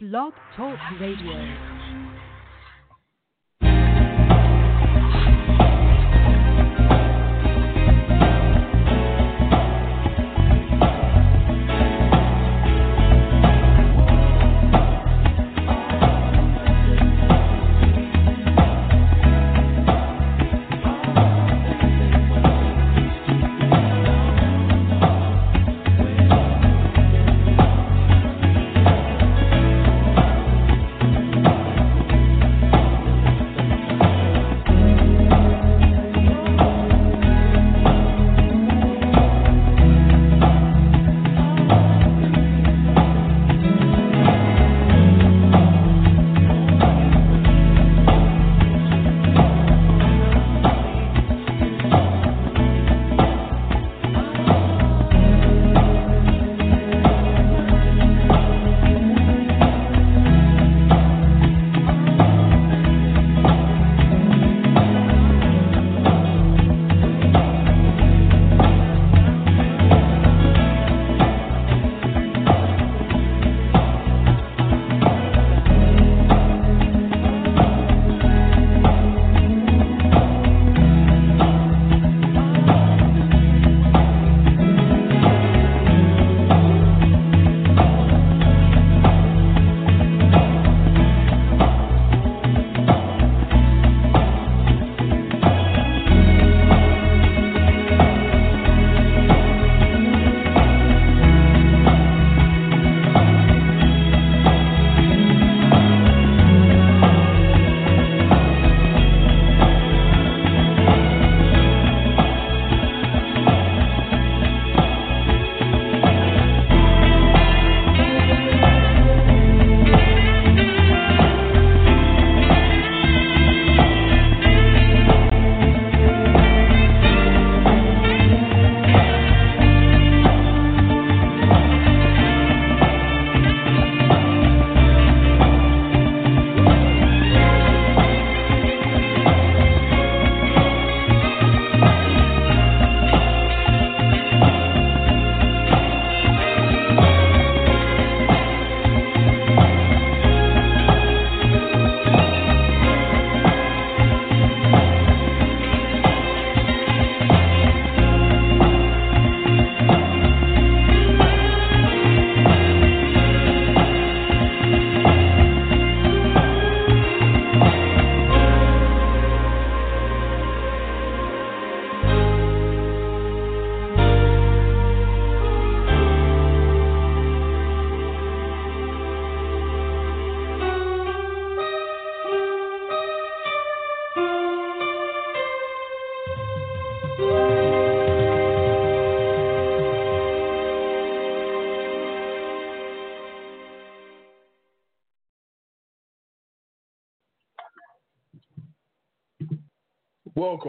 Blog Talk Radio.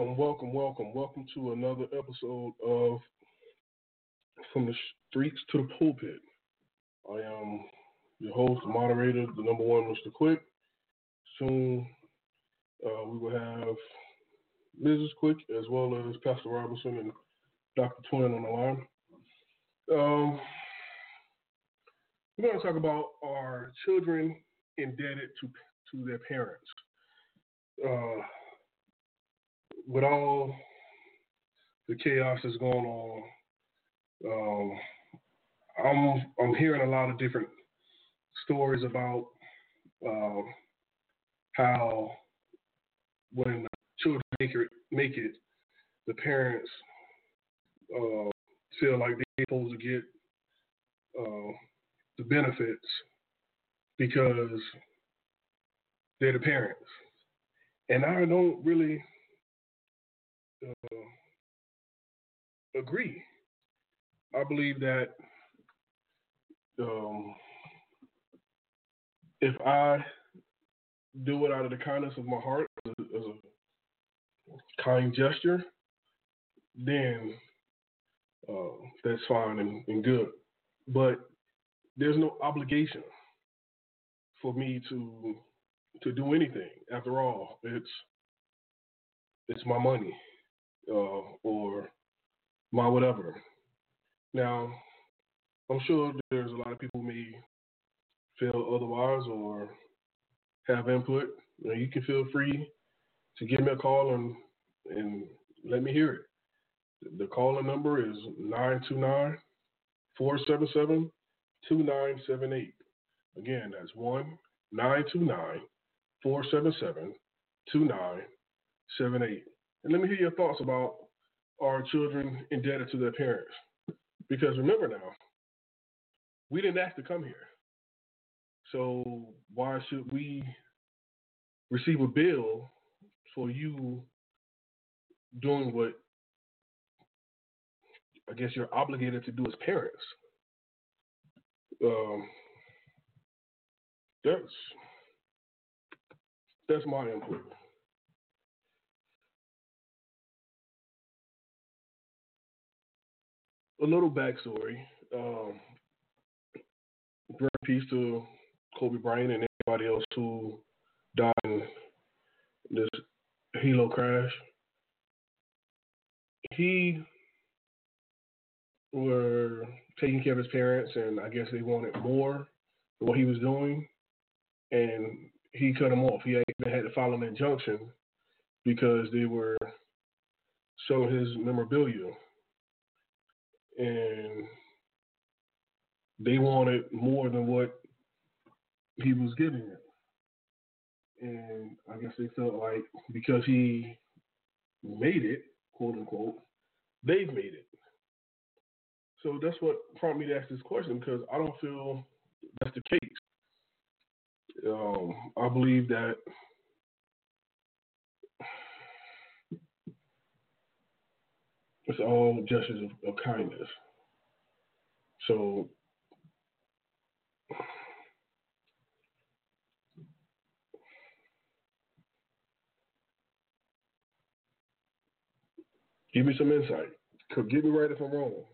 Welcome, welcome, welcome, welcome to another episode of From the Streets to the Pulpit. I am your host, moderator, the number one, Mr. Quick. Soon uh, we will have Mrs. Quick as well as Pastor Robinson and Dr. Twin on the line. Um, we're going to talk about our children indebted to to their parents. Uh, with all the chaos that's going on, um, I'm I'm hearing a lot of different stories about uh, how when children make it, make it, the parents uh, feel like they're supposed to get uh, the benefits because they're the parents, and I don't really uh, agree. I believe that um, if I do it out of the kindness of my heart as a, as a kind gesture, then uh, that's fine and, and good. But there's no obligation for me to to do anything. After all, it's it's my money uh, or my whatever. Now, I'm sure there's a lot of people who may feel otherwise or have input, you, know, you can feel free to give me a call and and let me hear it. The calling number is 929 477 2978. Again, that's 1 929 477 2978. And let me hear your thoughts about are children indebted to their parents? Because remember now, we didn't ask to come here. So why should we receive a bill for you doing what I guess you're obligated to do as parents? Um, that's that's my input. A little backstory. Um, peace to Kobe Bryant and anybody else who died in this Halo crash. He were taking care of his parents, and I guess they wanted more than what he was doing, and he cut him off. He even had to file an injunction because they were selling his memorabilia, and they wanted more than what he was giving them. And I guess they felt like because he made it, quote unquote, they've made it. So that's what prompted me to ask this question because I don't feel that's the case. Um, I believe that it's all gestures of, of kindness. So give me some insight. Could get me right if I'm wrong.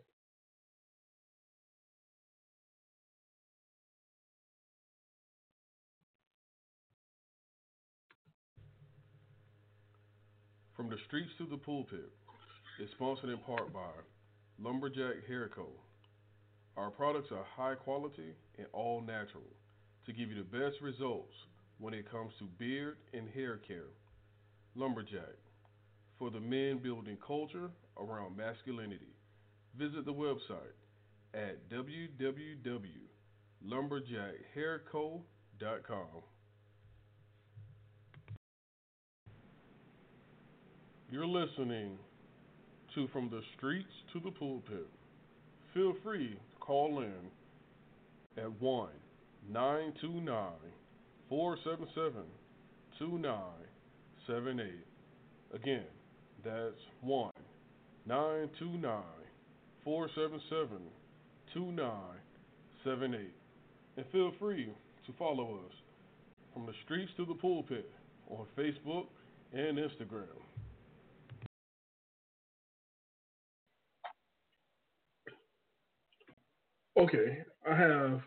From the streets to the pulpit is sponsored in part by Lumberjack Hair Co. Our products are high quality and all natural to give you the best results when it comes to beard and hair care. Lumberjack for the men building culture around masculinity. Visit the website at www.lumberjackhairco.com. You're listening to From the Streets to the Pulpit. Feel free to call in at 1 929 477 2978. Again, that's 1 929 477 2978. And feel free to follow us from the streets to the pulpit on Facebook and Instagram. Okay, I have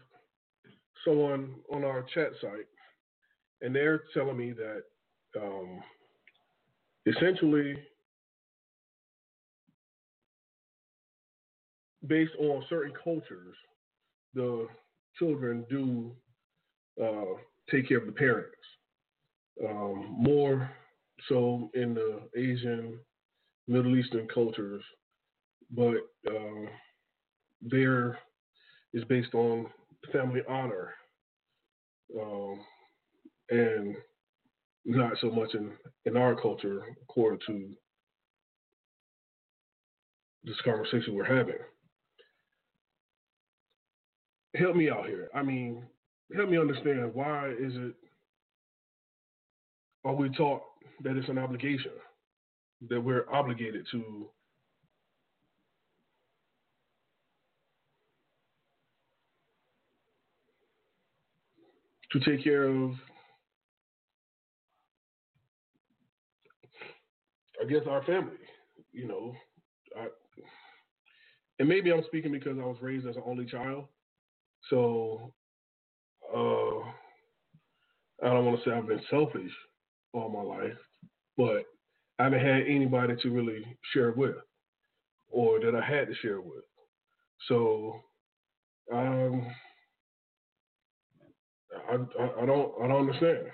someone on our chat site, and they're telling me that um, essentially, based on certain cultures, the children do uh, take care of the parents. Um, more so in the Asian, Middle Eastern cultures, but uh, they're is based on family honor, um, and not so much in, in our culture, according to this conversation we're having. Help me out here. I mean, help me understand why is it are we taught that it's an obligation that we're obligated to to take care of, I guess, our family. You know, I, and maybe I'm speaking because I was raised as an only child. So uh, I don't want to say I've been selfish all my life, but I haven't had anybody to really share with or that I had to share with. So um, I, I, don't I don't understand.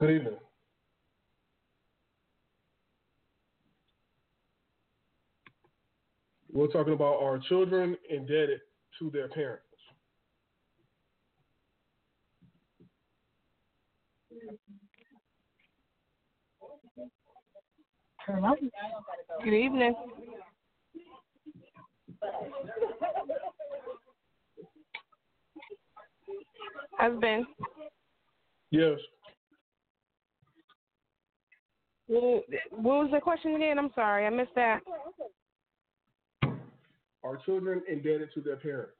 Good evening. We're talking about our children indebted to their parents. Hello. Good evening. Husband. Yes. What was the question again? I'm sorry, I missed that. Are children indebted to their parents?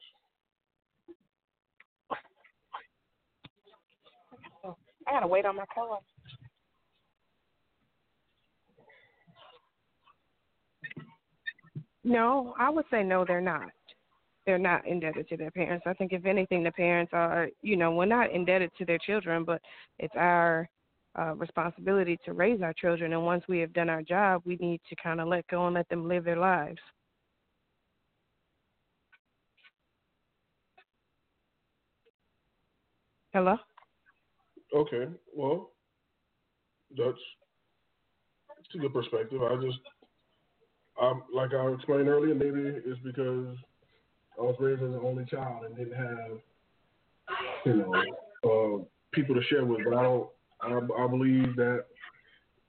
I gotta wait on my call. No, I would say no, they're not. They're not indebted to their parents. I think if anything, the parents are, you know, we're not indebted to their children, but it's our uh, responsibility to raise our children. And once we have done our job, we need to kind of let go and let them live their lives. Hello. Okay. Well, that's, that's a good perspective. I just, um, like I explained earlier, maybe it's because I was raised as an only child and didn't have, you know, uh, people to share with. But I don't. I, I believe that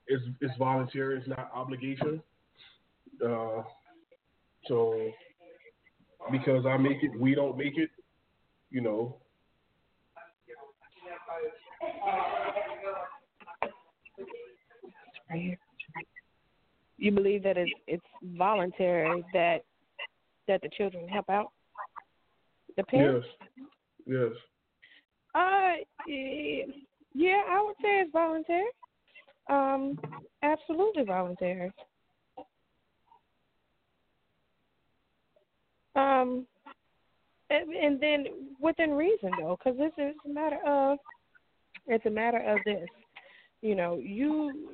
it's it's voluntary. It's not obligation. Uh, so because I make it, we don't make it. You know. Right here. You believe that it's it's voluntary that that the children help out the parents? Yes. Yes. Uh, yeah, I would say it's voluntary. Um, absolutely voluntary. Um, and, and then within reason though, because this is a matter of it's a matter of this. You know, you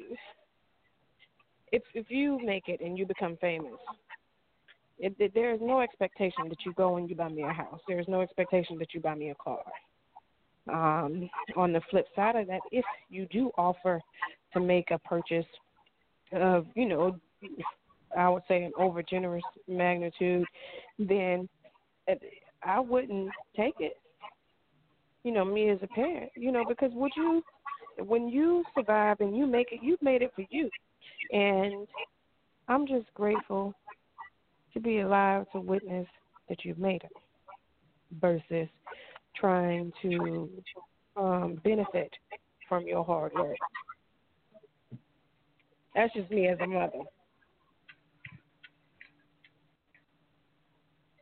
if if you make it and you become famous, it, it, there is no expectation that you go and you buy me a house. There is no expectation that you buy me a car. Um, on the flip side of that, if you do offer to make a purchase of, you know, I would say an over generous magnitude, then I wouldn't take it. You know, me as a parent, you know, because would you, when you survive and you make it, you've made it for you. And I'm just grateful to be alive to witness that you've made it versus trying to um, benefit from your hard work. That's just me as a mother.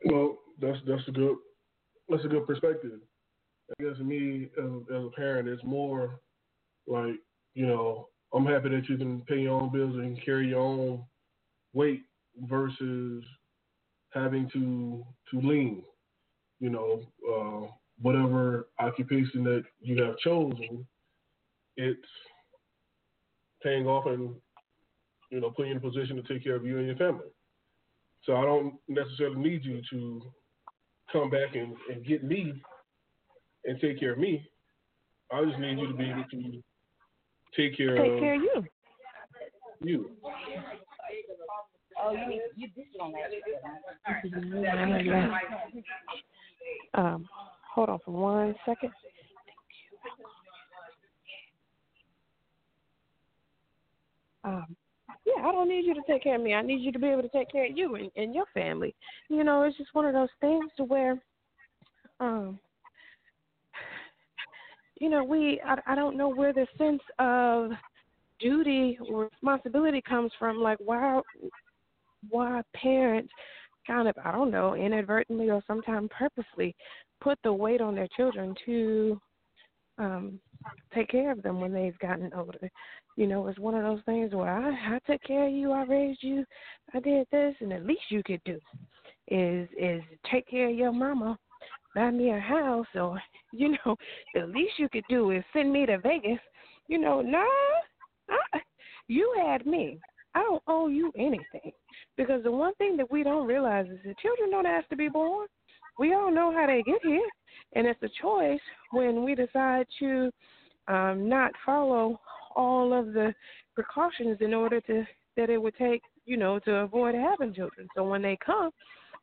Well, that's that's a good that's a good perspective. I guess me as, as a parent, it's more like you know I'm happy that you can pay your own bills and carry your own weight versus having to to lean. You know, uh, whatever occupation that you have chosen, it's paying off and you know putting you in a position to take care of you and your family. So I don't necessarily need you to come back and, and get me and take care of me. I just need you to be able to take care Take of care of you. you. Oh, you need you this on that. Um, hold on for one second. Um, yeah, I don't need you to take care of me. I need you to be able to take care of you and, and your family. You know, it's just one of those things to where, um, you know, we I, I don't know where the sense of duty or responsibility comes from. Like, why why parents kind of I don't know inadvertently or sometimes purposely put the weight on their children to um take care of them when they've gotten older. You know, it's one of those things where I I took care of you, I raised you, I did this, and the least you could do is is take care of your mama, buy me a house, or you know, the least you could do is send me to Vegas. You know, nah, I, you had me. I don't owe you anything because the one thing that we don't realize is that children don't ask to be born. We all know how they get here, and it's a choice when we decide to um, not follow all of the precautions in order to that it would take, you know, to avoid having children. So when they come,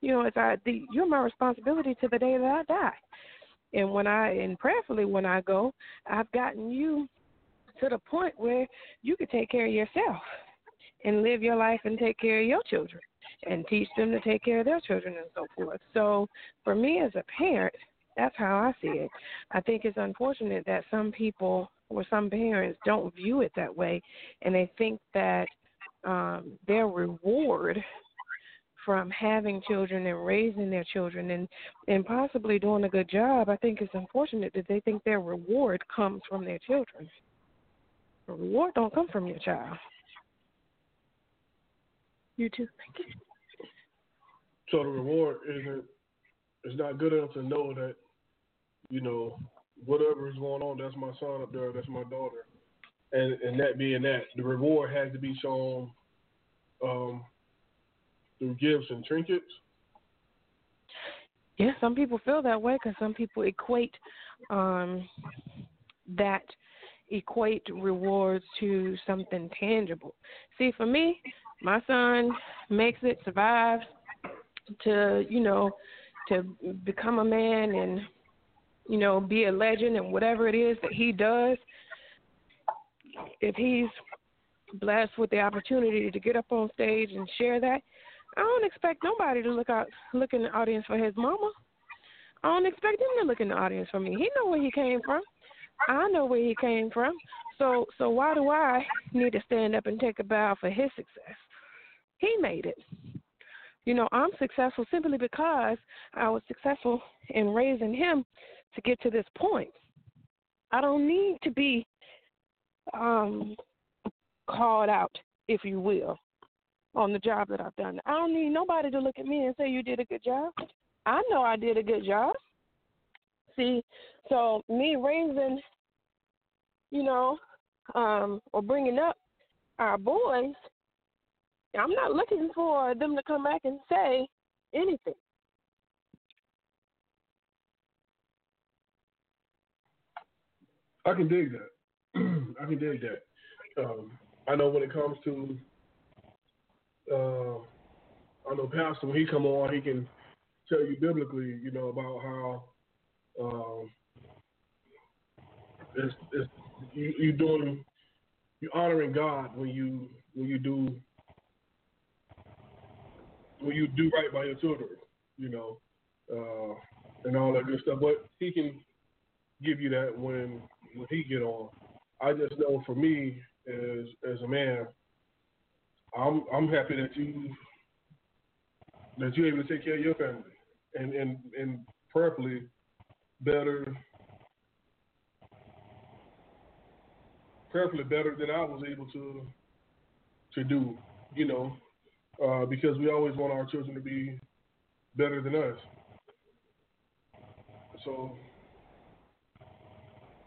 you know, it's I, the, you're my responsibility to the day that I die. And when I, and prayerfully when I go, I've gotten you to the point where you could take care of yourself and live your life and take care of your children and teach them to take care of their children and so forth. So for me as a parent, that's how I see it. I think it's unfortunate that some people or some parents don't view it that way and they think that um their reward from having children and raising their children and and possibly doing a good job, I think it's unfortunate that they think their reward comes from their children. The reward don't come from your child. You too. Thank you. So the reward isn't it's not good enough to know that, you know, whatever is going on, that's my son up there, that's my daughter. And and that being that, the reward has to be shown um through gifts and trinkets. Yeah, some people feel that way because some people equate um, that equate rewards to something tangible. See, for me, my son makes it, survives to you know to become a man and you know be a legend and whatever it is that he does. If he's blessed with the opportunity to get up on stage and share that, I don't expect nobody to look out look in the audience for his mama. I don't expect him to look in the audience for me. He know where he came from. I know where he came from. So so why do I need to stand up and take a bow for his success? He made it. You know, I'm successful simply because I was successful in raising him to get to this point. I don't need to be um called out, if you will, on the job that I've done. I don't need nobody to look at me and say you did a good job. I know I did a good job. See, so me raising, you know, um, or bringing up our boys, I'm not looking for them to come back and say anything. I can dig that. I can dig that. Um, I know when it comes to, uh, I know Pastor when he come on, he can tell you biblically, you know, about how um, it's, it's you, you doing you honoring God when you when you do when you do right by your children, you know, uh, and all that good stuff. But he can give you that when when he get on. I just know for me as as a man, I'm I'm happy that you that you're able to take care of your family and and and preferably better preferably better than I was able to to do, you know, uh, because we always want our children to be better than us. So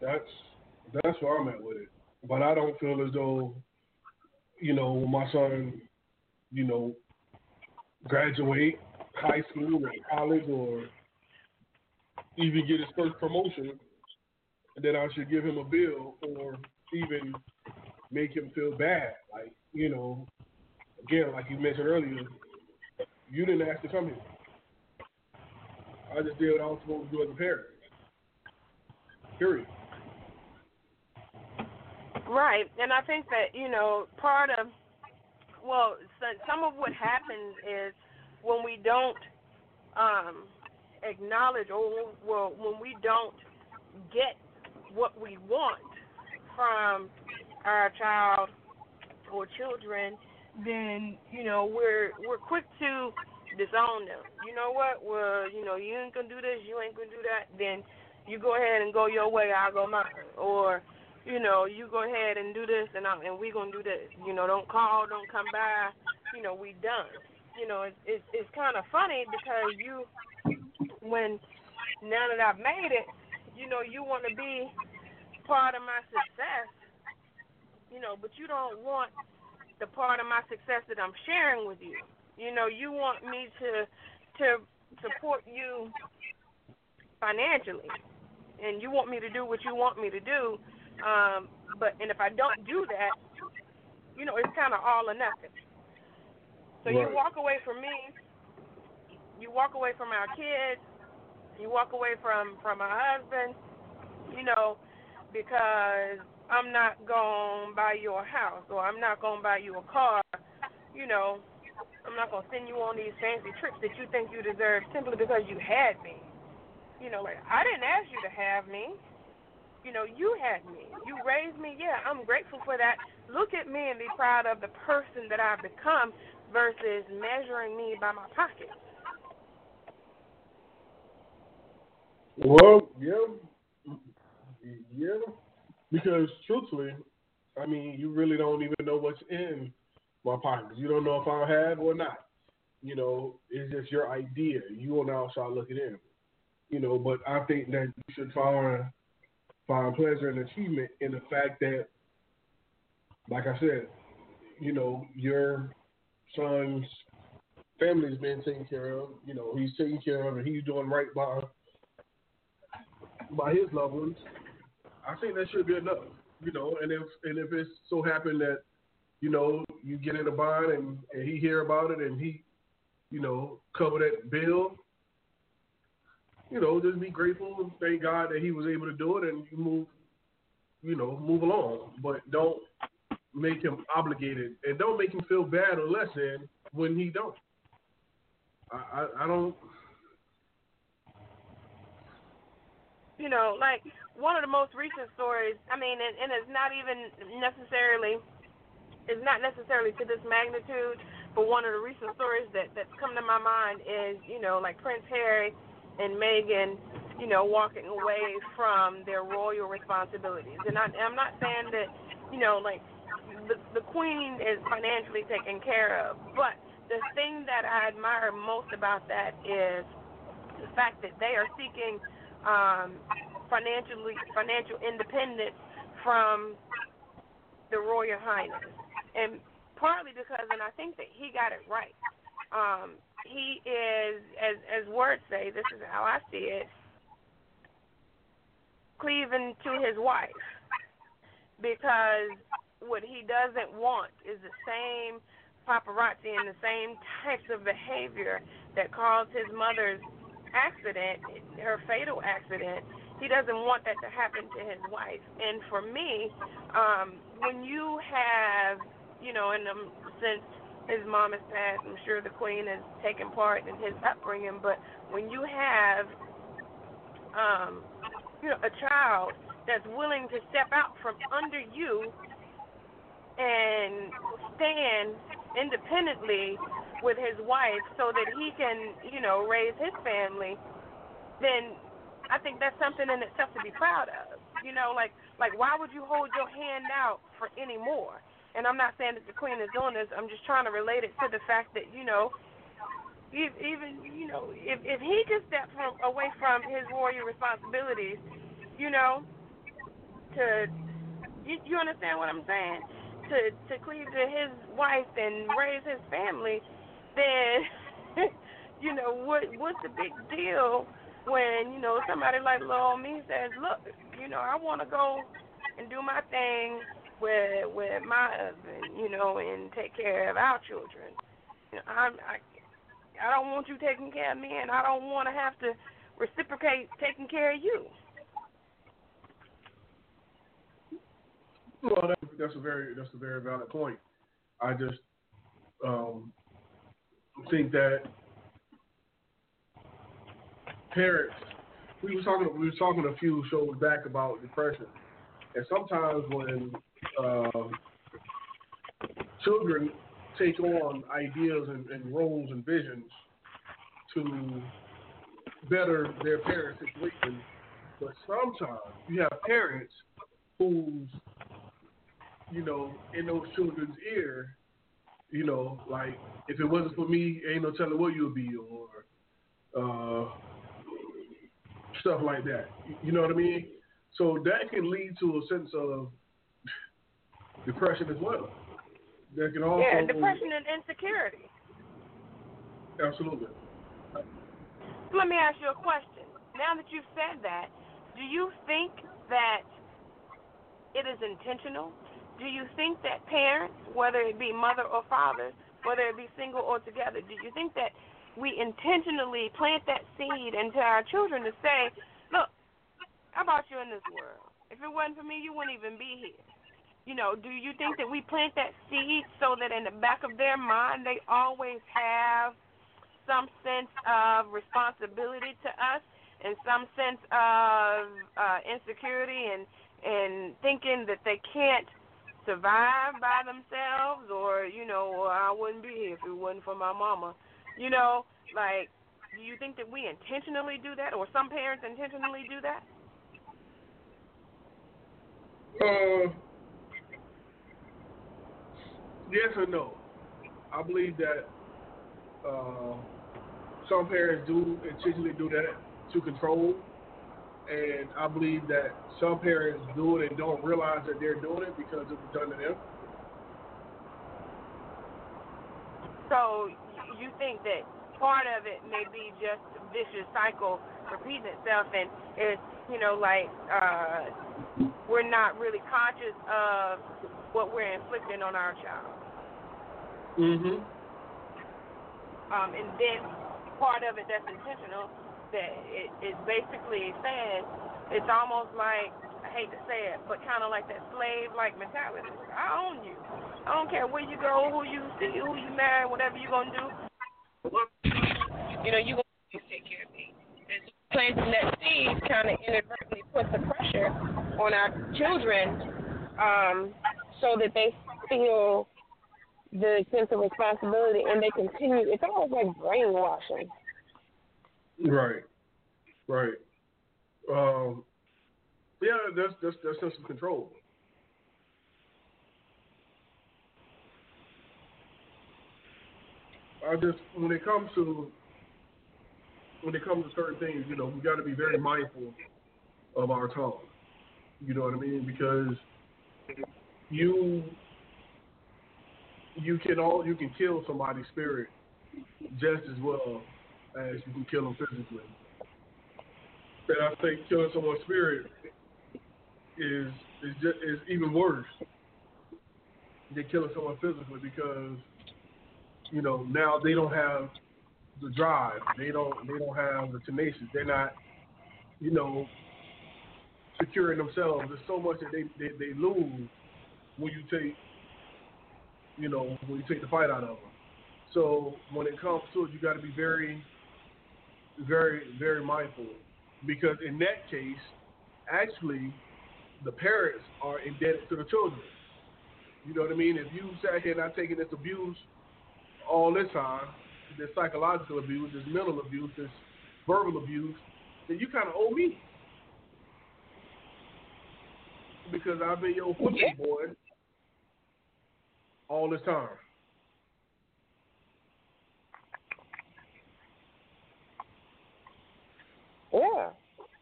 that's that's where I'm at with it. But I don't feel as though, you know, when my son, you know, graduate high school or college or even get his first promotion, that I should give him a bill or even make him feel bad. Like, you know, again, like you mentioned earlier, you didn't ask to come here. I just did what I was supposed to do as a parent. Period. Right, and I think that you know part of well, some of what happens is when we don't um, acknowledge or well, when we don't get what we want from our child or children, then you know we're we're quick to disown them. You know what? Well, you know you ain't gonna do this, you ain't gonna do that. Then you go ahead and go your way, I'll go mine. Or you know, you go ahead and do this, and I'm, and we gonna do this. You know, don't call, don't come by. You know, we done. You know, it's it's, it's kind of funny because you, when now that I've made it, you know, you want to be part of my success. You know, but you don't want the part of my success that I'm sharing with you. You know, you want me to to support you financially, and you want me to do what you want me to do um, but and if I don't do that, you know, it's kind of all or nothing. So right. you walk away from me, you walk away from our kids, you walk away from from our husband, you know, because I'm not going to buy you a house or I'm not going to buy you a car, you know. I'm not going to send you on these fancy trips that you think you deserve simply because you had me. You know, like I didn't ask you to have me you know, you had me. You raised me. Yeah, I'm grateful for that. Look at me and be proud of the person that I've become versus measuring me by my pockets. Well, yeah. Yeah. Because truthfully, I mean, you really don't even know what's in my pockets. You don't know if I have or not. You know, it's just your idea. You will now start looking in. You know, but I think that you should find find pleasure and achievement in the fact that, like I said, you know, your son's family's been taken care of. You know, he's taken care of and he's doing right by by his loved ones. I think that should be enough. You know, and if and if it's so happened that, you know, you get in a bind and, and he hear about it and he, you know, cover that bill you know, just be grateful thank God that he was able to do it and you move, you know, move along. But don't make him obligated and don't make him feel bad or less than when he don't. I, I, I don't. You know, like one of the most recent stories. I mean, and, and it's not even necessarily, it's not necessarily to this magnitude. But one of the recent stories that that's come to my mind is, you know, like Prince Harry and Meghan, you know, walking away from their royal responsibilities. And I, I'm not saying that, you know, like the the queen is financially taken care of, but the thing that I admire most about that is the fact that they are seeking um, financially financial independence from the royal highness, and partly because, and I think that he got it right. Um, he is, as as words say, this is how I see it, cleaving to his wife, because what he doesn't want is the same paparazzi and the same types of behavior that caused his mother's accident, her fatal accident. He doesn't want that to happen to his wife. And for me, um, when you have, you know, in the since his mom has passed. I'm sure the queen has taken part in his upbringing. But when you have um, you know, a child that's willing to step out from under you and stand independently with his wife so that he can, you know, raise his family, then I think that's something in itself to be proud of. You know, like like why would you hold your hand out for any more? And I'm not saying that the queen is doing this. I'm just trying to relate it to the fact that you know, even you know, if if he can step from away from his warrior responsibilities, you know, to you, you understand what I'm saying? To to cleave to his wife and raise his family, then you know what what's the big deal when you know somebody like little me says, look, you know I want to go and do my thing with with my husband, you know, and take care of our children. You know, I I I don't want you taking care of me, and I don't want to have to reciprocate taking care of you. Well, that's, that's a very that's a very valid point. I just um, think that parents. We were talking. We were talking a few shows back about depression, and sometimes when uh, children take on ideas and, and roles and visions to better their parents' situation, but sometimes you have parents who's you know in those children's ear you know, like if it wasn't for me, ain't no telling what you'll be, or uh, stuff like that. You know what I mean? So that can lead to a sense of depression as well. That can also yeah, depression and insecurity. Absolutely. Let me ask you a question. Now that you've said that, do you think that it is intentional? Do you think that parents, whether it be mother or father, whether it be single or together, do you think that we intentionally plant that seed into our children to say, look, how about you in this world? If it wasn't for me, you wouldn't even be here. You know, do you think that we plant that seed so that in the back of their mind they always have some sense of responsibility to us and some sense of uh, insecurity and and thinking that they can't survive by themselves or you know I wouldn't be here if it wasn't for my mama. You know, like do you think that we intentionally do that or some parents intentionally do that? Uh, yes or no. I believe that uh, some parents do intentionally do that to control and I believe that some parents do it and don't realize that they're doing it because it was done to them. So you think that part of it may be just vicious cycle repeating itself, and it's you know like uh, we're not really conscious of what we're inflicting on our child. Mhm. Um, and then part of it that's intentional that it, it basically says it's almost like I hate to say it, but kind of like that slave-like mentality. I own you. I don't care where you go, who you see, who you marry, whatever you're gonna do. You know, you gonna take care of me. And planting that seed kind of inadvertently puts the pressure on our children, um, so that they feel the sense of responsibility and they continue. It's almost like brainwashing. Right. Right. Um, yeah, that's that's that sense of control. I just when it comes to when it comes to certain things, you know, we got to be very mindful of our tongue. You know what I mean? Because you you can all you can kill somebody's spirit just as well as you can kill them physically. And I think killing someone's spirit is is just, is even worse than killing someone physically because you know now they don't have the drive, they don't they don't have the tenacious, they're not you know securing themselves. There's so much that they, they, they lose when you take you know when you take the fight out of them. So when it comes to it, you got to be very very, very mindful because in that case, actually the parents are indebted to the children. You know what I mean? If you sat here not taking this abuse all this time, this psychological abuse, this mental abuse, this verbal abuse, then you kind of owe me because I've been your football Yeah. boy all this time. Yeah.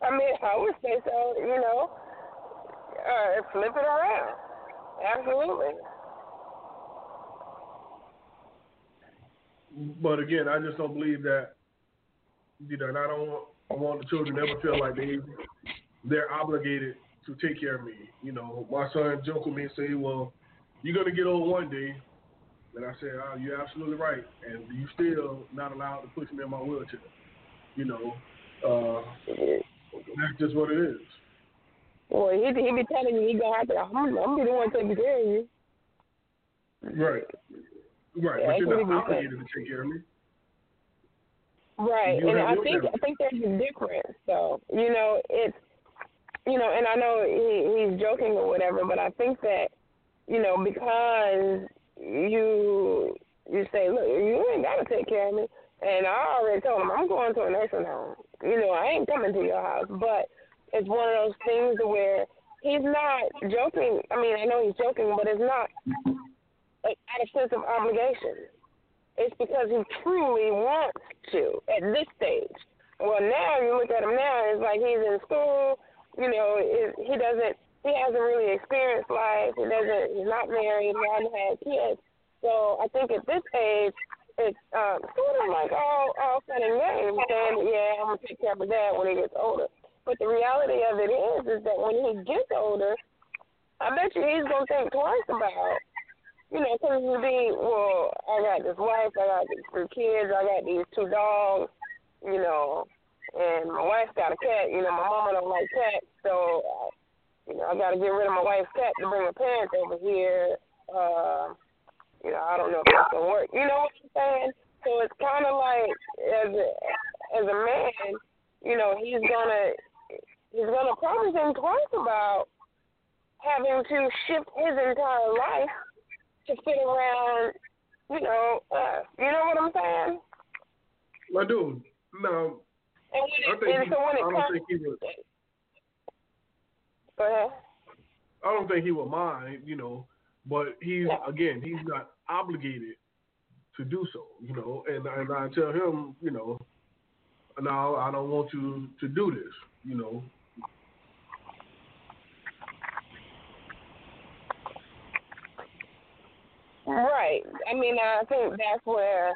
I mean, I would say so, you know, uh, flip it around. Absolutely. But again, I just don't believe that. You know, and I don't want, I want the children to ever feel like they they're obligated to take care of me. You know, my son joke with me and say, "Well, you're gonna get old one day," and I said, "Oh, you're absolutely right." And you still not allowed to push me in my wheelchair. You know, uh, that's just what it is. Well, he he be telling you he gonna have to. I'm, I'm be the one taking care of you. Right. Right. Yeah, but you're not obligated to take care of me. Right, You and I think. I think there's a difference. So you know, it's you know, and I know he he's joking or whatever, but I think that you know because you you say, look, you ain't got to take care of me, and I already told him I'm going to a nursing home. You know, I ain't coming to your house, but it's one of those things where he's not joking. I mean, I know he's joking, but it's not like, out of sense of obligation. It's because he truly wants to at this stage. Well, now you look at him now, it's like he's in school. You know, it, he doesn't, he hasn't really experienced life. He doesn't, he's not married. He hasn't had kids. So I think at this age, it's um, sort of like all all fun and games. Saying, yeah, I'm gonna take care of dad when he gets older. But the reality of it is, is that when he gets older, I bet you he's gonna think twice about you know, because it'll be, well, I got this wife, I got these three kids, I got these two dogs, you know, and my wife's got a cat. You know, my mama don't like cats, so, uh, you know, I got to get rid of my wife's cat to bring my parents over here. Uh, you know, I don't know if that's gonna work. You know what I'm saying? So it's kind of like as a, as a man, you know, he's gonna he's gonna probably think twice about having to shift his entire life to fit around, you know, us. You know what I'm saying? My dude, no, And, I think and he, so when I don't comes, think he would. Go ahead. I don't think he would mind, you know, but he's again, he's not obligated to do so, you know. And and I tell him, you know, no, I don't want you to do this, you know. Right. I mean, I think that's where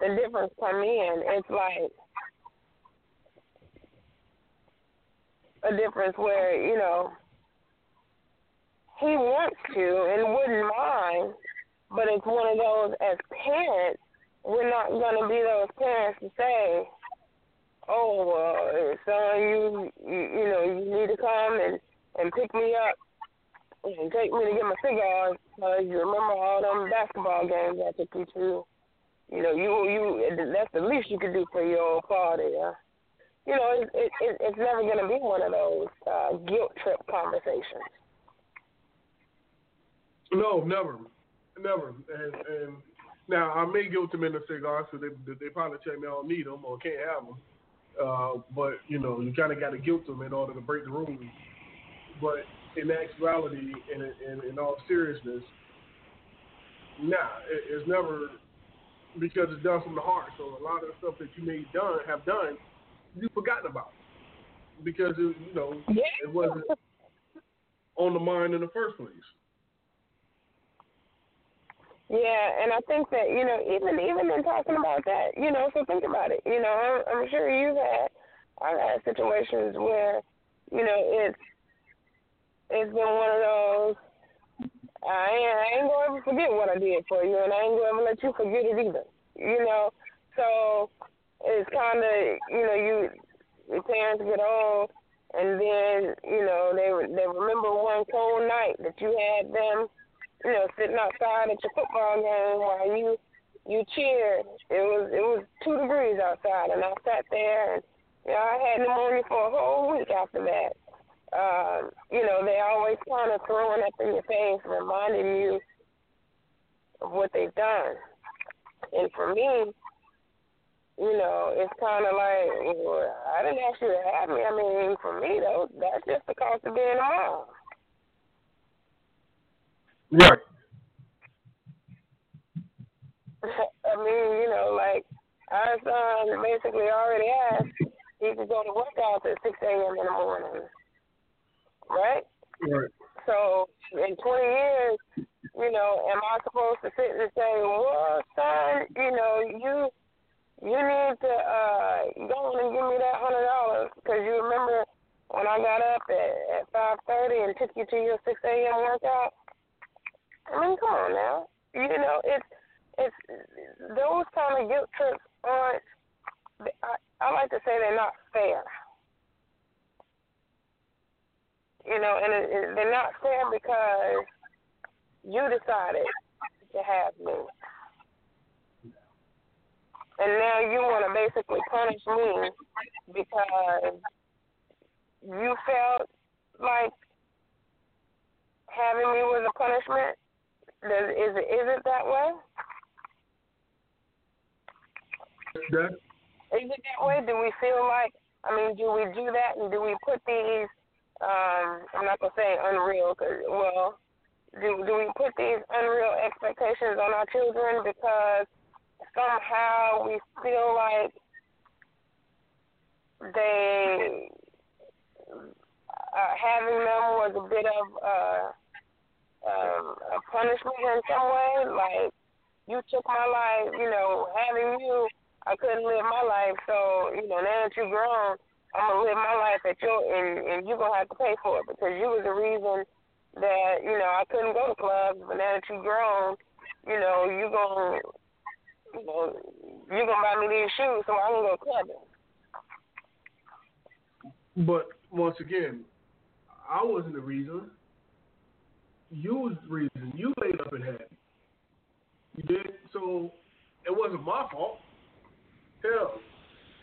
the difference come in. It's like a difference where you know he wants to and wouldn't mind, but it's one of those as parents, we're not going to be those parents to say, "Oh, well, son, you, you you know you need to come and and pick me up and take me to get my cigars because you remember all them basketball games I took you to. You know, you you that's the least you could do for your old father. Yeah? You know, it, it, it it's never going to be one of those uh, guilt trip conversations. No, never, never. And and now I may give them in the cigars because they they probably tell me I don't need them or can't have them. Uh, but you know, you kind of got to guilt them in order to break the rules. But in actuality, and in, in, in all seriousness, nah, it, it's never because it's done from the heart. So a lot of the stuff that you may done have done, you've forgotten about because it, you know Yeah. it wasn't on the mind in the first place. Yeah, and I think that you know, even even in talking about that, you know, so think about it. You know, I'm, I'm sure you've had, I've had situations where, you know, it's it's been one of those. I ain't, I ain't gonna ever forget what I did for you, and I ain't gonna ever let you forget it either. You know, so it's kind of you know you your parents get old, and then you know they they remember one cold night that you had them you know, sitting outside at your football game while you you cheered. It was it was two degrees outside, and I sat there and you know I had pneumonia for a whole week after that. um, you know, they always kind of throwing up in your face, reminding you of what they've done. And for me, you know, it's kind of like, well, I didn't ask you to have me. I mean, for me, though, that's just the cost of being a. Right. I mean, you know, like our son basically already asked he could go to workouts at 6 a.m. in the morning, right? Right. So in 20 years, you know, am I supposed to sit and say, well, son, you know, you you need to uh go on and give me that hundred dollars because you remember when I got up at at five thirty and took you to your six a.m. workout. I mean, come on now. You know, it's it's those kind of guilt trips aren't. I, I like to say they're not fair. You know, and it, it, they're not fair because you decided to have me. And now you want to basically punish me because you felt like having me was a punishment. Does, is it is it that way? That Is it that way? Do we feel like? I mean, do we do that, and do we put these? Um, I'm not gonna say unreal, cause well, do do we put these unreal expectations on our children because somehow we feel like they uh, having them was a bit of uh, a punishment in some way. Like you took my life, you know, having you, I couldn't live my life. So you know, now that you're grown, I'm gonna live my life at your, and and you're gonna have to pay for it because you was the reason that you know I couldn't go to clubs. But now that you're grown, you know, you're gonna you know, you're gonna buy me these shoes so I can go clubbing. But once again, I wasn't the reason. The reason. You laid up and had. You did. So it wasn't my fault. Hell,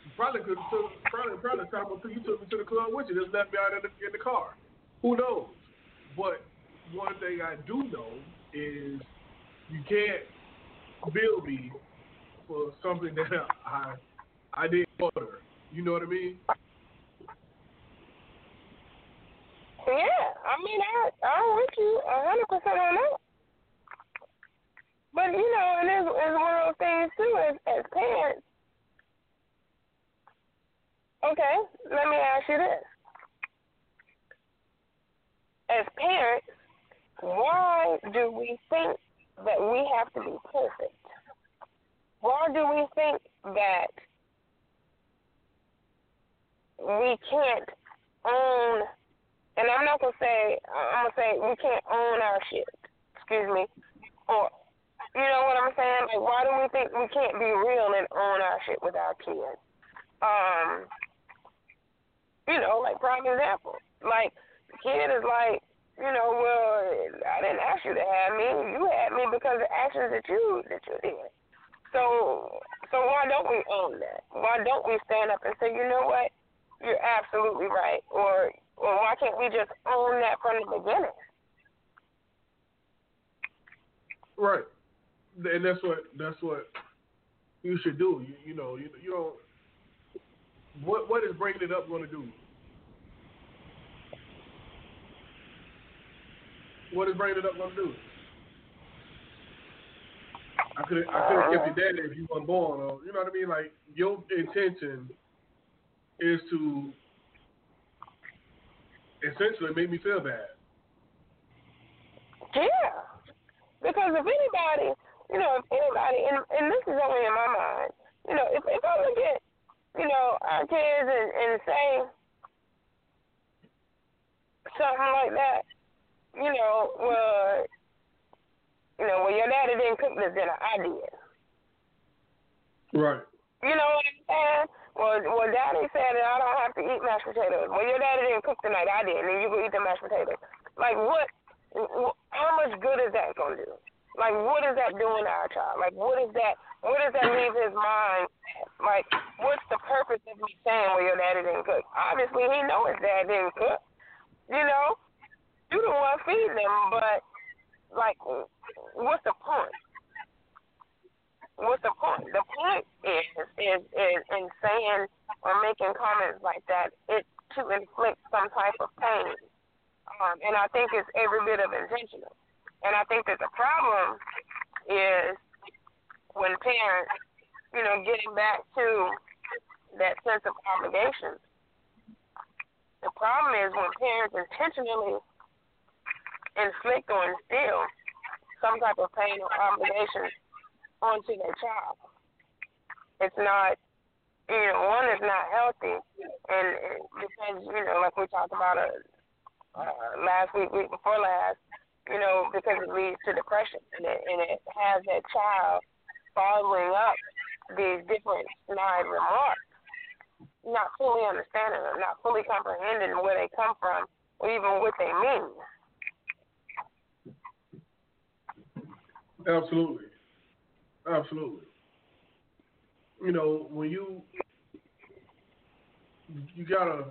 you probably could have took probably probably time until you took me to the club with you, just left me out in the, in the car. Who knows? But one thing I do know is you can't bill me for something that I I didn't order. You know what I mean? Yeah, I mean, I I'm with you a hundred percent on that. But you know, and it's, it's one of those things too. As as parents, okay, let me ask you this: as parents, why do we think that we have to be perfect? Why do we think that we can't own? And I'm not gonna say I'm gonna say we can't own our shit. Excuse me. Or you know what I'm saying? Like why do we think we can't be real and own our shit with our kids? Um, you know, like prime example. Like the kid is like, you know, well, I didn't ask you to have me. You had me because of actions that you that you did. So so why don't we own that? Why don't we stand up and say, you know what? You're absolutely right. Or or why can't we just own that from the beginning? Right. And that's what that's what you should do. You, you know, you you don't. What what is breaking it up going to do? What is bringing it up going to do? I could I could have kept your uh-huh. daddy if you weren't born, or you know what I mean. Like your intention is to essentially make me feel bad. Yeah. Because if anybody, you know, if anybody, and, and this is only in my mind, you know, if, if I look at, you know, our kids and, and say something like that, you know, well, you know, well, your daddy didn't cook this dinner, I did. Right. You know what I'm saying? Well, well, daddy said that I don't have to eat mashed potatoes. Well, your daddy didn't cook tonight, I did, and you go eat the mashed potatoes. Like, what? How much good is that gonna do? Like, what is that doing to our child? Like, what is that? What does that leave his mind? Like, what's the purpose of me saying, "Well, your daddy didn't cook"? Obviously, he knows his dad didn't cook. You know, you the one feeding them, but like, what's the point? What's the point? The point is, is, is in saying or making comments like that, it's to inflict some type of pain. Um, and I think it's every bit of intentional. And I think that the problem is when parents, you know, getting back to that sense of obligation. The problem is when parents intentionally inflict or instill some type of pain or obligation onto their child. It's not, you know, one is not healthy, and because you know, like we talked about uh, uh, last week, week before last, you know, because it leads to depression, and it, and it has that child following up these different snide remarks, not fully understanding them, not fully comprehending where they come from, or even what they mean. Absolutely. Absolutely. You know, when you you gotta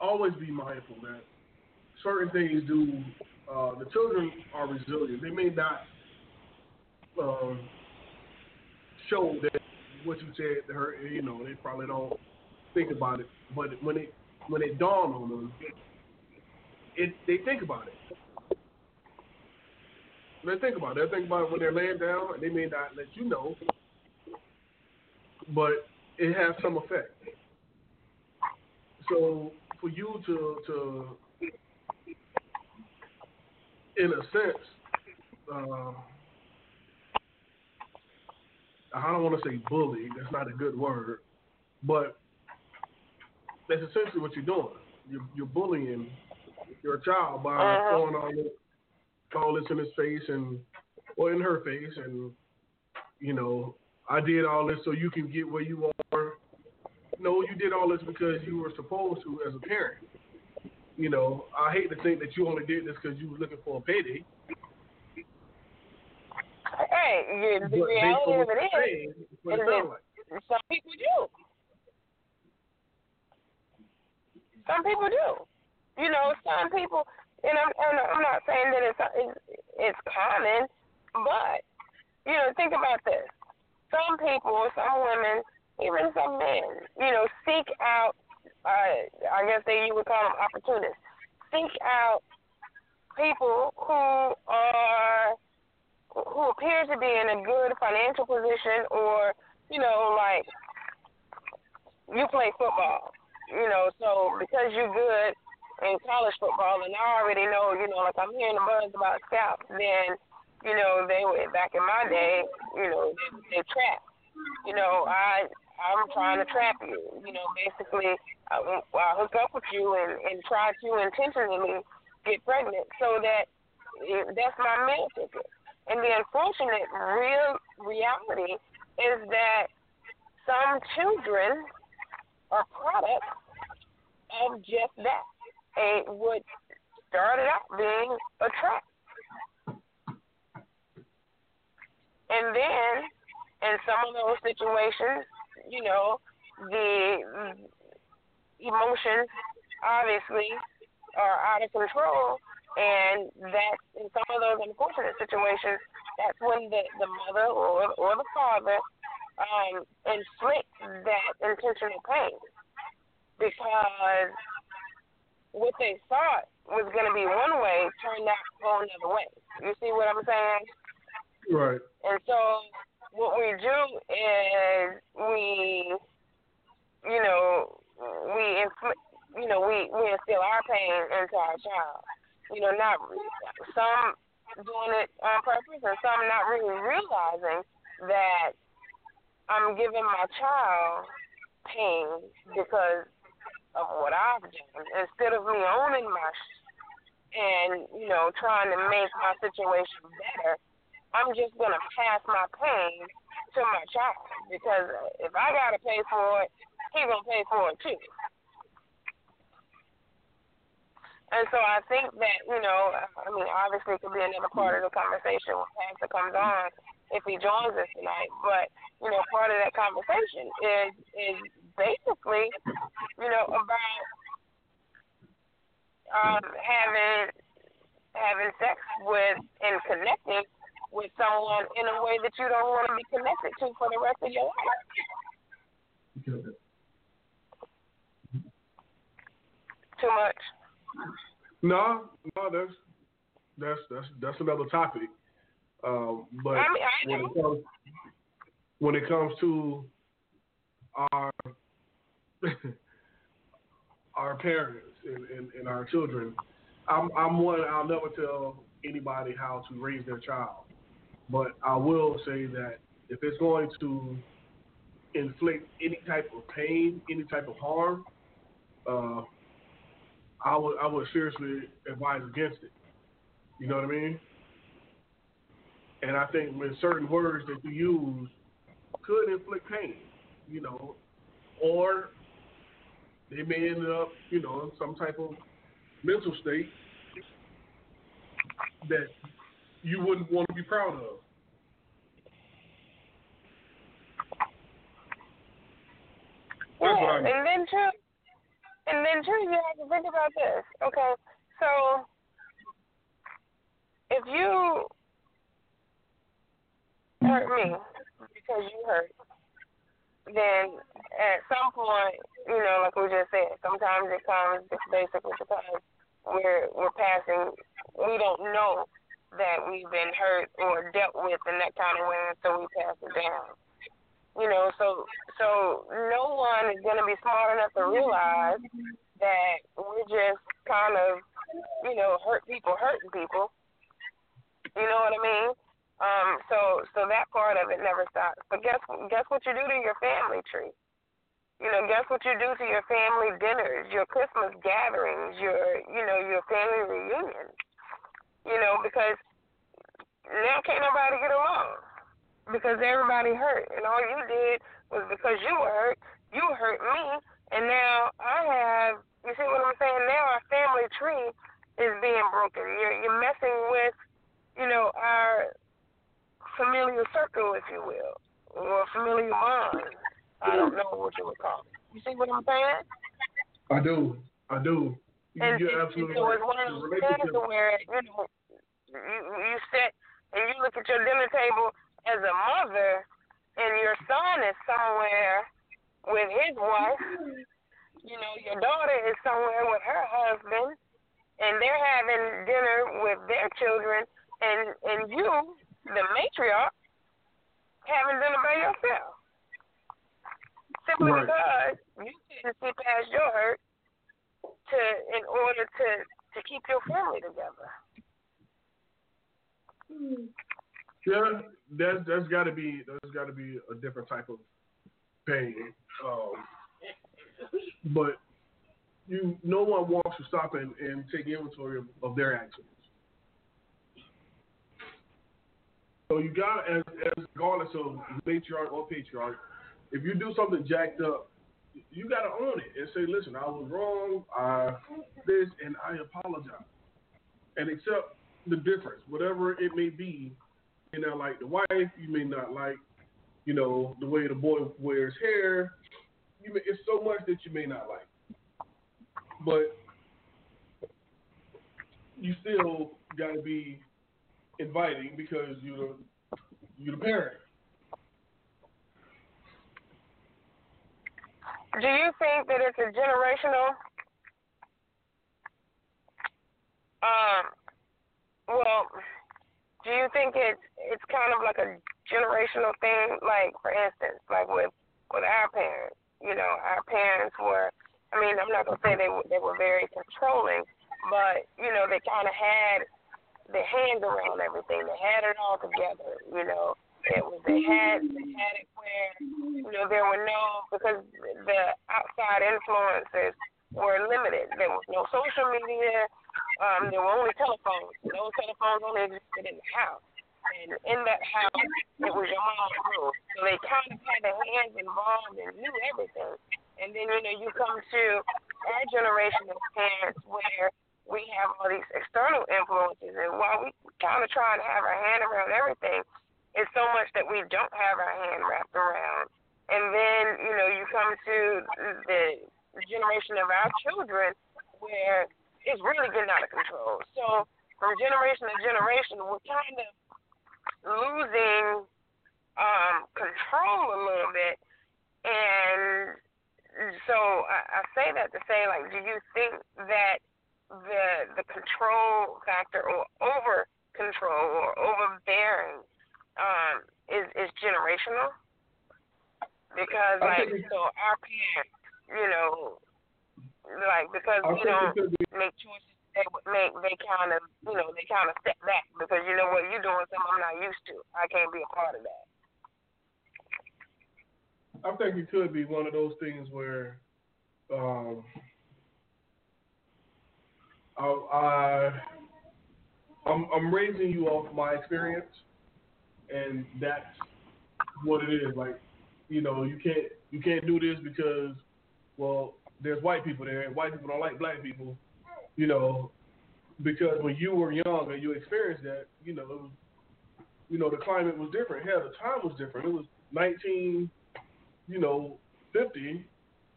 always be mindful that certain things do uh, the children are resilient. They may not um, show that what you said to her, you know, they probably don't think about it. But when it when it dawned on them, it they think about it. They think about it. They think about it when they're laying down. And they may not let you know, but it has some effect. So for you to to in a sense, uh, I don't want to say bully. That's not a good word, but that's essentially what you're doing. You're, you're bullying your child by uh-huh. throwing all this, all this in his face and or in her face, and you know, I did all this so you can get where you are. No, you did all this because you were supposed to as a parent. You know, I hate to think that you only did this because you were looking for a payday. Hey, the reality of it is, is some people do. Some people do. You know, some people, and I'm, and I'm not saying that it's, it's common, but you know, think about this. Some people, some women, even some men, you know, seek out. Uh, I guess they you would call them opportunists. Seek out people who are who appears to be in a good financial position or, you know, like you play football, you know, so because you're good in college football and I already know, you know, like I'm hearing the buzz about scouts, then, you know, they were back in my day, you know, they, they trap. You know, I I'm trying to trap you. You know, basically, I, I hook up with you and and try to intentionally get pregnant so that that's my meal ticket. And the unfortunate real reality is that some children are products of just that. A what started out being a trap. And then in some of those situations, you know, the emotions obviously are out of control and that in some of those unfortunate situations, that's when the, the mother or, or the father um, inflict that intentional pain because what they thought was going to be one way turned out to go another way. You see what I'm saying? Right. And so what we do is we, you know, we inflict, you know, we we instill our pain into our child you know, not some doing it on purpose and some not really realizing that I'm giving my child pain because of what I've done instead of me owning my and you know trying to make my situation better. I'm just gonna pass my pain to my child because if I gotta pay for it, he's gonna pay for it too. And so I think that, you know, I mean, obviously it could be another part of the conversation when Pastor comes on if he joins us tonight. But, you know, part of that conversation is is basically, you know, about um, having having sex with and connecting with someone in a way that you don't want to be connected to for the rest of your life. Too much. No, no, that's that's that's that's another topic. Um, but I mean, I when it comes when it comes to our our parents and, and, and our children, I'm I'm one I'll never tell anybody how to raise their child. But I will say that if it's going to inflict any type of pain, any type of harm, uh, I would I would seriously advise against it. You know what I mean? And I think with certain words that you use could inflict pain, you know, or they may end up, you know, in some type of mental state that you wouldn't want to be proud of. Mean. and then too, and then too, you have to think about this. Okay, so if you hurt me because you hurt, then at some point, you know, like we just said, sometimes it comes just basically because we're we're passing. We don't know that we've been hurt or dealt with in that kind of way, so we pass it down. You know, so so no one is to be smart enough to realize that we're just kind of, you know, hurt people hurting people. You know what I mean? Um, so so that part of it never stops. But guess guess what you do to your family tree? You know, guess what you do to your family dinners, your Christmas gatherings, your you know, your family reunions. You know, because now can't nobody get along because everybody hurt, and all you did was because you were hurt, you hurt me, and now I have. You see what I'm saying? Now our family tree is being broken. You're you're messing with, you know, our familiar circle, if you will, or familiar bond. I don't know what you would call it. You see what I'm saying? I do. I do. You, And you're it- absolutely so right. it's one of those things where you know you you sit and you look at your dinner table as a mother, and your son is somewhere with his wife. You know, your daughter is somewhere with her husband, and they're having dinner with their children, and and you, the matriarch, having dinner by yourself. Simply Right. because you couldn't see past your hurt to in order to to keep your family together. Yeah, that's that's got to be that's got to be a different type of pain. Um, but you, no one wants to stop and, and take inventory of, of their actions. So you got as as regardless of matriarch or patriarch, if you do something jacked up, you got to own it and say, listen, I was wrong, I this, and I apologize, and accept the difference, whatever it may be. You know, like the wife, you may not like, you know, the way the boy wears hair. You may, it's so much that you may not like, but you still got to be inviting because you're the you're the parent. Do you think that it's a generational? Um. Well, do you think it's it's kind of like a generational thing? Like, for instance, like with with our parents. You know, our parents were. I mean, I'm not gonna say they they were very controlling, but you know, they kind of had their hands around everything. They had it all together. You know, it was they had they had it where you know there were no because the outside influences were limited. There was no social media. Um, there were only telephones. Those telephones only existed in the house. And in that house, it was your mom's room. So they kind of had their hands involved and knew everything. And then, you know, you come to our generation of parents where we have all these external influences. And while we kind of try to have our hand around everything, it's so much that we don't have our hand wrapped around. And then, you know, you come to the generation of our children where it's really getting out of control. So from generation to generation, we're kind of losing um, control a little bit. And so I, I say that to say, like, do you think that the the control factor or over control or overbearing um, is is generational? Because like, so our parents, you know, like because we don't make choices they make they kind of you know they kind of step back because you know what you're doing something I'm not used to. I can't be a part of that. I think it could be one of those things where um, I, I I'm I'm raising you off my experience, and that's what it is. Like, you know, you can't you can't do this because, well, there's white people there, and white people don't like black people. You know, because when you were young and you experienced that, you know, it was, you know, the climate was different. Hell, the time was different. It was 19, you know, 50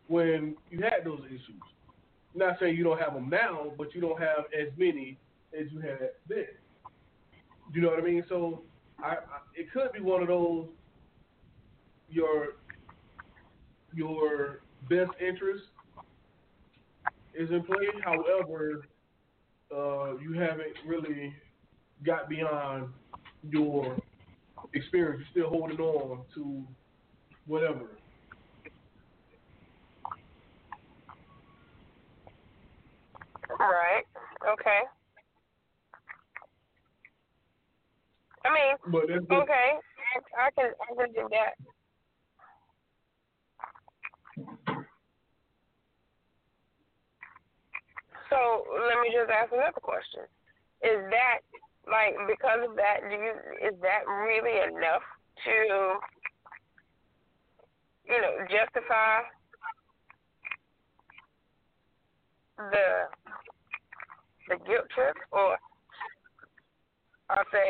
when you had those issues. Not saying you don't have them now, but you don't have as many as you had then. You know what I mean? So I, I it could be one of those your your best interest is in play. However, uh, you haven't really got beyond your experience. You're still holding on to whatever. Right. Okay. I mean, okay, I, I can I can do that. So let me just ask another question: Is that like because of that? Do you is that really enough to you know justify the the guilt trip, or I say,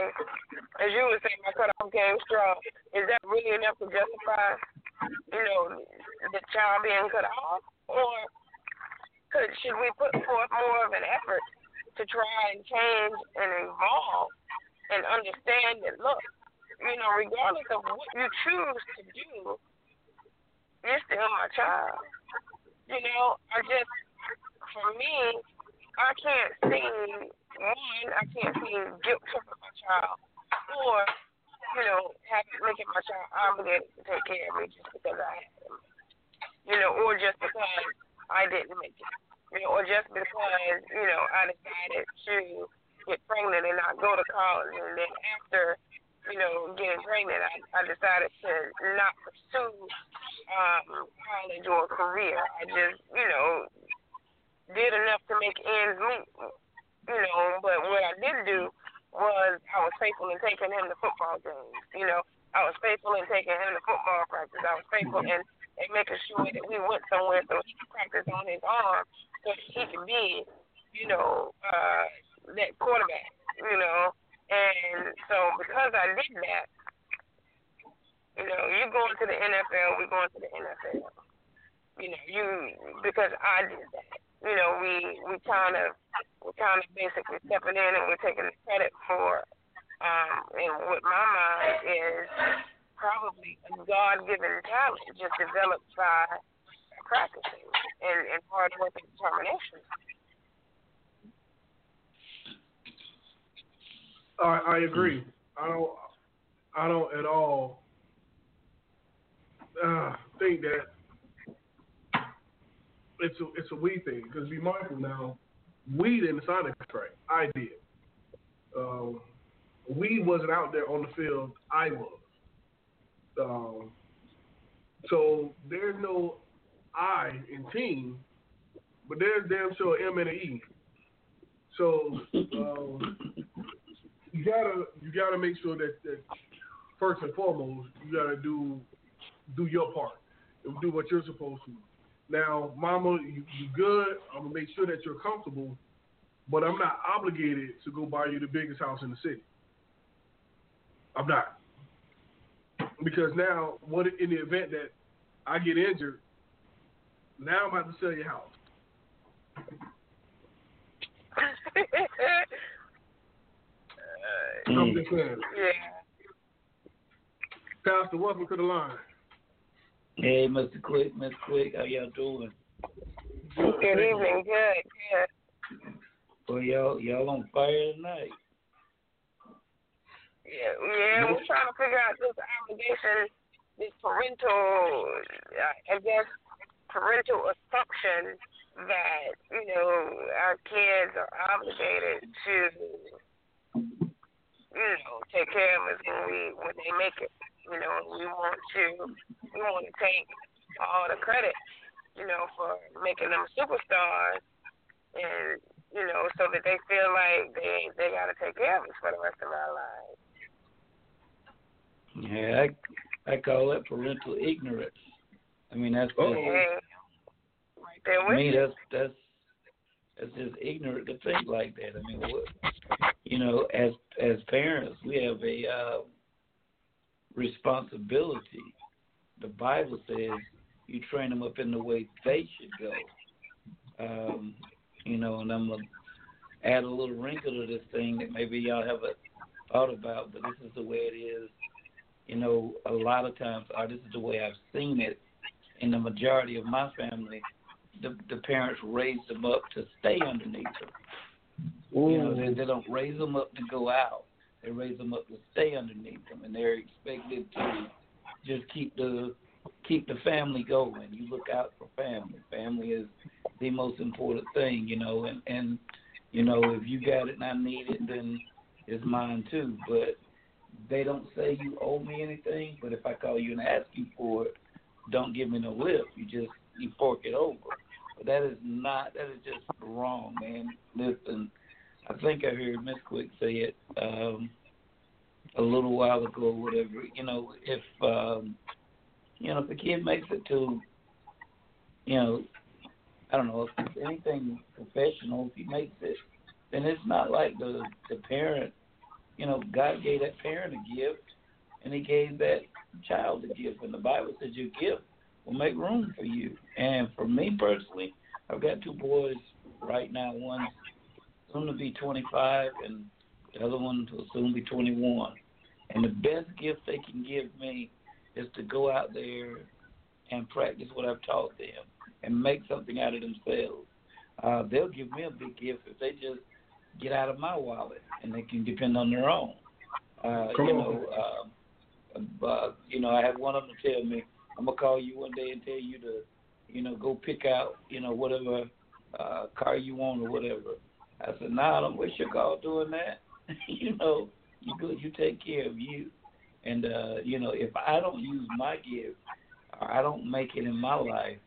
as you would say, my cutoff game strong. Is that really enough to justify, you know, the child being cut off, or could should we put forth more of an effort to try and change and evolve and understand that look, you know, regardless of what you choose to do, you're still my child. You know, I just for me, I can't see one, I can't see guilt tripping my child, or you know, having making my child obligated to take care of me just because I had him, you know, or just because I didn't make it, you know, or just because you know I decided to get pregnant and not go to college, and then after you know getting pregnant, I, I decided to not pursue um, college or career. I just you know did enough to make ends meet you know, but what I didn't do was I was faithful in taking him to football games. You know, I was faithful in taking him to football practice. I was faithful in, in making sure that we went somewhere so he could practice on his arm so he could be, you know, uh, that quarterback. You know, and so because I did that, you know, you going to the NFL, we going to the NFL. You know, you because I did that. You know, we we kind of we're kind of basically stepping in and we're taking the credit for. Um, and what my mind is probably a God-given talent, just developed by practicing and, and hard work and determination. I, I agree. I don't. I don't at all uh, think that it's a it's a we thing because be mindful now we didn't sign contract. I did. Um, we wasn't out there on the field. I was. Um, so there's no I in team, but there's damn sure M and an E. So um, you gotta you gotta make sure that, that first and foremost you gotta do do your part and do what you're supposed to. Now, mama, you, you good. I'm gonna make sure that you're comfortable, but I'm not obligated to go buy you the biggest house in the city. I'm not. Because now, what in the event that I get injured, now I'm about to sell your house. I'm just saying. yeah. Pastor, welcome to the line. Hey, Mr. Quick, Miss Quick, how y'all doing? Good evening. Good. Good. Well, y'all y'all on fire tonight. Yeah, yeah, we're trying to figure out this obligation, this parental, uh, I guess, parental assumption that you know our kids are obligated to, you know, take care of us when we when they make it. You know, we want to we want to take all the credit, you know, for making them superstars, and you know, so that they feel like they they got to take care of us for the rest of our lives. Yeah, I I call that parental ignorance. I mean that's just, And right there to me that's that's that's just ignorant to think like that. I mean, what you know, as as parents, we have a uh, responsibility. The Bible says you train them up in the way they should go. Um, you know, and I'm gonna add a little wrinkle to this thing that maybe y'all haven't thought about, but this is the way it is. You know, a lot of times, or this is the way I've seen it in the majority of my family. The the parents raise them up to stay underneath them. You know, they, they don't raise them up to go out. They raise them up to stay underneath them, and they're expected to just keep the keep the family going. You look out for family. Family is the most important thing, you know. And and you know, if you got it and I need it, then it's mine too. But they don't say you owe me anything. But if I call you and ask you for it, don't give me no lip. You just you fork it over. But that is not. That is just wrong, man. Listen, I think I heard Miss Quick say it um, a little while ago, whatever. You know, if um, you know, if a kid makes it to, you know, I don't know, if anything professional, if he makes it, then it's not like the the parent. You know, God gave that parent a gift, and He gave that child a gift, and the Bible says your gift will make room for you. And for me personally, I've got two boys right now. One's soon to be 25, and the other one will soon be 21. And the best gift they can give me is to go out there and practice what I've taught them and make something out of themselves. Uh, they'll give me a big gift if they just get out of my wallet and they can depend on their own. Uh, Come you on. know, uh, uh, you know, I had one of them tell me, "I'm gonna call you one day and tell you to, you know, go pick out, you know, whatever uh, car you want or whatever." I said, "Nah, I don't wish your call doing that. you know, you go, you take care of you, and uh, you know, if I don't use my gift or I don't make it in my life,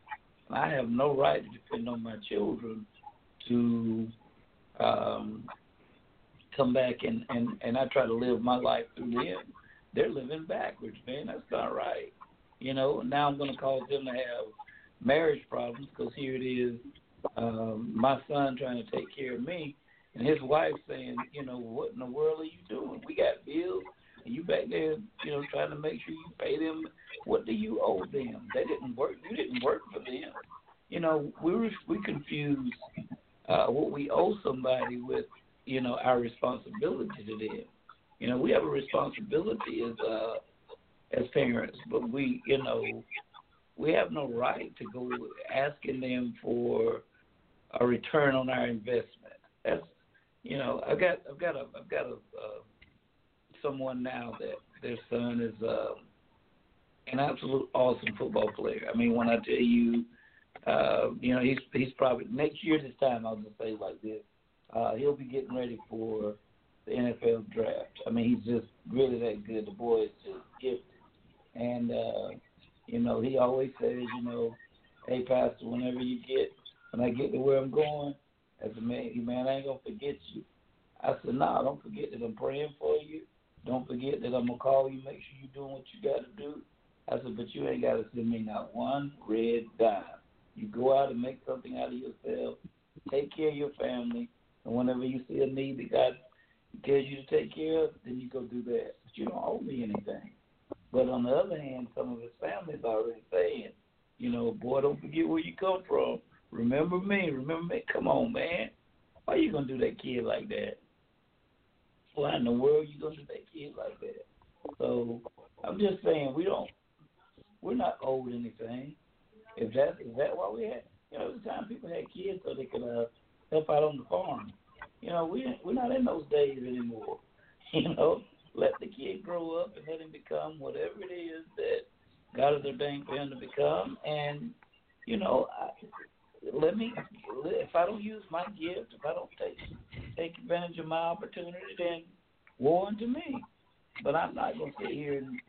I have no right to depend on my children to um, come back and, and, and I try to live my life through them. They're living backwards, man. That's not right. You know, now I'm going to cause them to have marriage problems because here it is, um, my son trying to take care of me, and his wife saying, you know, what in the world are you doing? We got bills, and you back there, you know, trying to make sure you pay them. What do you owe them? They didn't work. You didn't work for them. You know, we were, we confuse uh, what we owe somebody with, you know, our responsibility to them. You know, we have a responsibility as uh, as parents, but we, you know, we have no right to go asking them for a return on our investment. That's, you know, I've got, I've got a, I've got a, uh, someone now that their son is uh, an absolute awesome football player. I mean, when I tell you, uh, you know, he's he's probably next year this time. I'll just say like this. Uh, he'll be getting ready for the NFL draft. I mean, he's just really that good. The boy is just gifted, and uh, you know, he always says, you know, hey, Pastor, whenever you get, when I get to where I'm going, as a man, man, I ain't gonna forget you. I said, nah, don't forget that I'm praying for you. Don't forget that I'm gonna call you, make sure you're doing what you got to do. I said, but you ain't got to send me not one red dime. You go out and make something out of yourself. Take care of your family, and whenever you see a need that God tells you to take care of, then you go do that. But you don't owe me anything. But on the other hand, some of his family's already saying, you know, boy, don't forget where you come from. Remember me. Remember me. Come on, man. Why you gonna do that kid like that? Why in the world you gonna do that kid like that? So I'm just saying we don't we're not owed anything. If that is that why we had you know, the time people had kids so they could uh help out on the farm. You know, we we're not in those days anymore. You know, let the kid grow up and let him become whatever it is that God has ordained for him to become. And you know, I, let me if I don't use my gift, if I don't take take advantage of my opportunity, then woe unto me. But I'm not gonna sit here and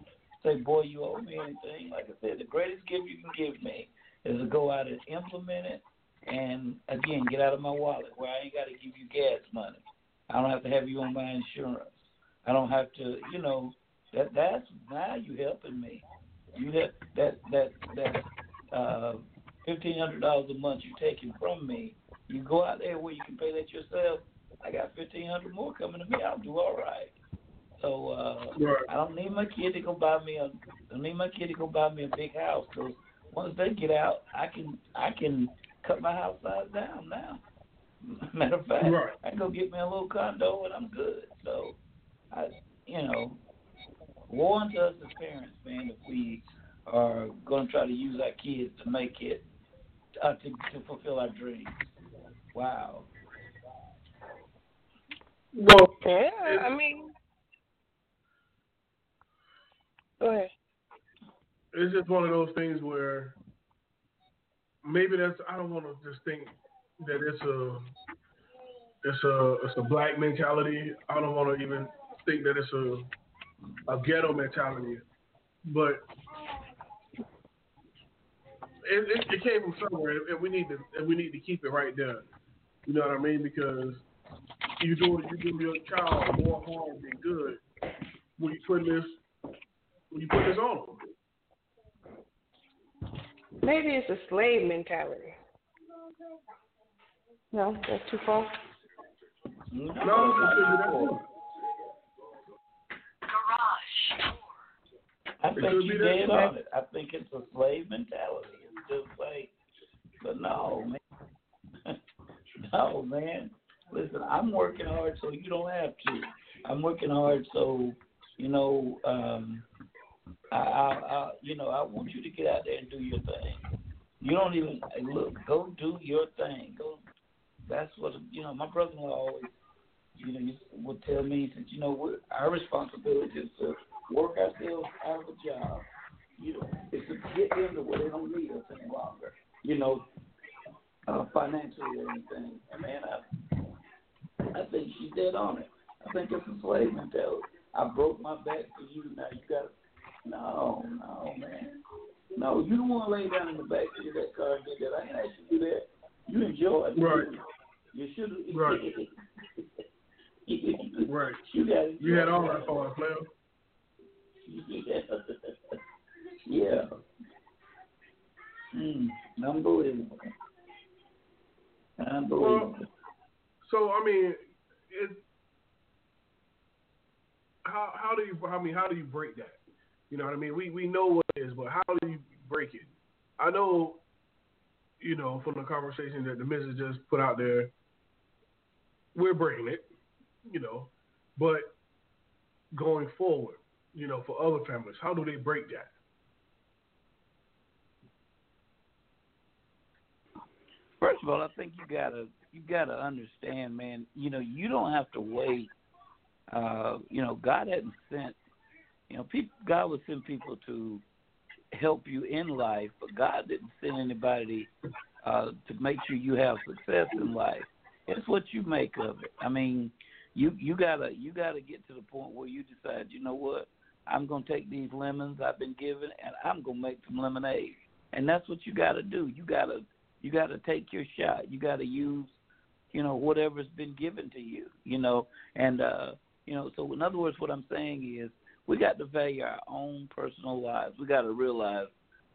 say, boy, you owe me anything. Like I said, the greatest gift you can give me is to go out and implement it and again get out of my wallet where I ain't got to give you gas money. I don't have to have you on my insurance. I don't have to, you know, that that's now you helping me. You have that that that uh fifteen hundred dollars a month you're taking from me. You go out there where you can pay that yourself. I got fifteen hundred more coming to me. I'll do all right. So uh Right. I don't need my kid to go buy me a. I don't need my kid to go buy me a big house. Cause once they get out, I can I can cut my house size down now. Matter of fact, Right. I can go get me a little condo and I'm good. So, I you know, unto us as parents, man, if we are going to try to use our kids to make it uh, to to fulfill our dreams. Wow. Well, Yeah, I mean, go ahead. it's just one of those things where maybe that's I don't want to just think that it's a it's a it's a black mentality. I don't want to even think that it's a a ghetto mentality, but it, it, it came from somewhere, and we need to and we need to keep it right there. You know what I mean? Because you do you do your child more harm than good when you put this when you put this on them. Maybe it's a slave mentality. No, that's too far. No, No, that's because not. I think you be that on it. I think it's a slave mentality. Just like, but no, man. no, man. Listen, I'm working hard so you don't have to. I'm working hard so you know. um I, I, I, you know, I want you to get out there and do your thing. You don't even look. Go do your thing. Go. That's what you know. My brother-in-law always, you know, would tell me. Said, you know, we're, our responsibility is to work ourselves out of a job. You know, is to get them to where they don't need us any longer. You know, uh, financially or anything. And man, I, I think she's dead on it. I think it's a slave mentality. I broke my back for you. Now you got to. No, no, man. No, you don't want to lay down in the back seat of that car and get that. I ain't asked you to do that. You enjoy it. Right. You should have. Right. Right. You got. You had all that fun, player. Yeah. yeah. Mm, unbelievable. Unbelievable. So I mean, it. How how do you I mean how do you break that? You know what I mean? We we know what it is, but how do you break it? I know, you know, from the conversation that the missus just put out there, we're breaking it, you know, but going forward, you know, for other families, how do they break that? First of all, I think you gotta you gotta understand, man. You know, you don't have to wait. Uh, you know, God hadn't sent. You know, people. God would send people to help you in life, but God didn't send anybody uh, to make sure you have success in life. It's what you make of it. I mean, you you gotta you gotta get to the point where you decide, you know what, I'm gonna take these lemons I've been given and I'm gonna make some lemonade. And that's what you gotta do. You gotta you gotta take your shot. You gotta use, you know, whatever's been given to you, you know. And uh, you know, so in other words what I'm saying is we got to value our own personal lives. We got to realize,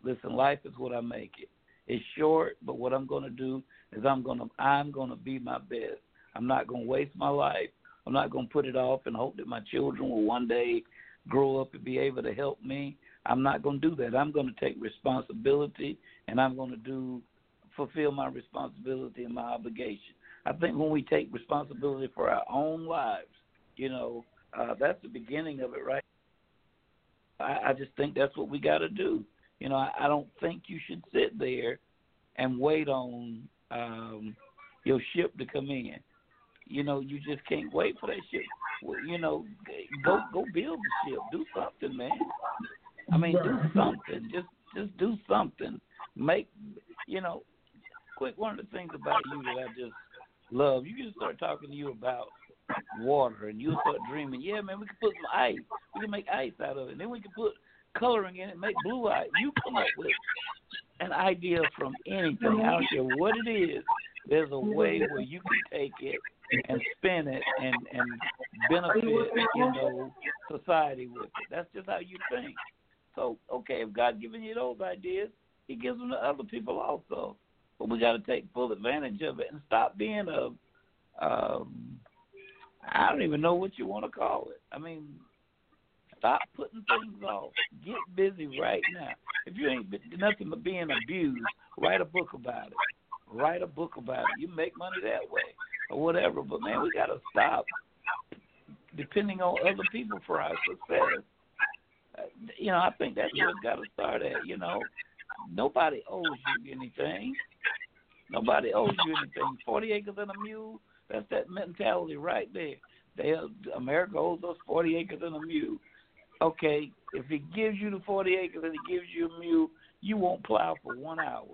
listen, life is what I make it. It's short, but what I'm going to do is I'm going to I'm going to be my best. I'm not going to waste my life. I'm not going to put it off and hope that my children will one day grow up and be able to help me. I'm not going to do that. I'm going to take responsibility and I'm going to do fulfill my responsibility and my obligation. I think when we take responsibility for our own lives, you know, uh, that's the beginning of it, right? I, I just think that's what we got to do. You know, I, I don't think you should sit there and wait on um, your ship to come in. You know, you just can't wait for that ship. Well, you know, go go build the ship. Do something, man. I mean, do something. Just just do something. Make you know. Quick, one of the things about you that I just love. You can start talking to you about water, and you'll start dreaming. Yeah, man, we can put some ice. We can make ice out of it. And then we can put coloring in it, make blue ice. You come up with an idea from anything. I don't care what it is. There's a way where you can take it and spin it and and benefit you know society with it. That's just how you think. So okay, if God giving you those ideas, He gives them to other people also. But we got to take full advantage of it and stop being a um, I don't even know what you want to call it. I mean, stop putting things off. Get busy right now. If you ain't nothing but being abused, write a book about it. Write a book about it. You make money that way or whatever. But man, we got to stop depending on other people for our success. Uh, you know, I think that's where it's got to start at. You know, nobody owes you anything. Nobody owes you anything. Forty acres and a mule. That's that mentality right there. They America owes us forty acres and a mule. Okay, if he gives you the forty acres and he gives you a mule, you won't plow for one hour.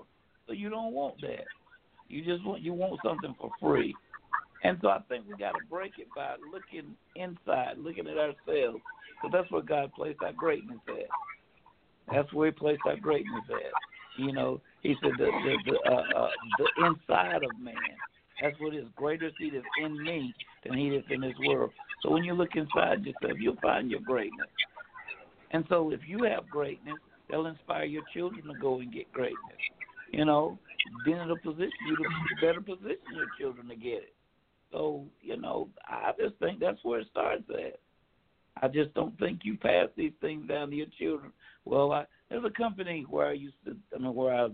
So you don't want that. You just want you want something for free. And so I think we got to break it by looking inside, looking at ourselves, because that's where God placed our greatness at. That's where He placed our greatness at. You know, He said the the the, uh, uh, the inside of man. That's what is greater is He in me than He that's in this world. So when you look inside yourself, you'll find your greatness. And so if you have greatness, they'll inspire your children to go and get greatness. You know, then it'll position you to better position your children to get it. So, you know, I just think that's where it starts at. I just don't think you pass these things down to your children. Well, I, there's a company where I used to, I mean, where I,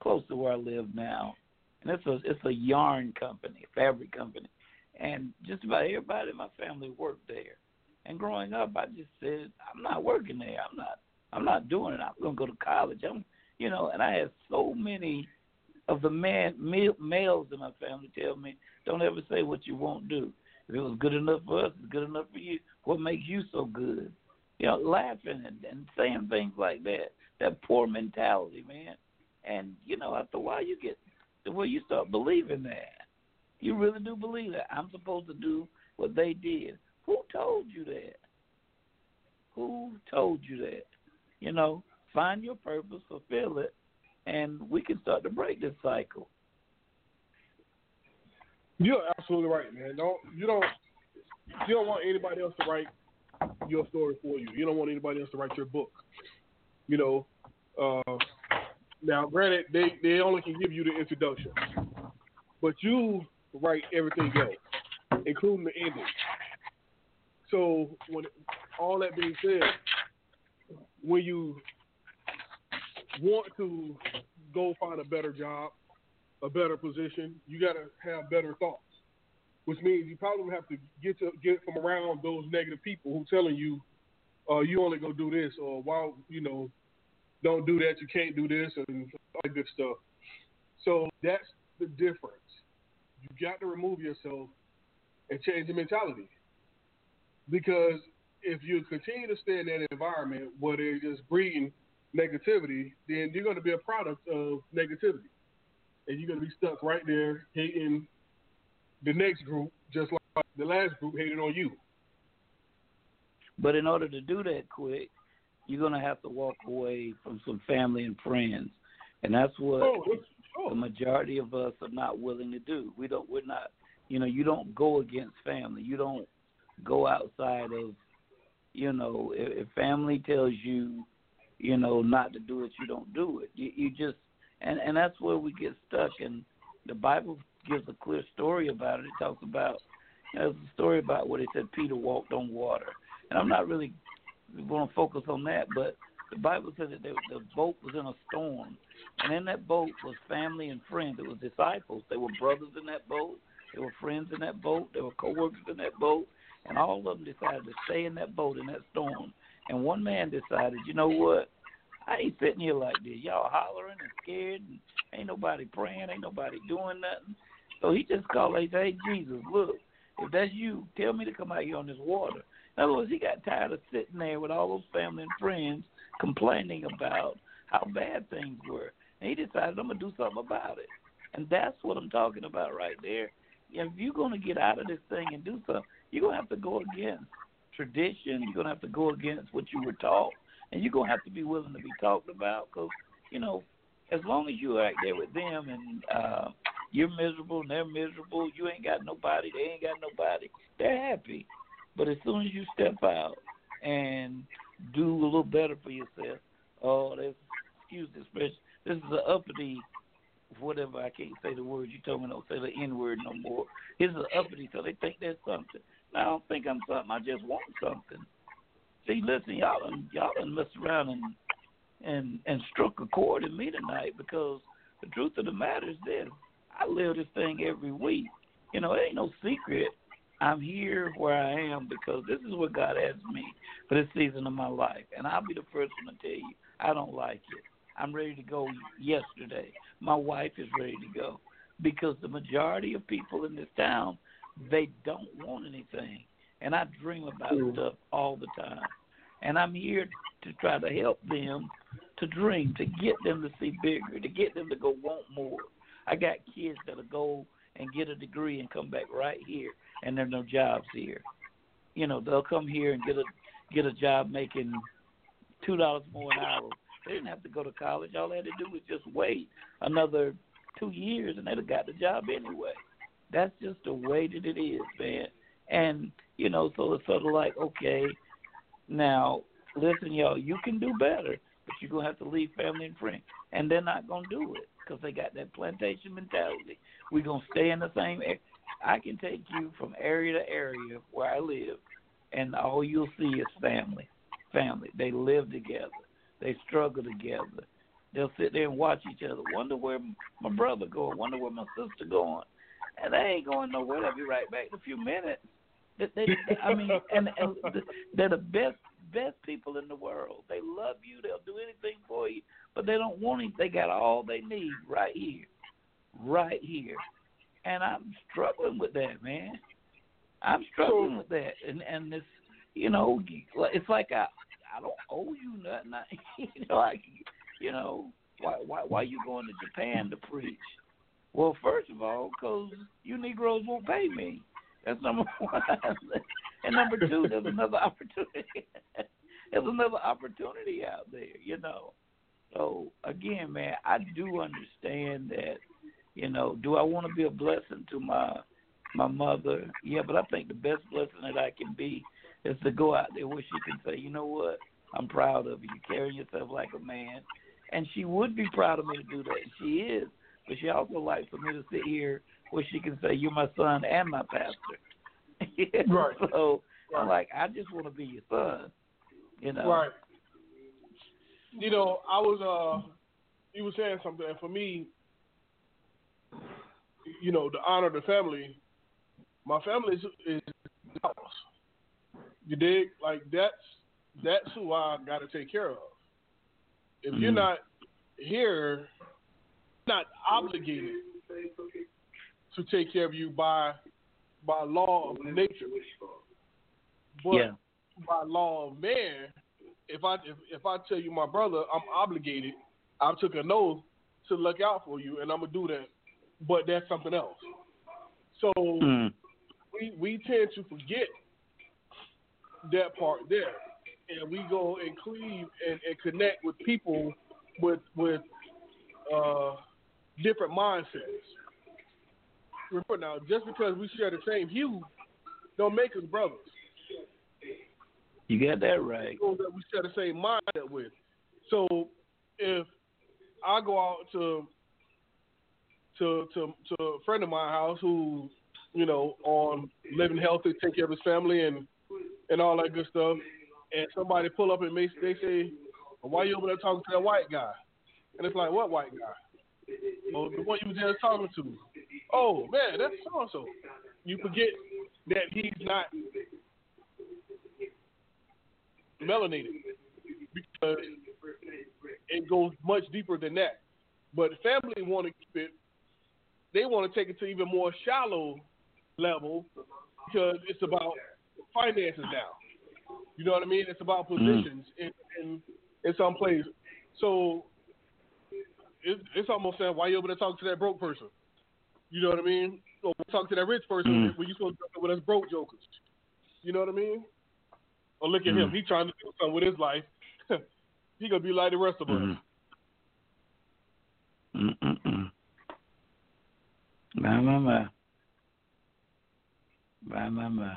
close to where I live now, and it's a it's a yarn company, a fabric company, and just about everybody in my family worked there. And growing up, I just said, I'm not working there. I'm not. I'm not doing it. I'm gonna go to college. I'm, you know. And I had so many of the man males in my family tell me, don't ever say what you won't do. If it was good enough for us, it's good enough for you. What makes you so good? You know, laughing and, and saying things like that. That poor mentality, man. And you know, after a while, you get where you start believing that. You really do believe that I'm supposed to do what they did. Who told you that? Who told you that? You know, find your purpose, fulfill it, and we can start to break this cycle. You're absolutely right, man. Don't you don't you don't want anybody else to write your story for you. You don't want anybody else to write your book. You know, uh, now granted they they only can give you the introduction, but you write everything else, including the ending. So when all that being said, when you want to go find a better job, a better position, you got to have better thoughts. Which means you probably have to get to get from around those negative people who telling you, uh, you only go do this or why you know, don't do that, you can't do this and all that good stuff. So that's the difference. You got to remove yourself and change the mentality. Because if you continue to stay in that environment where they're just breeding negativity, then you're going to be a product of negativity. And you're going to be stuck right there hating the next group, just like the last group hated on you. But in order to do that quick, you're going to have to walk away from some family and friends. And that's what oh, oh. the majority of us are not willing to do. We don't, we're not, you know, you don't go against family. You don't go outside of, you know, if, if family tells you you know, not to do it, you don't do it. You, you just, and and that's where we get stuck. And the Bible gives a clear story about it. It talks about, you know, there's a story about what it said Peter walked on water. And I'm not really going to focus on that, but the Bible says that they, the boat was in a storm, and in that boat was family and friends. It was disciples. They were brothers in that boat. There were friends in that boat. There were coworkers in that boat, and all of them decided to stay in that boat in that storm. And one man decided, you know what? I ain't sitting here like this. Y'all hollering and scared, and ain't nobody praying, ain't nobody doing nothing. So he just called. He said, "Hey Jesus, look, if that's you, tell me to come out here on this water." In other words, he got tired of sitting there with all those family and friends complaining about how bad things were, and he decided, "I'm gonna do something about it." And that's what I'm talking about right there. If you're gonna get out of this thing and do something, you're gonna have to go against tradition. You're gonna have to go against what you were taught, and you're gonna have to be willing to be talked about. Because you know, as long as you're out there with them and uh, you're miserable and they're miserable, you ain't got nobody, they ain't got nobody. They're happy, but as soon as you step out and do a little better for yourself, oh, that's excuse this expression. This is an uppity whatever I can't say the word you told me don't say the N word no more. This is uppity, so they think there's something. I don't think I'm something. I just want something. See, listen, y'all y'all done messed around and and and struck a chord in me tonight because the truth of the matter is this: I live this thing every week. You know, it ain't no secret. I'm here where I am because this is what God has me for this season of my life, and I'll be the first one to tell you I don't like it. I'm ready to go yesterday. My wife is ready to go because the majority of people in this town they don't want anything. And I dream about hmm. stuff all the time. And I'm here to try to help them to dream, to get them to see bigger, to get them to go want more. I got kids that'll go and get a degree and come back right here and there's no jobs here. You know, they'll come here and get a get a job making two dollars more an hour. They didn't have to go to college. All they had to do was just wait another two years and they'd have got the job anyway. That's just the way that it is, man. And you know, so it's sort of like, okay, now listen, y'all, you can do better, but you're gonna have to leave family and friends, and they're not gonna do it because they got that plantation mentality. We're gonna stay in the same. area. I can take you from area to area where I live, and all you'll see is family. Family. They live together. They struggle together. They'll sit there and watch each other. Wonder where my brother going. Wonder where my sister going and they ain't going nowhere. They'll be right back in a few minutes. They, they, I mean, and, and they're the best best people in the world. They love you. They'll do anything for you, but they don't want it. They got all they need right here, right here. And I'm struggling with that, man. I'm struggling with that, and and this, you know, it's like I I don't owe you nothing. I, you know, I, you know, why why why are you going to Japan to preach? Well, first of all, because you Negroes won't pay me. That's number one. and number two, there's another opportunity. there's another opportunity out there, you know. So again, man, I do understand that. You know, do I want to be a blessing to my my mother? Yeah, but I think the best blessing that I can be is to go out there where she can say, you know what, I'm proud of you. You carry yourself like a man, and she would be proud of me to do that. She is but she also likes for me to sit here where she can say, "You're my son and my pastor." right. So right. I'm like, I just want to be your son. You know. Right. You know, I was uh, you were saying something, and for me, you know, the honor of the family. My family is, is ours. You dig? Like that's that's who I got to take care of. If mm-hmm. you're not here not obligated to take care of you by by law of nature, but yeah. by law of man. If I if, if I tell you my brother, I'm obligated. I took an oath to look out for you, and I'm gonna do that. But that's something else. So mm. we we tend to forget that part there, and we go and cleave and, and connect with people with with uh, different mindsets. Remember now, just because we share the same hue, don't make us brothers. You got that right. That we share the same mindset with. So if I go out to to to to a friend of my house who, you know, on living healthy, take care of his family and and all that good stuff, and somebody pull up and they, say, "Why you over there talking to that white guy?" And it's like, "What white guy?" Oh, the one you were just talking to. oh man, that's so so. You forget that he's not melanated because it goes much deeper than that. But family want to keep it. They want to take it to even more shallow level because it's about finances now. You know what I mean? It's about positions in, in in some place. So it, it's almost saying why you over there talking to that broke person. You know what I mean? Or talk to that rich person Mm. when you supposed to talk with us broke jokers. You know what I mean? Or look at him, Mm. he trying to do something with his life. he gonna be like the rest of us. Mm. Mm-mm-mm. My, my, my. My, my, my.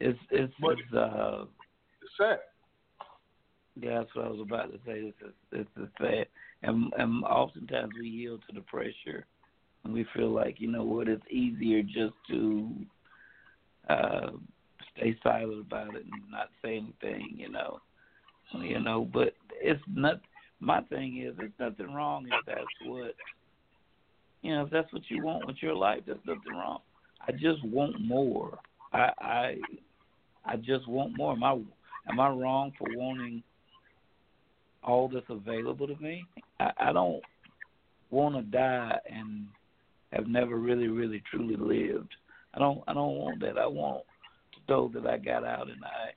It's, it's, But- it's, uh, It's sad. yeah, that's what I was about to say. It's, it's, it's sad. And, and oftentimes we yield to the pressure and we feel like, you know what, it's easier just to, uh, stay silent about it and not say anything, you know. You know, but it's not, my thing is, there's nothing wrong if that's what, you know, if that's what you want with your life, there's nothing wrong. I just want more. I I I just want more. Am I am I wrong for wanting all that's available to me? I, I don't want to die and have never really, really, truly lived. I don't I don't want that. I want to know that I got out and I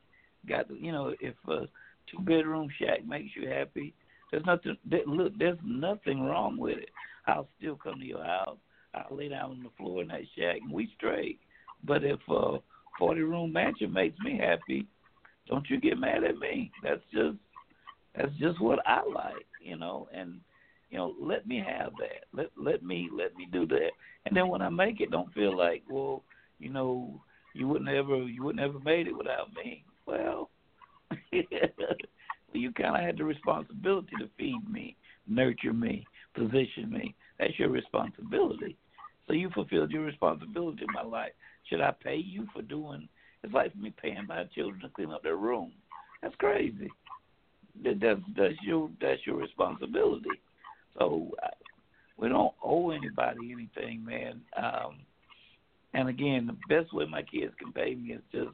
got you know if a two bedroom shack makes you happy, there's nothing. Look, there's nothing wrong with it. I'll still come to your house. I'll lay down on the floor in that shack and we straight. But if a forty room mansion makes me happy, don't you get mad at me. That's just that's just what I like, you know, and you know, let me have that. Let let me let me do that. And then when I make it, don't feel like, well, you know, you wouldn't ever you wouldn't ever made it without me. Well, you kind of had the responsibility to feed me, nurture me, position me. That's your responsibility. So you fulfilled your responsibility in my life. Should I pay you for doing? It's like me paying my children to clean up their room. That's crazy. That, that's that's your that's your responsibility. So uh, we don't owe anybody anything, man. Um, and again, the best way my kids can pay me is just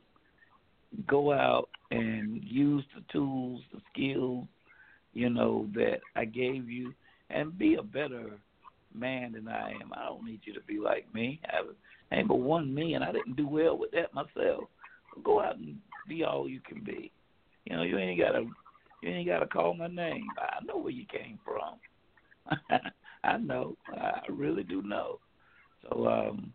go out and use the tools, the skills, you know, that I gave you, and be a better man than I am. I don't need you to be like me. I ain't but one me, and I didn't do well with that myself. Go out and be all you can be. You know, you ain't gotta, you ain't gotta call my name. I know where you came from. I know. I really do know. So, um,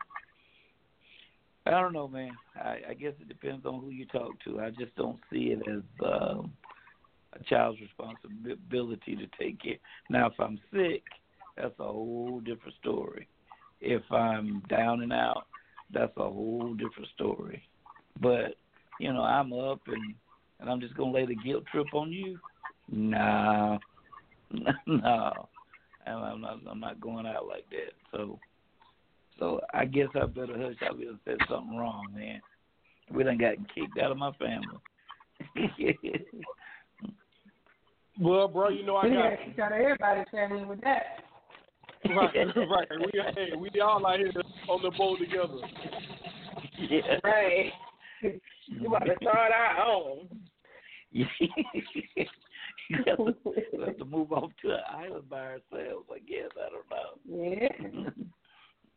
I don't know, man. I, I guess it depends on who you talk to. I just don't see it as um, a child's responsibility to take care. Now, if I'm sick, that's a whole different story. If I'm down and out, that's a whole different story. But you know, I'm up and and I'm just gonna lay the guilt trip on you. Nah, no, I'm not. I'm not going out like that. So, so I guess I better hush. I better said something wrong, man. We done got kicked out of my family. Well, bro, you know I We got got kicked out of everybody's family with that. right, right. We hey, we all out here on the boat together. yeah. Right. You about to start our own. we have, to, we have to move off to an island by ourselves. I guess I don't know. Yeah.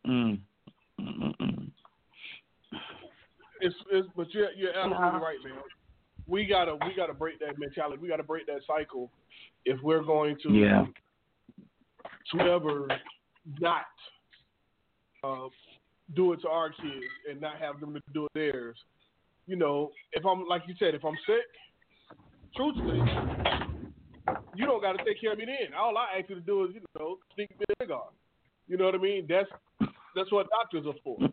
Mm. Mm-mm. It's, it's but you're you're absolutely Uh-huh. right, man. We gotta we gotta break that mentality. We gotta break that cycle if we're going to Yeah. to ever not uh, do it to our kids and not have them to do it theirs. You know, if I'm like you said, if I'm sick, truthfully, you don't got to take care of me then. All I ask you to do is, you know, sneak me a cigar. You know what I mean? That's that's what doctors are for.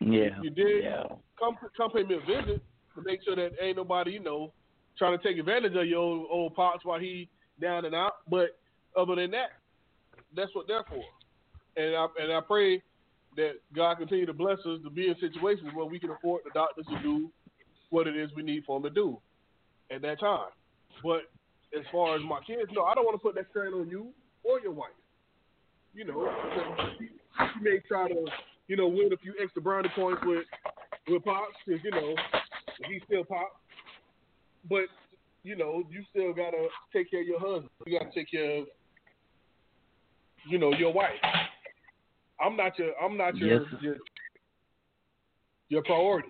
Yeah. You did Yeah. come come pay me a visit to make sure that ain't nobody, you know, trying to take advantage of your old, old pops while he down and out. But other than that, that's what they're for. And I and I pray that God continue to bless us to be in situations where we can afford the doctors to do what it is we need for them to do at that time. But as far as my kids, no, I don't want to put that strain on you or your wife. you know, she may try to, you know, win a few extra brownie points with with pops because you know he's still pop. But you know, you still gotta take care of your husband. You gotta take care of, you know, your wife. I'm not your, I'm not your, Yes. your, your priority.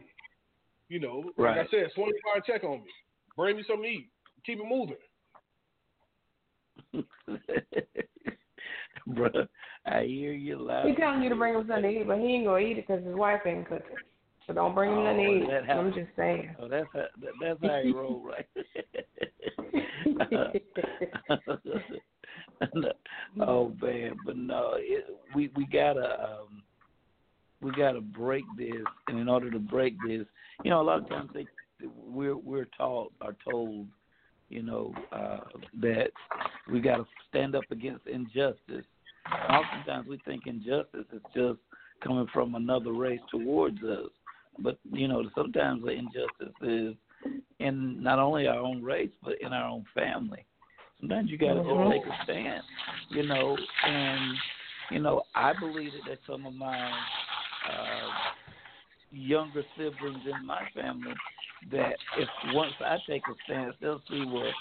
You know, like I said, swing by and check on me. Bring me something to eat. Keep it moving. Bruh, I hear you loud. He telling you to bring him something to eat, but he ain't gonna eat it because his wife ain't cooking. So don't bring him nothing Oh, to eat. I'm just saying. Oh, that's how, that, that's how you roll, right? oh man, but no, it, we we gotta um, we gotta break this, and in order to break this, you know, a lot of times they we're we're taught are told, you know, uh, that we gotta stand up against injustice. Oftentimes we think injustice is just coming from another race towards us, but you know, sometimes the injustice is in not only our own race but in our own family. Sometimes you got to Mhm. take a stand, you know, and you know I believe that, that some of my uh, younger siblings in my family that if once I take a stance, they'll see well,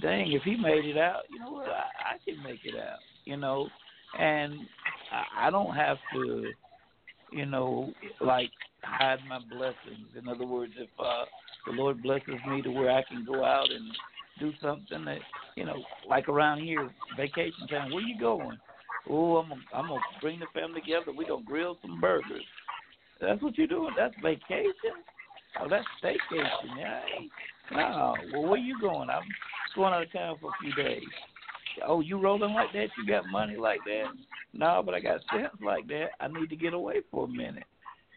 dang, if he made it out, you know what, I, I can make it out, you know, and I, don't have to, you know, like hide my blessings. In other words, if uh, the Lord blesses me to where I can go out and do something that, you know, like around here, vacation time. Where you going? Oh, I'm gonna, I'm gonna bring the family together. We gonna grill some burgers. That's what you're doing. That's vacation. Oh, that's staycation. Yeah. No. Well, where you going? I'm going out of town for a few days. Oh, you rolling like that? You got money like that? No, but I got sense like that. I need to get away for a minute.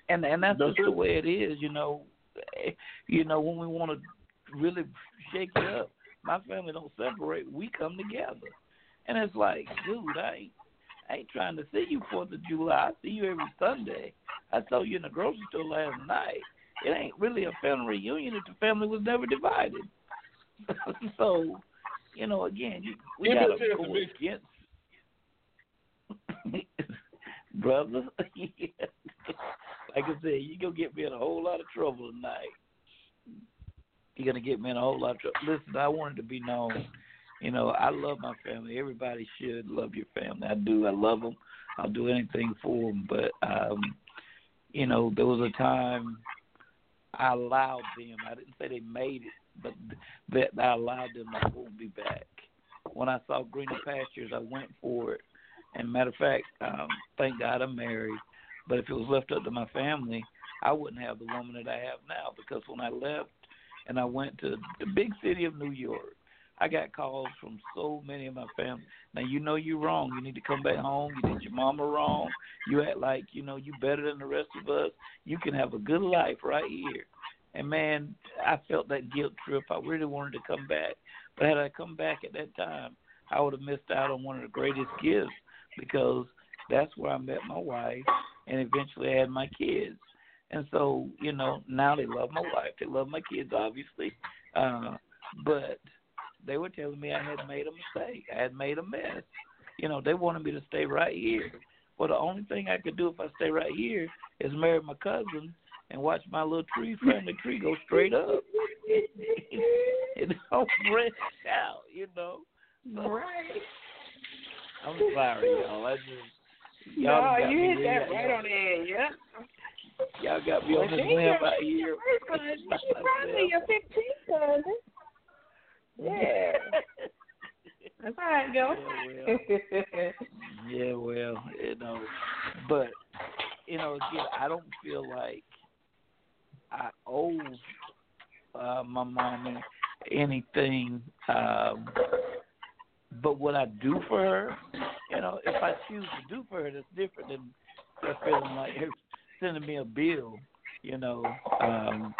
And and that's just the way it is, you know. Eh, You know, when we want to really shake it up, my family don't separate. We come together, and it's like, dude, I ain't, I ain't trying to see you Fourth of July. I see you every Sunday. I saw you in the grocery store last night. It ain't really a family reunion if the family was never divided. so, you know, again, you, we gotta a chance go to be- against brother. like I said, you gonna get me in a whole lot of trouble tonight. You're gonna get me in a whole lot of trouble. Listen, I wanted to be known. You know, I love my family. Everybody should love your family. I do. I love them. I'll do anything for them. But um, you know, there was a time I allowed them. I didn't say they made it, but that I allowed them to hold me back. When I saw greener pastures, I went for it. And matter of fact, um, thank God I'm married. But if it was left up to my family, I wouldn't have the woman that I have now because when I left and I went to the big city of New York, I got calls from so many of my family. Now you know you're wrong. You need to come back home. You did your mama wrong. You act like you know you better than the rest of us. You can have a good life right here. And man, I felt that guilt trip. I really wanted to come back, but had I come back at that time, I would have missed out on one of the greatest gifts because that's where I met my wife and eventually had my kids. And so, you know, now they love my wife. They love my kids, obviously. Uh, but they were telling me I had made a mistake. I had made a mess. You know, they wanted me to stay right here. Well, the only thing I could do if I stay right here is marry my cousin and watch my little tree, family tree, go straight up. it don't branch out, you know. So, Right. I'm sorry, y'all. I just y'all No, got you me hit that out- right on the head. Yeah. Y'all got me on this limb out here. your. She probably your 15th cousin. Yeah. That's how it go. Yeah, well, you know, but you know, again, I don't feel like I owe uh, my mom anything. Um, but what I do for her, you know, if I choose to do for her, that's different than her feeling like her sending me a bill. You know, um,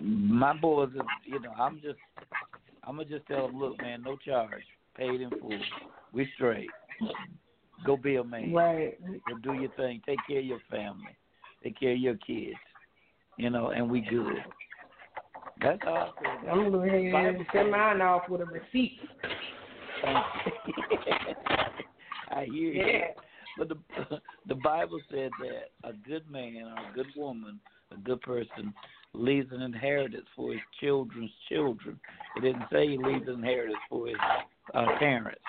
my boys, are, you know, I'm just, I'm gonna just tell them, look, man, no charge, paid in full, we straight. Go be a man. Right. Go do your thing. Take care of your family. Take care of your kids. You know, and we good. That's feel. I'm gonna and send mine off with a receipt. I hear Yeah. you. But the the Bible said that a good man or a good woman, a good person, leaves an inheritance for his children's children. It didn't say he leaves an inheritance for his uh, parents.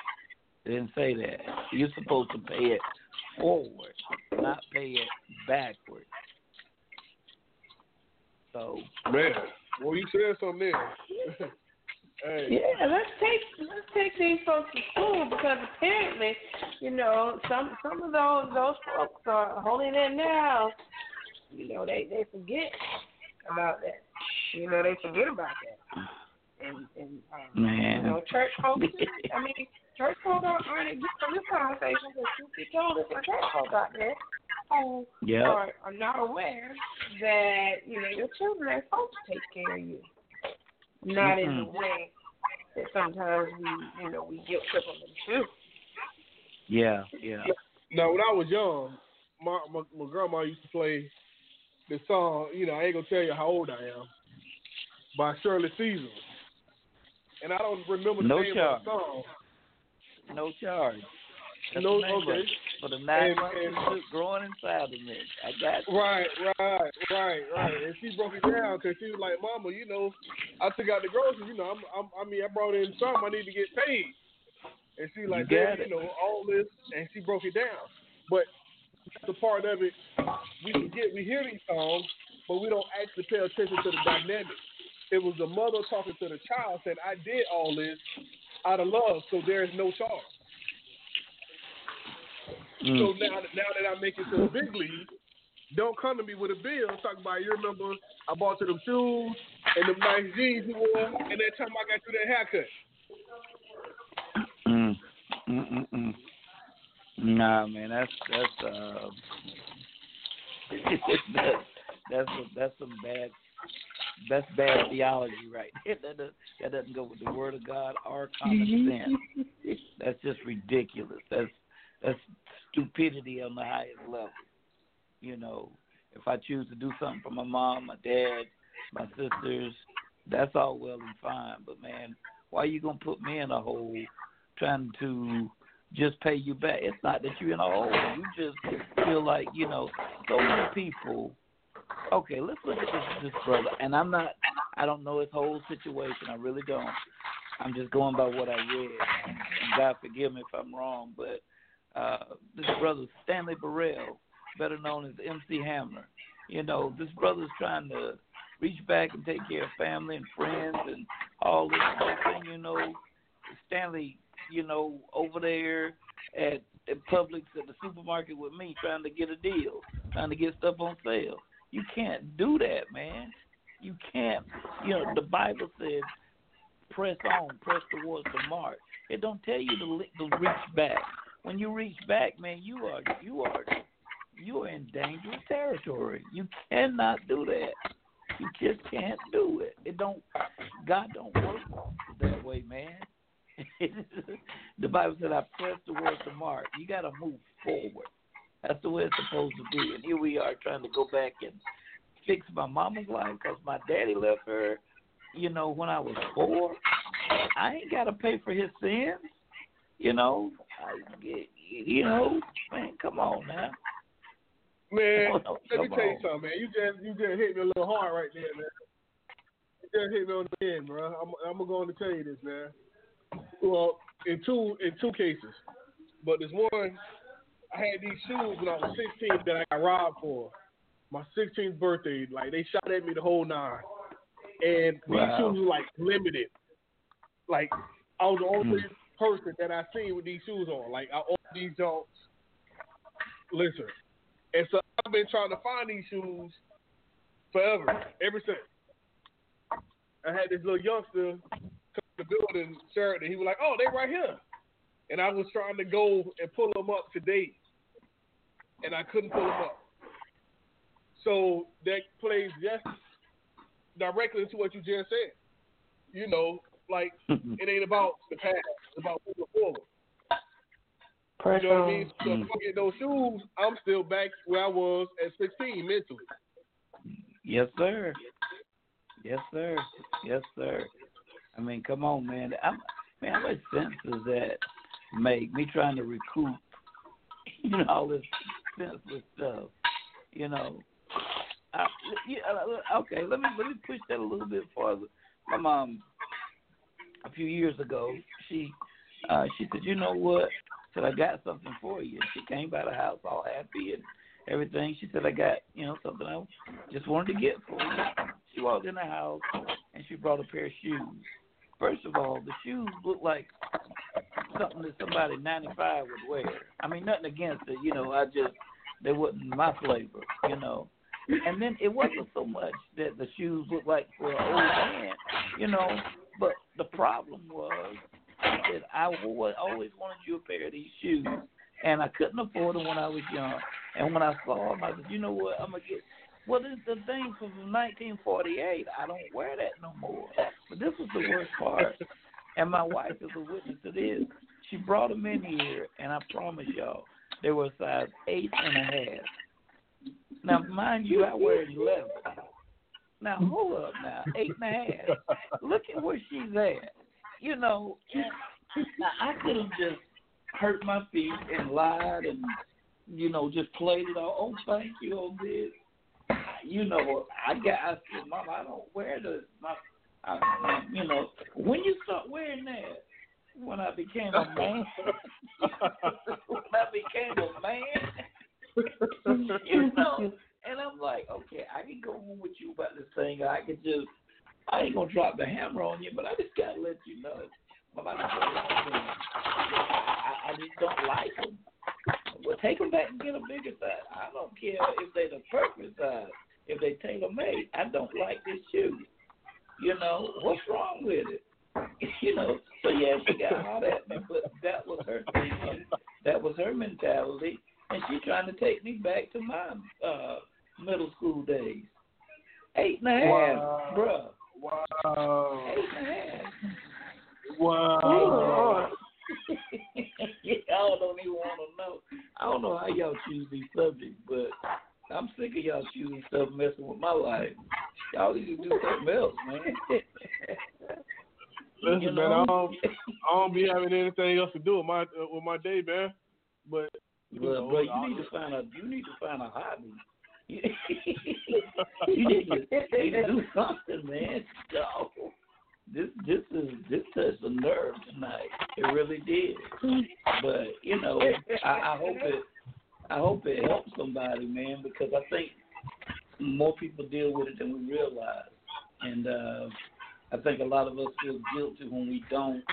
It didn't say that. You're supposed to pay it forward, not pay it backward. So Man, well, you said something there. hey, Yeah, let's take let's take these folks to school because apparently, you know, some some of those those folks are holding it now. You know, they they forget about that. You know, they forget about that. And and um, Man. you know, church folks. I mean, church folks aren't aren't exempt from this conversation because truth be told, there's some church folks out there who yeah, are, are not aware that you know your children are supposed to take care of you, not in the way that sometimes we you know we guilt trip them to. yeah, yeah. Now, when I was young, my, my my grandma used to play the song. You know, I ain't gonna tell you how old I am, by Shirley Caesar. And I don't remember the No name charge. of the song. No charge. That's No, the name of okay. For the nine And- months growing inside of me. I got you. Right, right, right, right. And she broke it down because she was like, "Mama, you know, I took out the groceries. You know, I'm, I'm, I mean, I brought in some. I need to get paid." And she like, You "Dad, you know, all this," and she broke it down. But the part of it, we forget we hear these songs, but we don't actually pay attention to the dynamic. It was the mother talking to the child, saying, "I did all this out of love, so there is no charge." So Mm. now, that- now that I make it to the big league, don't come to me with a bill. Talk about you remember I bought you them shoes and them nice jeans you wore, and that time I got you that haircut. Mm. Mm. Mm. Mm. Nah, man, that's that's uh, that's that's that's some bad that's bad theology right there. That doesn't, that doesn't go with the word of God or common mm-hmm. sense. That's just ridiculous. That's that's stupidity on the highest level. You know, if I choose to do something for my mom, my dad, my sisters, that's all well and fine. But man, why are you gonna put me in a hole trying to just pay you back? It's not that you're in a hole. You just feel like you know so many people. Okay, let's look at this this brother, and I'm not. I don't know his whole situation. I really don't. I'm just going by what I read. And God forgive me if I'm wrong, but uh, this brother Stanley Burrell, better known as MC Hammer. You know, this brother's trying to reach back and take care of family and friends and all this. Next thing you know, Stanley, you know, over there at, at Publix at the supermarket with me trying to get a deal, trying to get stuff on sale. You can't do that, man. You can't. You know, the Bible says, "Press on, press towards the mark." It don't tell you to, to reach back. When you reach back, man, you are you are you are in dangerous territory. You cannot do that. You just can't do it. It don't. God don't work that way, man. the Bible said, "I press towards the mark." You got to move forward. That's the way it's supposed to be. And here we are trying to go back and fix my mama's life because my daddy left her. You know, when I was four, I ain't got to pay for his sins. You know, I, you know, man, come on now. Man, on, let me tell you on. something, man. You just you just hit me a little hard right there, man. You just hit me on the end, bro. I'm I'm going to tell you this, man. Well, in two in two cases, but there's one. I had these shoes when I was 16 that I got robbed for. My 16th birthday, like they shot at me the whole nine, and these shoes were like limited. Like I was the only Hmm. person that I seen with these shoes on. Like I own these dogs. Listen, and so I've been trying to find these shoes forever, ever since. I had this little youngster come to the building, shirt, and he was like, "Oh, they right here," and I was trying to go and pull them up today, and I couldn't pull them up. So that plays just directly into what you just said. You know, like it ain't about the past; it's about moving forward. Press You know what I mean? So if I get those shoes, I'm still back where I was at 16 mentally. Yes, sir. Yes, sir. Yes, sir. I mean, come on, man. I'm, man, how much sense does that make? Me trying to recoup you know all this senseless stuff. You know, I, yeah, uh, okay. Let me let me push that a little bit farther. My mom, a few years ago, she uh, she said, "You know what?" Said I got something for you. She came by the house all happy and everything. She said, "I got you know something I just wanted to get for you." She walked in the house and she brought a pair of shoes. First of all, the shoes looked like something that somebody 95 would wear. I mean, nothing against it, you know. I just they wasn't my flavor, you know. And then it wasn't so much that the shoes looked like for an old man, you know. But the problem was that I always wanted you a pair of these shoes, and I couldn't afford them when I was young. And when I saw them, I said, you know what? I'm gonna get. Well, this is the thing from 1948. I don't wear that no more. But this was the worst part. And my wife is a witness to this. She brought them in here, and I promise y'all, they were size eight and a half. Now, mind you, I wear eleven. Now, hold up now, eight and a half. Look at where she's at. You know, now I could have just hurt my feet and lied and, you know, just played it all. Oh, thank you, oh, this. You know, I got, I said, Mom, I don't wear the, my, I, you know, when you start wearing that, when I became a man, when I became a man, you know, and I'm like, okay, I can go on with you about this thing. I can just, I ain't gonna drop the hammer on you, but I just gotta let you know. About the I, I just don't like them. Well, take them back and get a bigger size. I don't care if they're the perfect size. If they tailor made, I don't like this shoe. You know what's wrong with it? You know, so yeah, she got hot at me, but that was her thinking. That was her mentality, and she trying to take me back to my uh middle school days. Eight and a half, Wow. bruh. Wow. Eight and a half. Wow. y'all don't even want to know. I don't know how y'all choose these subjects, but I'm sick of y'all choosing stuff messing with my life. Y'all need to do something else, man. Listen, You man, know? I don't, I don't be having anything else to do with my uh, with my day, man. But Well, bro, you need to find a you need to find a hobby. you need to, you need to do something, man. No. This this is this touched a nerve tonight. It really did. But you know, I, I hope it I hope it helps somebody, man, because I think more people deal with it than we realize. And uh I think a lot of us feel guilty when we don't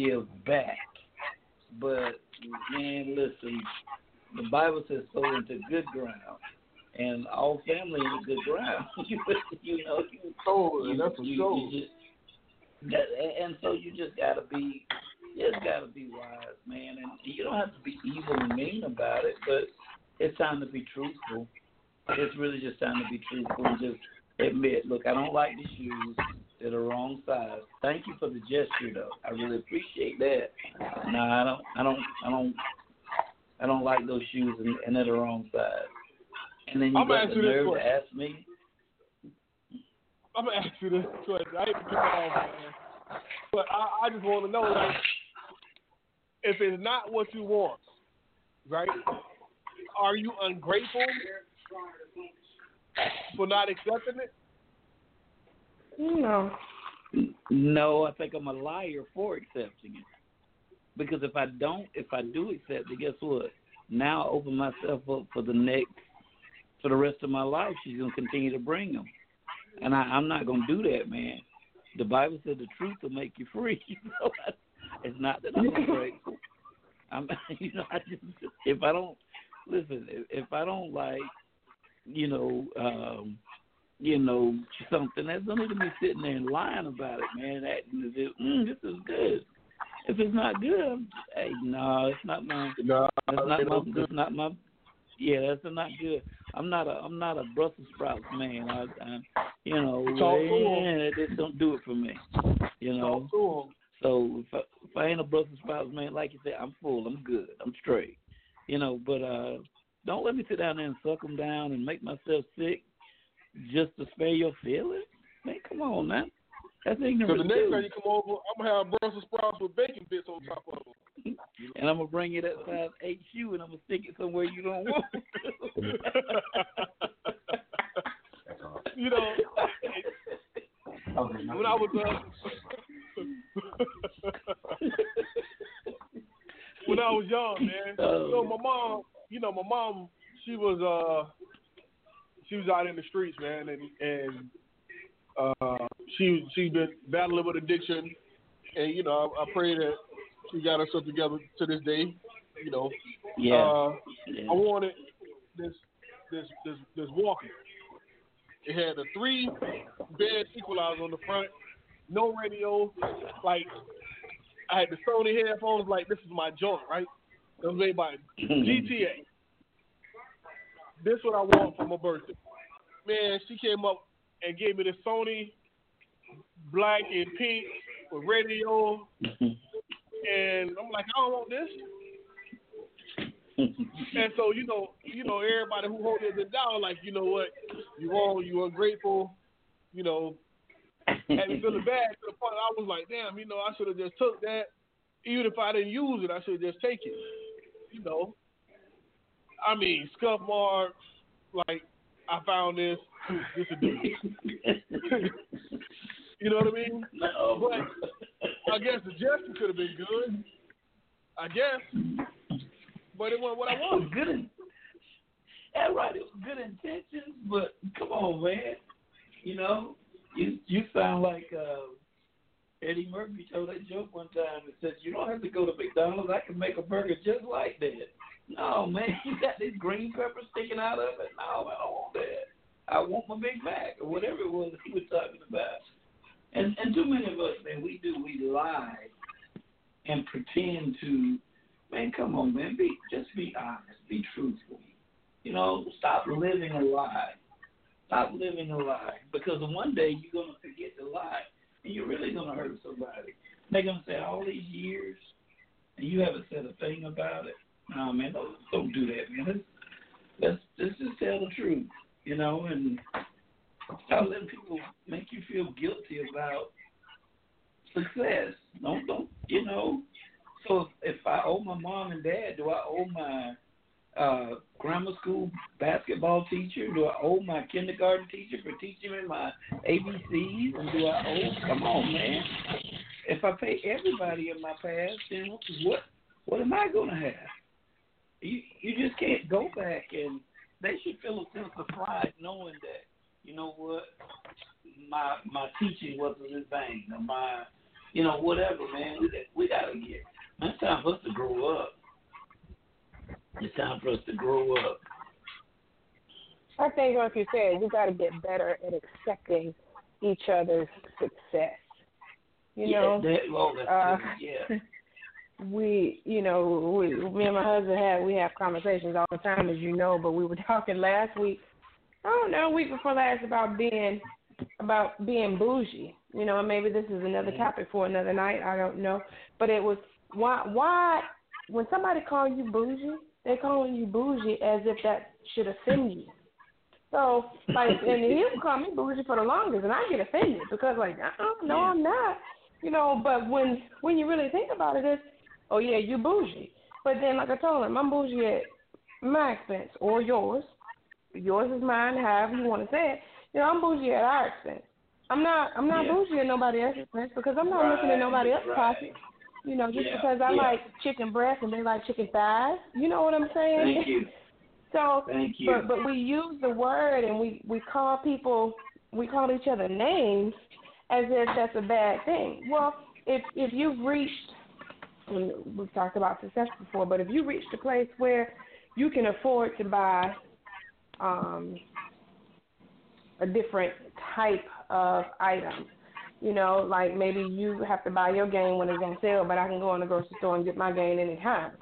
give back. But man, listen, the Bible says sow into good ground. And all family is good ground. you, you know, you, Oh, you, that's for you, sure. you just, that, and so you just gotta be, you just gotta be wise, man. And you don't have to be evil and mean about it, but it's time to be truthful. It's really just time to be truthful and just admit, look, I don't like the shoes. They're the wrong size. Thank you for the gesture, though. I really appreciate that. No, I don't. I don't. I don't. I don't like those shoes, and, and they're the wrong size. And then you I'm got the nerve to ask me. I'm gonna ask you this question. I hate to you off, man, but I, I just want to know, like, if it's not what you want, right? Are you ungrateful for not accepting it? No. No, I think I'm a liar for accepting it. Because if I don't, if I do accept it, guess what? Now I open myself up for the next, for the rest of my life. She's gonna continue to bring them, and I, I'm not gonna do that, man. The Bible said the truth will make you free. it's not that I'm ungrateful. I'm, you know, I just if I don't listen, if, I don't like, you know, um, you know, something. that's no need to be sitting there and lying about it, man. Acting as if mm, this is good. If it's not good, I'm just, hey, no, it's not my. No, That's not my. That's not my. Yeah, that's not good. I'm not a. I'm not a Brussels sprouts man. I, I you know, Talk to 'em. yeah, this don't do it for me. You know. Talk to. So if I, if I ain't a Brussels sprouts man, like you said, I'm full. I'm good. I'm straight. You know, but uh don't let me sit down there and suck them down and make myself sick just to spare your feelings. Man, come on, man. That's So ignorant the next time you come over, I'm gonna have Brussels sprouts with bacon bits on top of them. and I'm gonna bring you that size eight shoe, and I'm gonna stick it somewhere you don't want. you know, when I was uh, when I was young, man. Oh. So my mom, you know, my mom, she was uh, she was out in the streets, man, and and uh, she she been battling with addiction, and you know, I, I pray that she got herself together to this day. You know, yeah. uh, yeah. I wanted this this this this Walkman. It had a three bed equalizer on the front, no radio. Like I had the Sony headphones. Like this is my joint, right? It was made by GTA. This what I want for my birthday. Man, she came up and gave me the Sony black and pink with radio, and I'm like, I don't want this. And so you know, you know, everybody who holds it down, like, you know what, you wrong, you ungrateful, you know, had me feeling bad to the point I was like, damn, you know, I should have just took that. Even if I didn't use it, I should have just take it. You know, I mean, scuff marks, like I found this, this a dude. you know what I mean? no. But I guess the gesture could have been good. I guess, but it wasn't what I wanted. good. In, yeah, right. It was good intentions, but come on, man. You know, you you sound like uh, Eddie Murphy told that joke one time and said, "You don't have to go to McDonald's. I can make a burger just like that." No, man, you got this green pepper sticking out of it. No, I don't want that. I want my Big Mac or whatever it was he was talking about. And and too many of us, man, we do we lie and pretend to. Man, come on, man, be just be honest, be truthful. You know, stop living a lie. Stop living a lie because one day you're gonna forget the lie and you're really gonna hurt somebody. They're gonna say all these years and you haven't said a thing about it. No, man, don't, don't do that, man. Let's, let's let's just tell the truth, you know, and stop letting people make you feel guilty about success. Don't don't you know? So if I owe my mom and dad, do I owe my uh, grammar school basketball teacher? Do I owe my kindergarten teacher for teaching me my ABCs? And do I owe? Come on, man. If I pay everybody in my past, then what? What am I gonna have? You you just can't go back, and they should feel a sense of pride knowing that you know what my my teaching wasn't in vain, or my you know whatever, man. We we gotta get. It's time for us to grow up. It's time for us to grow up. I think, like you said, we got to get better at accepting each other's success. You yeah, know, that, well, that's uh, yeah. we, you know, we, me and my husband have we have conversations all the time, as you know. But we were talking last week. I don't know, week before last about being about being bougie. You know, and maybe this is another topic for another night. I don't know, but it was why why when somebody calls you bougie, they calling you bougie as if that should offend you. So like, and he would call me bougie for the longest, and I get offended because like, uh-uh, no, I'm not. You know, but when when you really think about it, it's oh yeah, you bougie. But then, like I told him, I'm bougie at my expense or yours. Yours is mine, however you want to say it. You know, I'm bougie at our expense. I'm not. I'm not Yeah. bougie at nobody else's expense because I'm not Right, looking at nobody else's right. pocket. You know, just Yeah, because I yeah. like chicken breast and they like chicken thighs. You know what I'm saying? Thank you. So, Thank you. but but we use the word and we we call people we call each other names as if that's a bad thing. Well, if if you've reached and we've talked about success before, but if you reached a place where you can afford to buy um a different type of item. You know, like maybe you have to buy your game when it's on sale, but I can go in the grocery store and get my game anytime.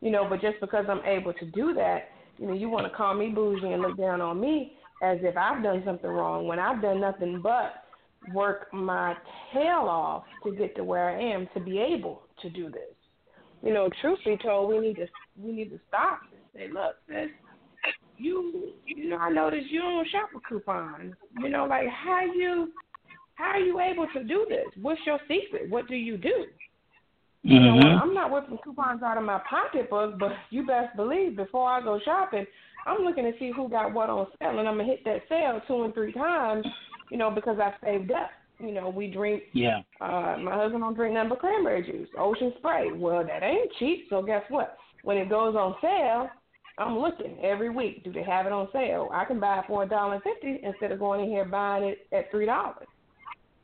You know, but just because I'm able to do that, you know, you want to call me bougie and look down on me as if I've done something wrong when I've done nothing but work my tail off to get to where I am to be able to do this. You know, truth be told, we need to we need to stop and say, look, sis, you you know, I noticed you don't shop with coupons. You know, like how you how are you able to do this? What's your secret? What do you do? You know, Mhm. I'm not whipping coupons out of my pocketbook, but you best believe before I go shopping, I'm looking to see who got what on sale, and I'm gonna hit that sale two and three times, you know, because I saved up. You know, we drink. Yeah. Uh, my husband don't drink nothing but cranberry juice, ocean spray. Well, that ain't cheap, so guess what? When it goes on sale, I'm looking every week. Do they have it on sale? I can buy it for a dollar fifty instead of going in here buying it at three dollars.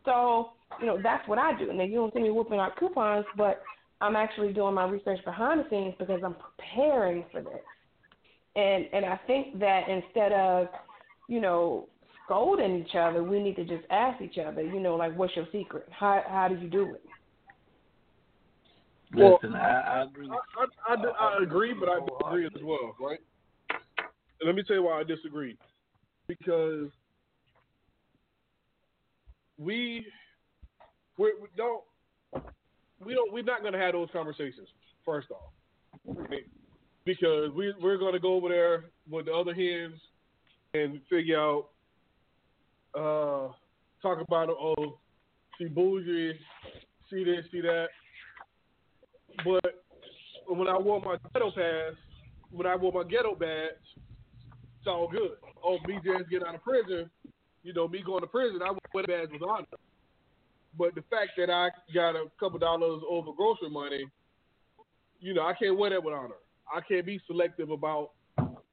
So, you know, that's what I do. Now you don't see me whooping out coupons, but I'm actually doing my research behind the scenes because I'm preparing for this. And and I think that instead of, you know, scolding each other, we need to just ask each other, you know, like what's your secret? How how do you do it? Well, Listen, I, I agree. I, I, I, I agree, but I disagree as well, right? And let me tell you why I disagree. Because we we're, don't we don't we're not to have those conversations. First off, because we we're to go over there with the other hens and figure out uh talk about oh she bougie, see this, see that. But when I wore my ghetto pass, when I wore my ghetto badge, it's all good. Oh, just getting out of prison, you know, me going to prison, I would the badge with honor. But the fact that I got a couple dollars over grocery money, you know, I can't wear that with honor. I can't be selective about,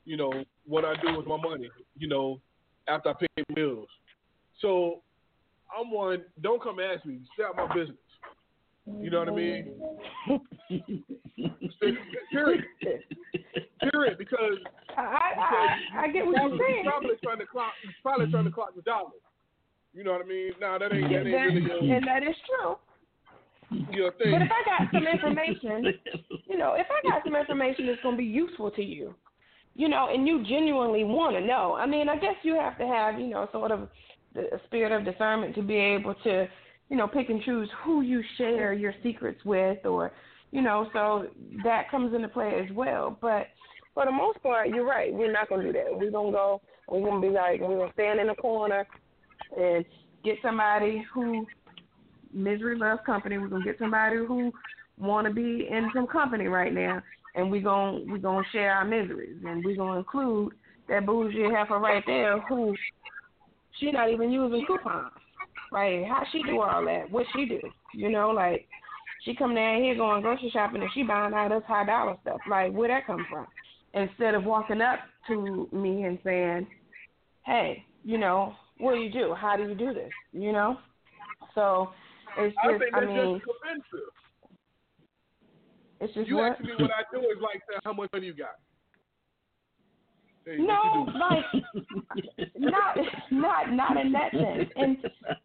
you know, what I do with my money, you know, after I pay bills. So I'm one, don't come ask me, stay out my business. You know what I mean? Period. Period. Because I I, I get what you're saying. probably trying to clock, probably trying to clock the dollar. You know what I mean? Nah, that ain't that ain't that- really your, and that is true. your thing. But if I got some information, you know, if I got some information that's going to be useful to you, you know, and you genuinely want to know, I mean, I guess you have to have, you know, sort of the a spirit of discernment to be able to, you know, pick and choose who you share your secrets with, or, you know, so that comes into play as well. But For the most part, you're right. We're not gonna do that. We're gonna go. We're gonna be like we're gonna stand in the corner and get somebody who misery loves company. We're gonna get somebody who want to be in some company right now, and we're gonna we're gonna share our miseries, and we're gonna include that bougie heifer right there who she not even using coupons. Right? How she do all that? What she do? You know, like she come down here going grocery shopping and she buying all this high dollar stuff. Like where that come from? Instead of walking up to me and saying, "Hey, you know, what do you do? How do you do this? You know?" So it's I just, think I mean, just it's just You what? ask me what I do is like how much money you got. Hey, No, what you do? like not not not in that sense. In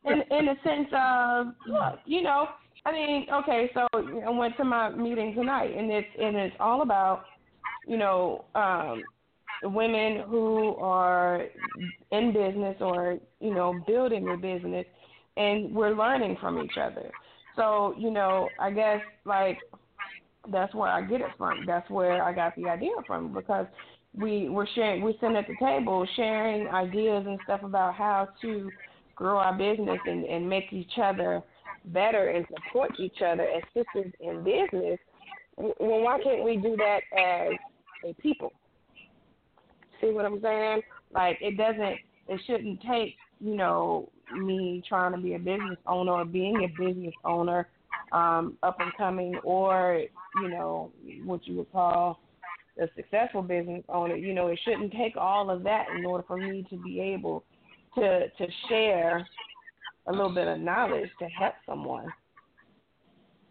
in in the sense of look, you know, I mean, okay, so I went to my meeting tonight and it's and it's all about, you know, um women who are in business or, you know, building their business and we're learning from each other. So, you know, I guess like that's where I get it from. That's where I got the idea from because we we're sharing we're sitting at the table sharing ideas and stuff about how to grow our business and, and make each other better and support each other as sisters in business. Well, why can't we do that as a people? See what I'm saying? like it doesn't it shouldn't take, you know, me trying to be a business owner or being a business owner, um, up and coming or, you know, what you would call a successful business owner, you know, it shouldn't take all of that in order for me to be able to to share a little bit of knowledge to help someone.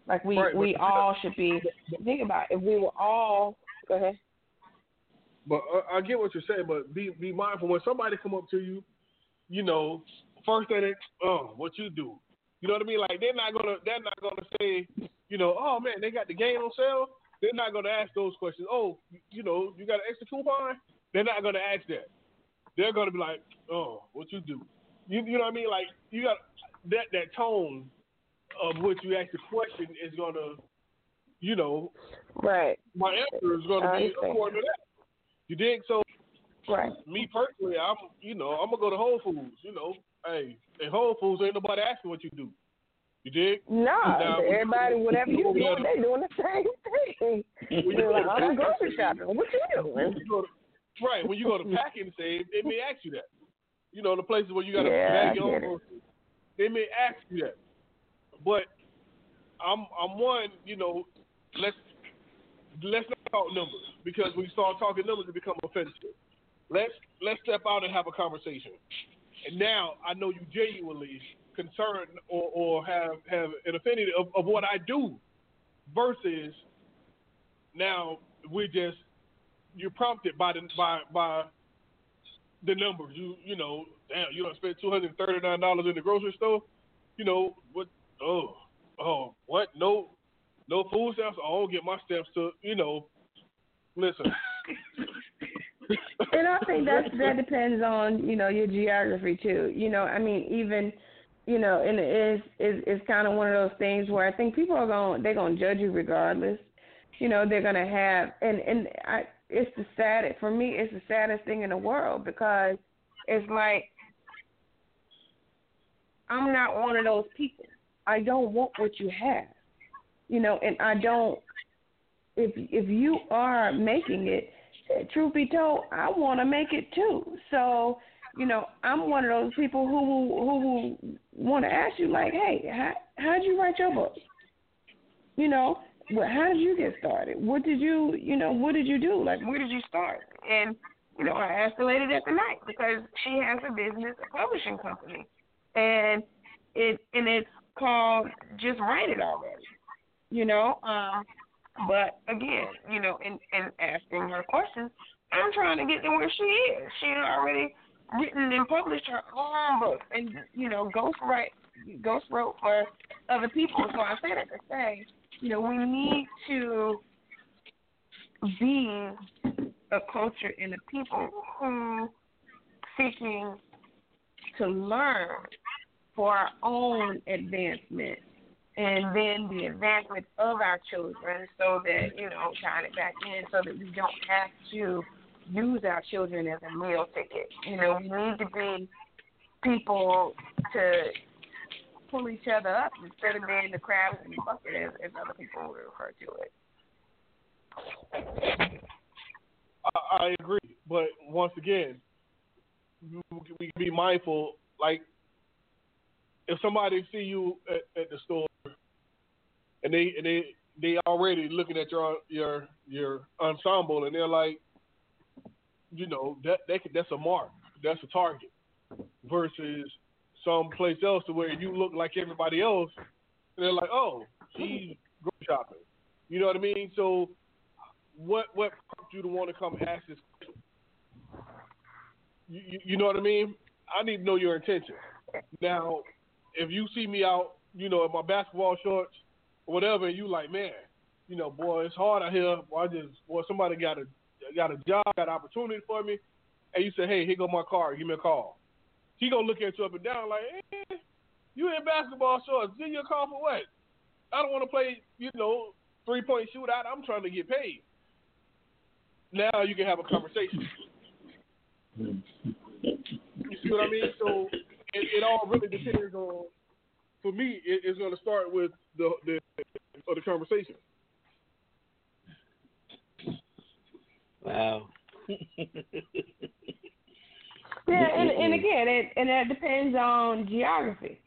Like we Right, we all should be think about it, if we were all Go ahead. But uh, I get what you're saying, but be be mindful when somebody come up to you, you know, first thing they, oh, what you do, you know what I mean? Like they're not gonna they're not gonna say, you know, oh man, they got the game on sale. They're not gonna ask those questions. Oh, you know, you got an extra coupon. They're not gonna ask that. They're gonna be like, oh, what you do? You you know what I mean? Like you got that that tone of what you ask the question is gonna, you know, Right. my answer is gonna be according to that. You dig? So Right. me personally, I'm you know I'm gonna go to Whole Foods. You know, hey, at Whole Foods ain't nobody asking what you do. You dig? Nah, Now, everybody, whatever you when you go doing, they doing the same thing. when You're like, I'm grocery shopping. What you doing? when you go to- right when you go to packing stage, they may ask you that. You know, the places where you got to Yeah, bag your own, groceries, they may ask you that. But I'm I'm one, you know, let's let's not talk numbers because when you start talking numbers, it become offensive. Let's let's step out and have a conversation. And now I know you genuinely concerned or, or have have an affinity of, of what I do versus now we're just you're prompted by the by by the numbers. You you know, damn, you don't spend two hundred thirty nine dollars in the grocery store. You know what? Oh oh what? No no food stamps. Oh, I don't get my stamps to you know. Listen, And I think that that depends on you know your geography too. You know, I mean, even you know, and it is is is kind of one of those things where I think people are going they're going to judge you regardless. You know, they're going to have and and I it's the saddest for me. It's the saddest thing in the world because it's like I'm not one of those people. I don't want what you have. You know, and I don't if if you are making it, truth be told, I want to make it too. So, you know, I'm one of those people who will who will want to ask you like, hey, how how'd you write your book? You know, well, how did you get started? What did you, you know, what did you do? Like, where did you start? And you know, I asked the lady that tonight because she has a business, a publishing company, and it and it's called Just Write It Already. You know, um, but again, you know, in in asking her questions, I'm trying to get to where she is. She already written and published her own book, and you know, ghost write, ghost wrote for other people. So I say that to say, you know, we need to be a culture and a people who seeking to learn for our own advancement and then the advancement of our children so that, you know, tying it back in so that we don't have to use our children as a meal ticket. You know, we need to be people to pull each other up instead of being the crabs in the bucket as, as other people would refer to it. I, I agree, but once again, we can be mindful. Like, if somebody see you at, at the store and they and they they already looking at your your your ensemble and they're like, you know, that could, that's a mark, that's a target, versus someplace else to where you look like everybody else, and they're like, oh, he's grocery shopping. You know what I mean? So, what what prompted you to want to come ask this question? You, you, you know what I mean? I need to know your intention. Now, if you see me out, you know, in my basketball shorts or whatever, and you like, man, you know, boy, it's hard out here. Boy, I just, boy, somebody got a got a job, got opportunity for me, and you say, hey, here go my car, give me a call. He gonna look at you up and down like, eh, you in basketball shorts, give you a call for what? I don't want to play, you know, three point shootout. I'm trying to get paid. Now you can have a conversation. You see what I mean? So it, it all really depends on. For me, it, it's going to start with the the the conversation. Wow. Yeah, and and again, it and that depends on geography.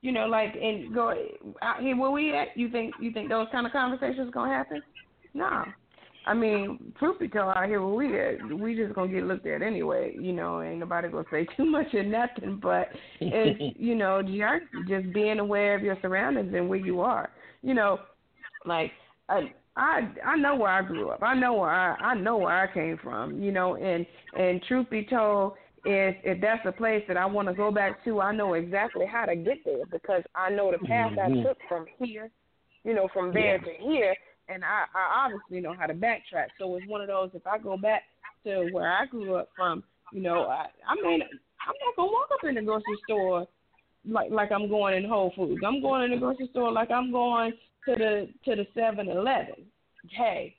You know, like and go out here where we at. You think you think those kind of conversations gonna happen? No. I mean, truth be told, out here where we at, we just gonna get looked at anyway. You know, ain't nobody gonna say too much or nothing. But it's you know, geography, just being aware of your surroundings and where you are. You know, like I I I know where I grew up. I know where I I know where I came from. You know, and and truth be told, if if that's a place that I want to go back to, I know exactly how to get there because I know the path Mhm. I took from here, you know, from there to here, and I I obviously know how to backtrack. So it's one of those. If I go back to where I grew up from, you know, I I mean I'm not gonna walk up in the grocery store like like I'm going in Whole Foods. I'm going in the grocery store like I'm going to the to the Seven Eleven. Hey,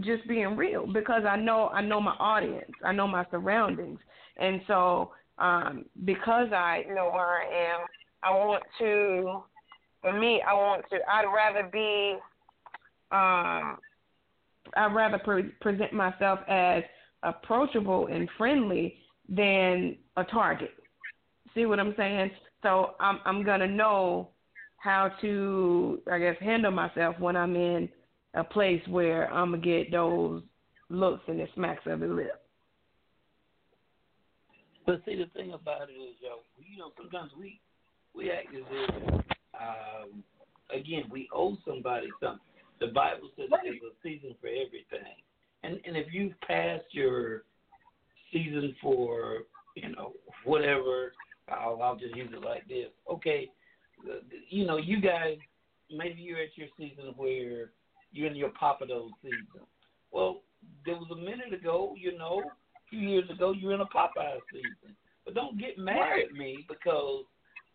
just being real because I know I know my audience, I know my surroundings, and so um, because I know where I am, I want to for me, I want to. I'd rather be. Um, I'd rather pre- present myself as approachable and friendly than a target. See what I'm saying? So I'm I'm gonna know how to I guess handle myself when I'm in a place where I'm gonna get those looks and the smacks of the lip. But see, the thing about it is, yo, you know, sometimes we we act as if, um, again, we owe somebody something. The Bible says there's a season for everything, and and if you've passed your season for, you know, whatever, I'll I'll just use it like this. Okay, you know, you guys, maybe you're at your season where you're in your Pappadeaux season. Well, there was a minute ago, you know, a few years ago, you were in a Popeye season. But don't get mad at me because,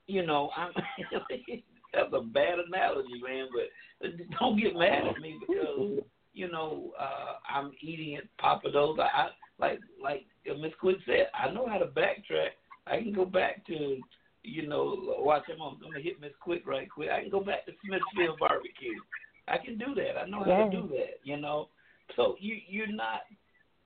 you know, I'm. that's a bad analogy, man. But don't get mad at me because, you know, uh, I'm eating at Pappadeaux. I, I like like Miss Quick said, I know how to backtrack. I can go back to, you know, watch. I'm, I'm gonna hit Miss Quick right quick. I can go back to Smithfield Barbecue. I can do that. I know how Yeah. to do that. You know, so you you're not,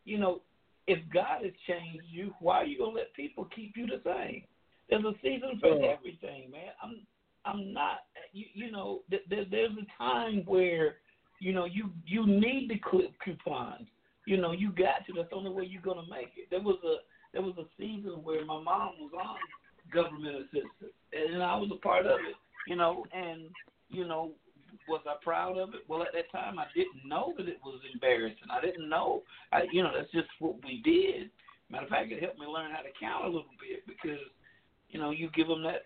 you know, if God has changed you, why are you gonna let people keep you the same? There's a season for Yeah. everything, man. I'm I'm not. You you know, th- there, there's a time where, you know, you you need to clip coupons. You know, you got to. That's the only way you're gonna make it. There was a there was a season where my mom was on government assistance, and I was a part of it. You know, and you know, was I proud of it? Well, at that time, I didn't know that it was embarrassing. I didn't know. I, you know, that's just what we did. Matter of fact, it helped me learn how to count a little bit because, you know, you give them that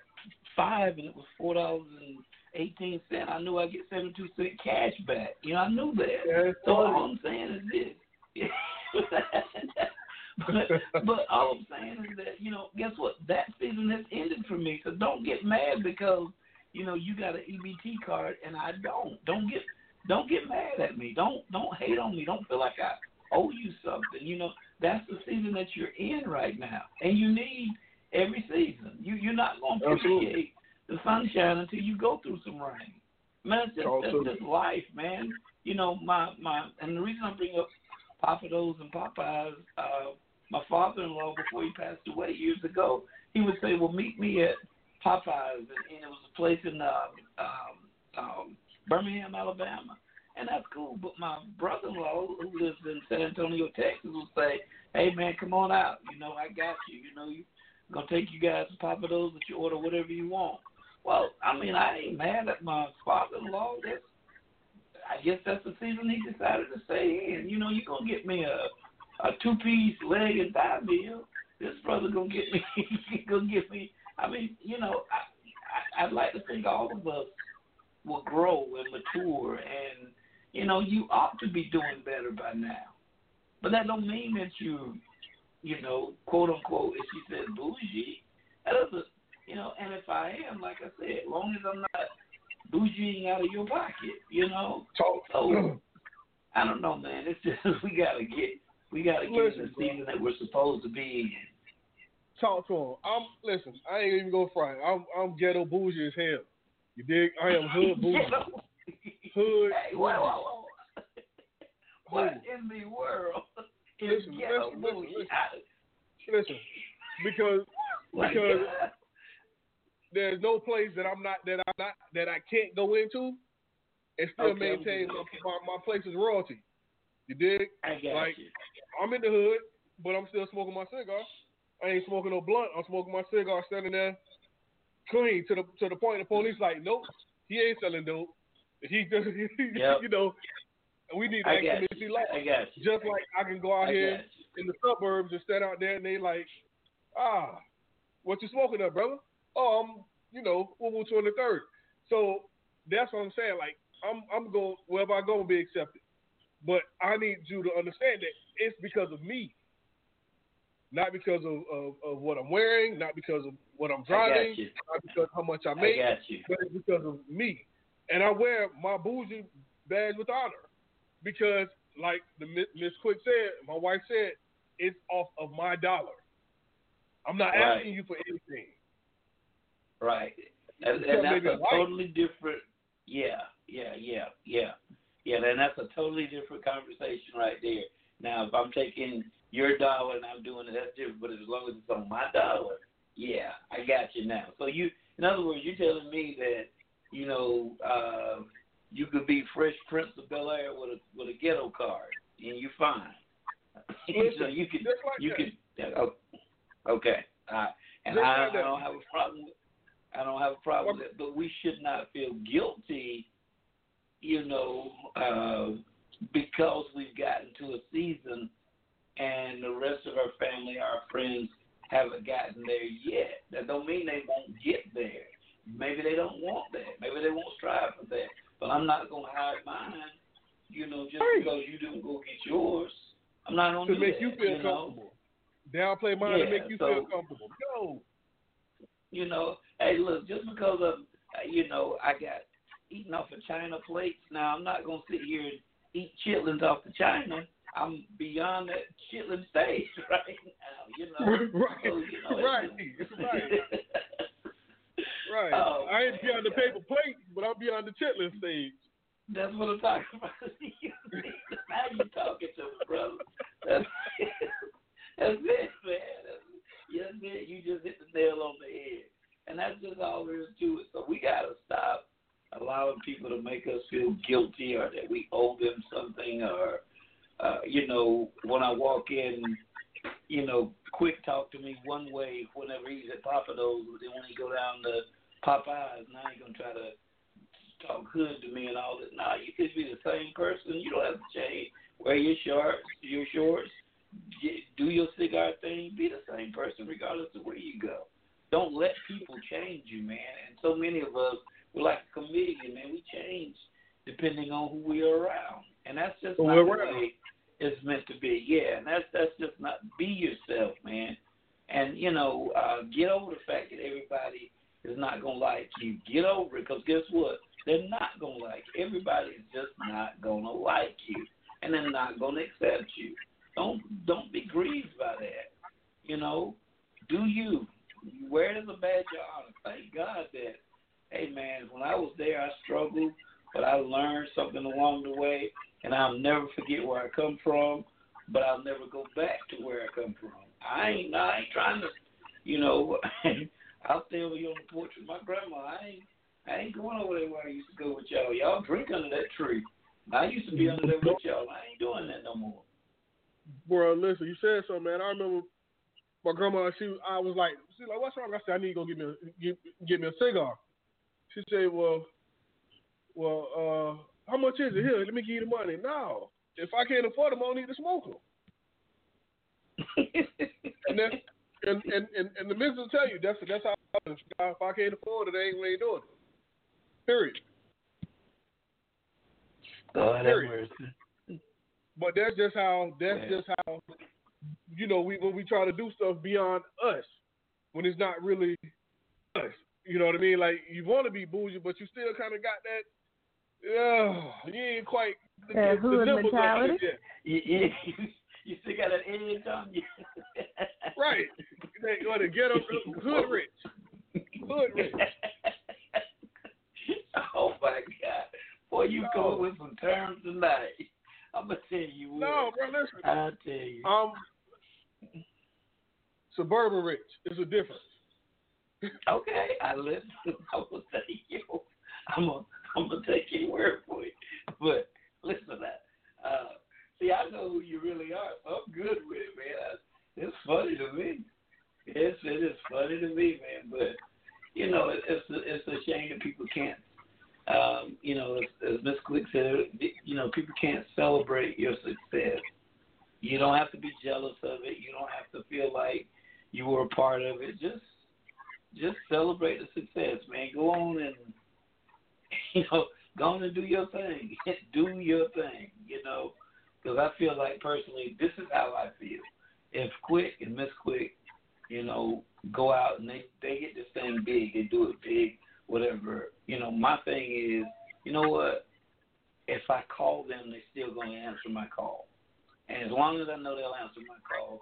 five and it was four dollars and eighteen cent. I knew I'd get seventy two cent cash back. You know, I knew that. Yeah, So funny. all I'm saying is this. but, but all I'm saying is that you know, guess what? That season has ended for me. So don't get mad because you know you got an EBT card and I don't. Don't get don't get mad at me. Don't don't hate on me. Don't feel like I owe you something. You know, that's the season that you're in right now, and you need every season. You you're not going to appreciate the sunshine until you go through some rain. Man, it's just, Also- that's just life, man. You know, my my and the reason I bring up Pappadeaux and Popeyes, uh, my father-in-law before he passed away years ago, he would say, "Well, meet me at Popeyes," and, and it was a place in um, um, um, Birmingham, Alabama, and that's cool. But my brother-in-law, who lives in San Antonio, Texas, would say, "Hey, man, come on out. You know, I got you. You know, you I'm gonna take you guys to Pappadeaux, that you order whatever you want." Well, I mean, I ain't mad at my father-in-law. That's I guess that's the season he decided to stay in. You know, you gonna get me a a two piece leg and thigh meal. This brother gonna get me gonna get me. I mean, you know, I, I I'd like to think all of us will grow and mature, and you know, you ought to be doing better by now. But that don't mean that you, you know, quote unquote, as she said, bougie. That doesn't, you know. And if I am, like I said, as long as I'm not bougieing out of your pocket, you know. Talk. So I don't know, man. It's just we gotta get we get in Listen, the season that we're supposed to be in. Talk to him. I'm listen. I ain't even gonna front. I'm I'm ghetto bougie as hell. You dig? I am hood bougie. Hood. Hey, whoa, whoa, whoa. What in the world is Listen, ghetto listen, listen, bougie? listen. I- Listen, because because there's no place that I'm not that I'm not that I can't go into and still Okay, maintain my, my my place is royalty. You dig? I got like- you. I'm in the hood, but I'm still smoking my cigar. I ain't smoking no blunt. I'm smoking my cigar, standing there clean to the to the point the police like, nope, he ain't selling dope. He just, Yep. you know, we need I that got community life. I got you. Just like I can go out I here in the suburbs and stand out there and they like, ah, what you smoking up, brother? Oh, I'm, you know, Woo 23rd. So that's what I'm saying. Like, I'm, I'm going wherever I go and be accepted. But I need you to understand that it's because of me, not because of, of, of what I'm wearing, not because of what I'm driving, not because of how much I I make, you. but it's because of me. And I wear my bougie badge with honor because, like the Miss Quick said, my wife said, it's off of my dollar. I'm not Right. asking you for anything. Right. And, and that's a white. totally different. Yeah, yeah, yeah, yeah, yeah. Then that's a totally different conversation right there. Now, if I'm taking your dollar and I'm doing it, that's different. But as long as it's on my dollar, yeah, I got you now. So you, in other words, you're telling me that you know uh, you could be Fresh Prince of Bel Air with a with a ghetto card and you're fine. Listen, so you could like you that. could yeah, oh, okay. Uh, and Just I, like. I don't have a problem. With, I don't have a problem with it, but we should not feel guilty, you know, uh, because we've gotten to a season and the rest of our family, our friends, haven't gotten there yet. That don't mean they won't get there. Maybe they don't want that. Maybe they won't strive for that. But I'm not gonna hide mine, you know, just Right. because you didn't go get yours. I'm not gonna to do make that, you feel know? comfortable. Downplay mine to make you so- feel comfortable. No. You know, hey, look, just because of, you know, I got eating off of China plates. Now I'm not gonna sit here and eat chitlins off the China. I'm beyond that chitlin stage right now. You know, right. so, you know, right. it's- Right. Right. Oh, I ain't beyond the paper plate, but I'm beyond the chitlin stage. That's what I'm talking about. now you talking to me, brother. That's, that's it, man. That's, yes, man. You just hit the nail on the head, and that's just all there is to it. So we gotta stop allowing people to make us feel guilty or that we owe them something, or uh, you know, when I walk in, you know, quick talk to me one way whenever he's at Pappadeaux's, but then when he go down to Popeyes, now he's gonna try to talk hood to me and all that. Nah, you could be the same person. You don't have to change. Wear your shorts, your shorts. Get, do your cigar thing. Be the same person regardless of where you go. Don't let people change you, man. And so many of us, we're like a chameleon, man. We change depending on who we are around, and that's just Who not the way it's meant to be. Yeah, and that's that's just not. Be yourself, man. And you know, uh, get over the fact that everybody is not gonna like you. Get over it, because guess what? They're not gonna like you. Everybody is just not gonna like you, and they're not gonna accept you. Don't don't be grieved by that. You know, do you wear it as a badge of honor? Thank God that, hey man, when I was there, I struggled, but I learned something along the way, and I'll never forget where I come from. But I'll never go back to where I come from. I ain't I ain't trying to, you know. I'll stay over here on the porch with my grandma. I ain't I ain't going over there where I used to go with y'all. Y'all drink under that tree. I used to be under there with y'all. I ain't doing that no more. Bro, listen, you said something, man. I remember my grandma. She, I was like, she's like, "What's wrong?" I said, "I need to go get me a get, get me a cigar." She said, "Well, well, uh, how much is it? Here, let me give you the money." No, if I can't afford them, I don't need to smoke them. And then, and and and, and the missus will tell you that's that's how. it is. If I can't afford it, they ain't really doing it. Period. God Period. But that's just how that's Yeah. just how you know we when we try to do stuff beyond us when it's not really us. You know what I mean? Like you want to be bougie, but you still kind of got that. Yeah, you ain't quite the, That the, the nipples mentality? yet. You, you, you still got that edge on you. Right. They want to get up hood rich, hood rich. oh my God. Boy, you come up with some terms tonight. I'm gonna tell you what. No, bro, listen. I'll tell you. Um, suburban rich is a difference. Okay, I listen. I will tell you. I'm gonna, I'm gonna take your word for it. But listen, to that. Uh, see, I know who you really are, so I'm good with it, man. It's funny to me. It's it is funny to me, man. But you know, it, it's a, it's a shame that people can't. Um, you know, as, as Miss Glick said, you know, people can't celebrate your success. You don't have to be jealous of it. You don't have to feel like you were a part of it. Just just celebrate the success, man. Go on and you know, go on and do your thing. do your thing, you know, because I feel like personally, this is how I feel. If Quick and Miss Quick, you know, go out and they they get this thing big, they do it big, whatever. You know, my thing is, you know what? If I call them, they're still going to answer my call, and as long as I know they'll answer my call,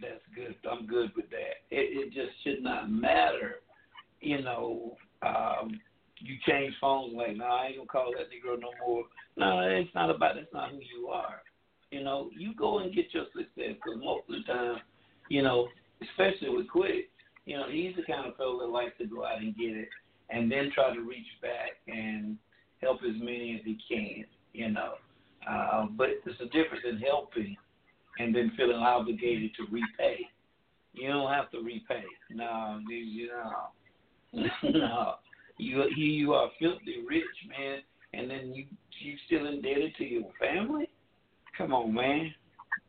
that's good. I'm good with that. It, it just should not matter, you know, um, you change phones like, nah, I ain't gonna call that Negro no more. No, it's not about. That's not who you are. You know, you go and get your success because most of the time, you know, especially with Quick, you know, he's the kind of fellow that likes to go out and get it and then try to reach back and help as many as he can. You know, uh, but there's a difference in helping and then feeling obligated to repay. You don't have to repay. No, you know, no. You you are filthy rich, man, and then you you still indebted to your family. Come on, man.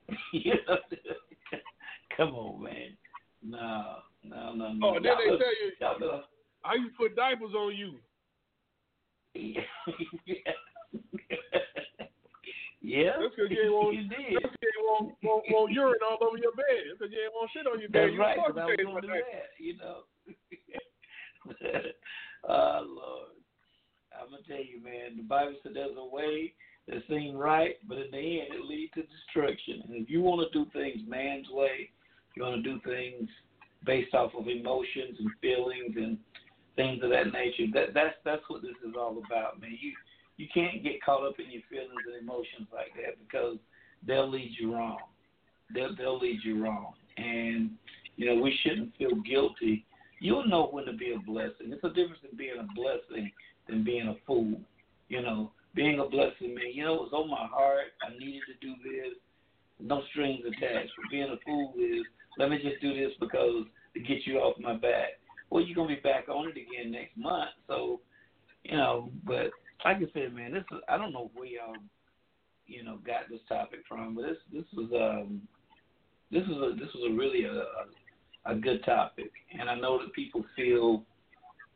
Come on, man. No, no, no, no. Oh, then they tell you, look- I used to put diapers on you. yeah. Yeah. That's because you ain't want, you that's you ain't want, want, want urine all over your bed. That's because you ain't want shit on your bed. That's you right. supposed But to I was gonna do that, you know. oh Lord, I'm gonna tell you, man. The Bible said there's a way that seems right, but in the end it leads to destruction. And if you want to do things man's way, you want to do things based off of emotions and feelings and things of that nature. That that's that's what this is all about, man. You you can't get caught up in your feelings and emotions like that because they'll lead you wrong. They'll they'll lead you wrong. And you know, we shouldn't feel guilty. You'll know when to be a blessing. It's a difference in being a blessing than being a fool. You know, being a blessing man, you know, it was on my heart. I needed to do this. No strings attached. But being a fool is let me just do this because to get you off my back. Well, you're gonna be back on it again next month. So, you know, but like I said, man, this is I don't know where y'all, you know, got this topic from, but this this was um this is a this was a really a, a good topic, and I know that people feel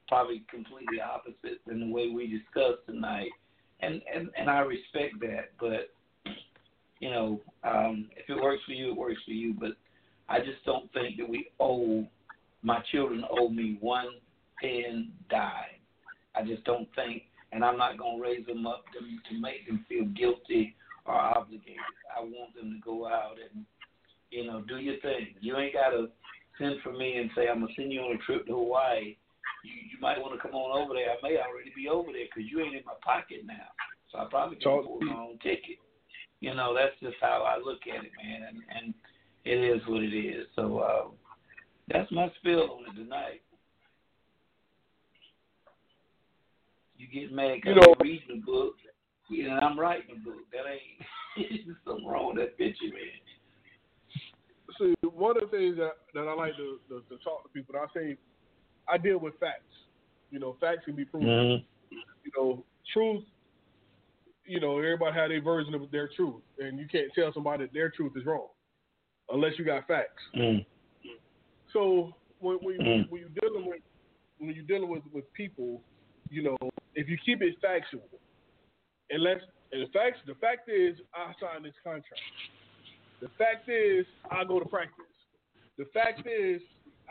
probably completely opposite than the way we discussed tonight, and and and I respect that, but you know, um, if it works for you, it works for you, but I just don't think that we owe my children owe me one pin dime. I just don't think, and I'm not gonna raise them up to to make them feel guilty or obligated. I want them to go out and you know do your thing. You ain't gotta send for me and say I'm gonna send you on a trip to Hawaii. You you might want to come on over there. I may already be over there because you ain't in my pocket now, so I probably can Talk- afford my own ticket. You know that's just how I look at it, man, and and it is what it is. So uh, that's my spill on it tonight. You get mad You because know- I'm reading the book, and I'm writing the book. That ain't something wrong with that picture, man. See, one of the things that, that I like to, to, to talk to people, I say, I deal with facts. You know, facts can be proven. Mm-hmm. You know, truth. You know, everybody have their version of their truth, and you can't tell somebody that their truth is wrong unless you got facts. Mm. So when, when, you, Mm. when you're dealing with when you're dealing with, with people, you know, if you keep it factual, unless and the facts the fact is I signed this contract. The fact is I go to practice. The fact is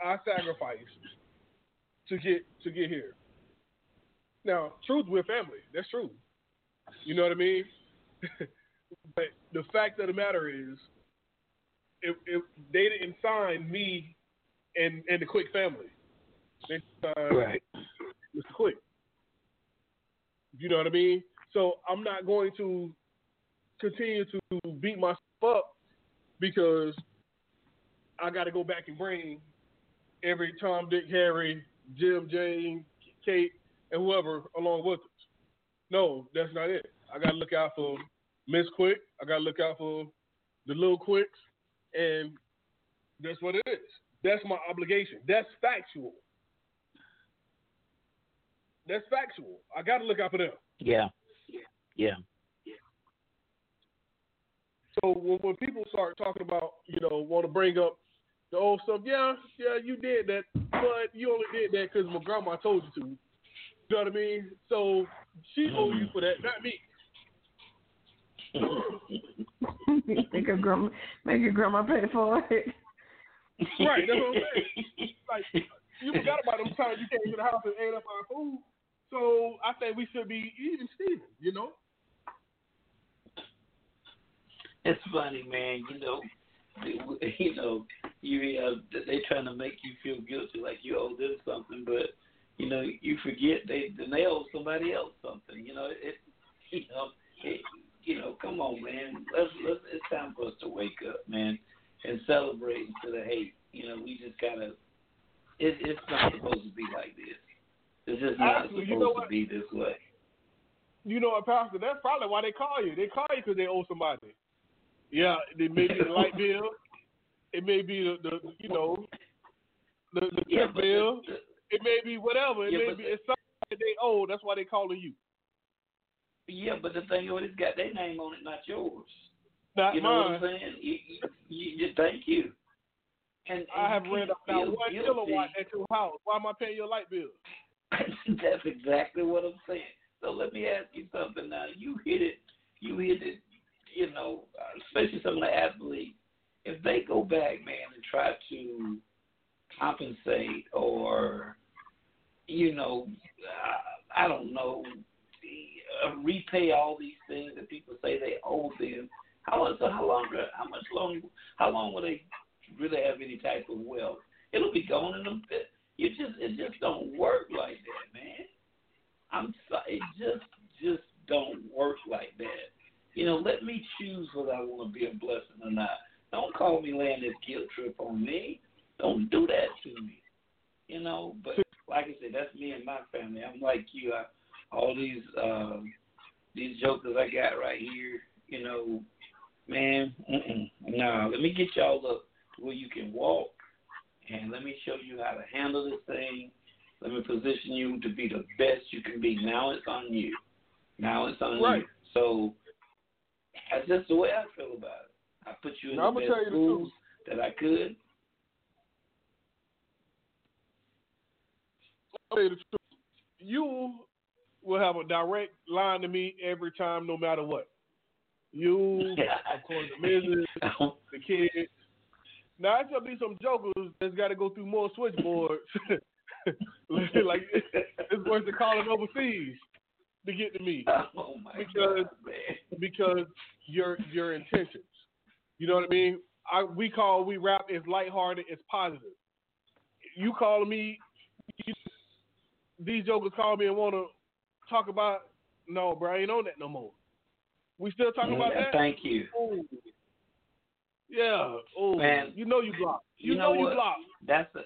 I sacrifice to get to get here. Now, truth, we're family. That's true. You know what I mean? but the fact of the matter is, if, if they didn't sign me and and the Quick family, they signed Right. Mr. Quick. You know what I mean? So I'm not going to continue to beat myself up because I got to go back and bring every Tom, Dick, Harry, Jim, Jane, Kate, and whoever along with us. No, that's not it. I got to look out for Miss Quick. I got to look out for the little Quicks, and that's what it is. That's my obligation. That's factual. That's factual. I got to look out for them. Yeah. Yeah. So when, when people start talking about, you know, want to bring up the old stuff, yeah, yeah, you did that, but you only did that because my grandma told you to. You know what I mean? So she owe you for that, not me. make your grandma make your grandma pay for it. Right, that's what I'm saying. Like you forgot about them times you came to the house and ate up our food. So I think we should be even Steven, you know? It's funny, man. You know, you know, you uh, they trying to make you feel guilty, like you owe them something, but you know, you forget they they owe somebody else something. You know, it you know it, you know, come on, man. Let's let's it's time for us to wake up, man, and celebrate instead of hate. You know, we just gotta. It, it's not supposed to be like this. It's just not Actually, supposed you know to be this way. You know what, Pastor? That's probably why they call you. They call you because they owe somebody. Yeah, it may be the light bill. It may be the, the you know the the Yeah, trip bill. the, It may be whatever. It Yeah, may be the- it's something that they owe. That's why they calling you. yeah, but the thing is, it's got their name on it, not yours. Not you know what. I'm saying? You, you, you, thank you. And, and I have you ran can't up not feel one kilowatt at your house. Why am I paying your light bill? That's exactly what I'm saying. So let me ask you something now. You hit it. You hit it. You know, especially some of the athletes. If they go back, man, and try to compensate or, you know, uh, I don't know, uh, repay all these things that people say they owe them. How so? How long? How much long? How long will they really have any type of wealth? It'll be gone in a bit. You just it just don't work like that, man. I'm sorry, it just just don't work like that. You know, let me choose whether I want to be a blessing or not. Don't call me laying this guilt trip on me. Don't do that to me. You know, but like I said, that's me and my family. I'm like you. I, all these um, these jokers I got right here. You know, man. Mm-mm, no, let me get y'all up where you can walk, and let me show you how to handle this thing. Let me position you to be the best you can be. Now it's on you. Now it's on Right. you. So that's just the way I feel about it. I put you in Now, the I'ma best tell you the schools that I could. I'll tell you the truth. You will have a direct line to me every time, no matter what. You, of course, the missus, the kids. Now, there'll be some jokers that's got to go through more switchboards. like it's worse than calling overseas to get to me oh my Because- God, because your your intentions. You know what I mean? I we call we rap is lighthearted, it's positive. You calling me, you, these jokers call me and want to talk about. No, bro, I ain't on that no more. We still talking about Yeah, that? Thank you. Yeah. Oh, Man, you know you blocked. You, you know, know you what? blocked. That's a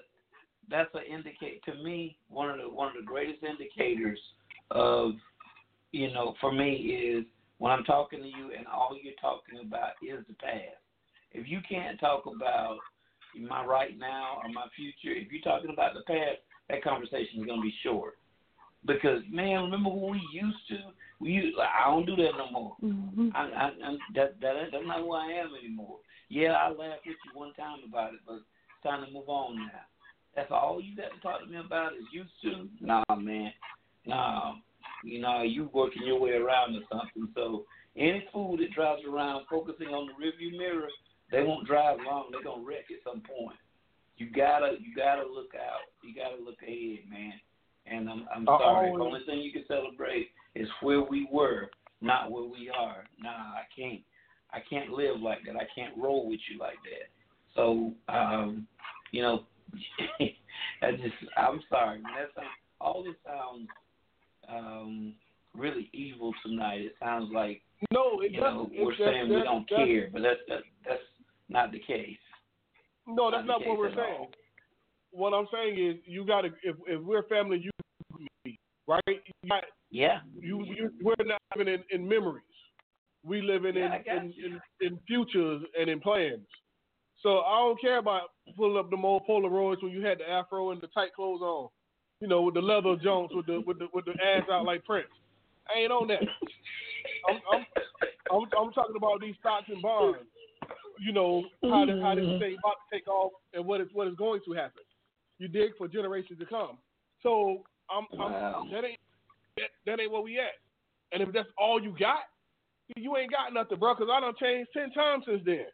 that's a indicate to me one of the one of the greatest indicators of you know for me is when I'm talking to you and all you're talking about is the past. If you can't talk about my right now or my future, if you're talking about the past, that conversation is gonna be short. Because man, remember when we used to? We used, I don't do that no more. Mm-hmm. I, I, I'm, that, that that's not who I am anymore. Yeah, I laughed with you one time about it, but it's time to move on now. That's all you got to talk to me about is used to. Nah, man, nah. You know, you working your way around or something. So any fool that drives around focusing on the rearview mirror, they won't drive long. They're gonna wreck at some point. You gotta, you gotta look out. You gotta look ahead, man. And I'm, I'm Uh, sorry. The only thing you can celebrate is where we were, not where we are. Nah, I can't. I can't live like that. I can't roll with you like that. So, um, you know, I just, I'm sorry. Man. That sounds, all this sounds um, really evil tonight. It sounds like No, it you know we're saying that's- we don't that's- care, but that's that, that's not the case. No, that's Not not what we're saying. all. What I'm saying is, you got to if if we're family, you right? You got, Yeah. you, you we're not living in, in memories. We living Yeah, in, in, in in futures and in plans. So I don't care about pulling up the old Polaroids when you had the afro and the tight clothes on, you know, with the leather joints with the with the with the ass out like Prince. I ain't on that. I'm I'm I'm, I'm talking about these stocks and bonds. You know how this, how this mm-hmm. thing about to take off and what is what is going to happen. You dig for generations to come. So I'm, Wow. I'm that ain't that, that ain't where we at. And if that's all you got, you ain't got nothing, bro. Because I done changed ten times since then.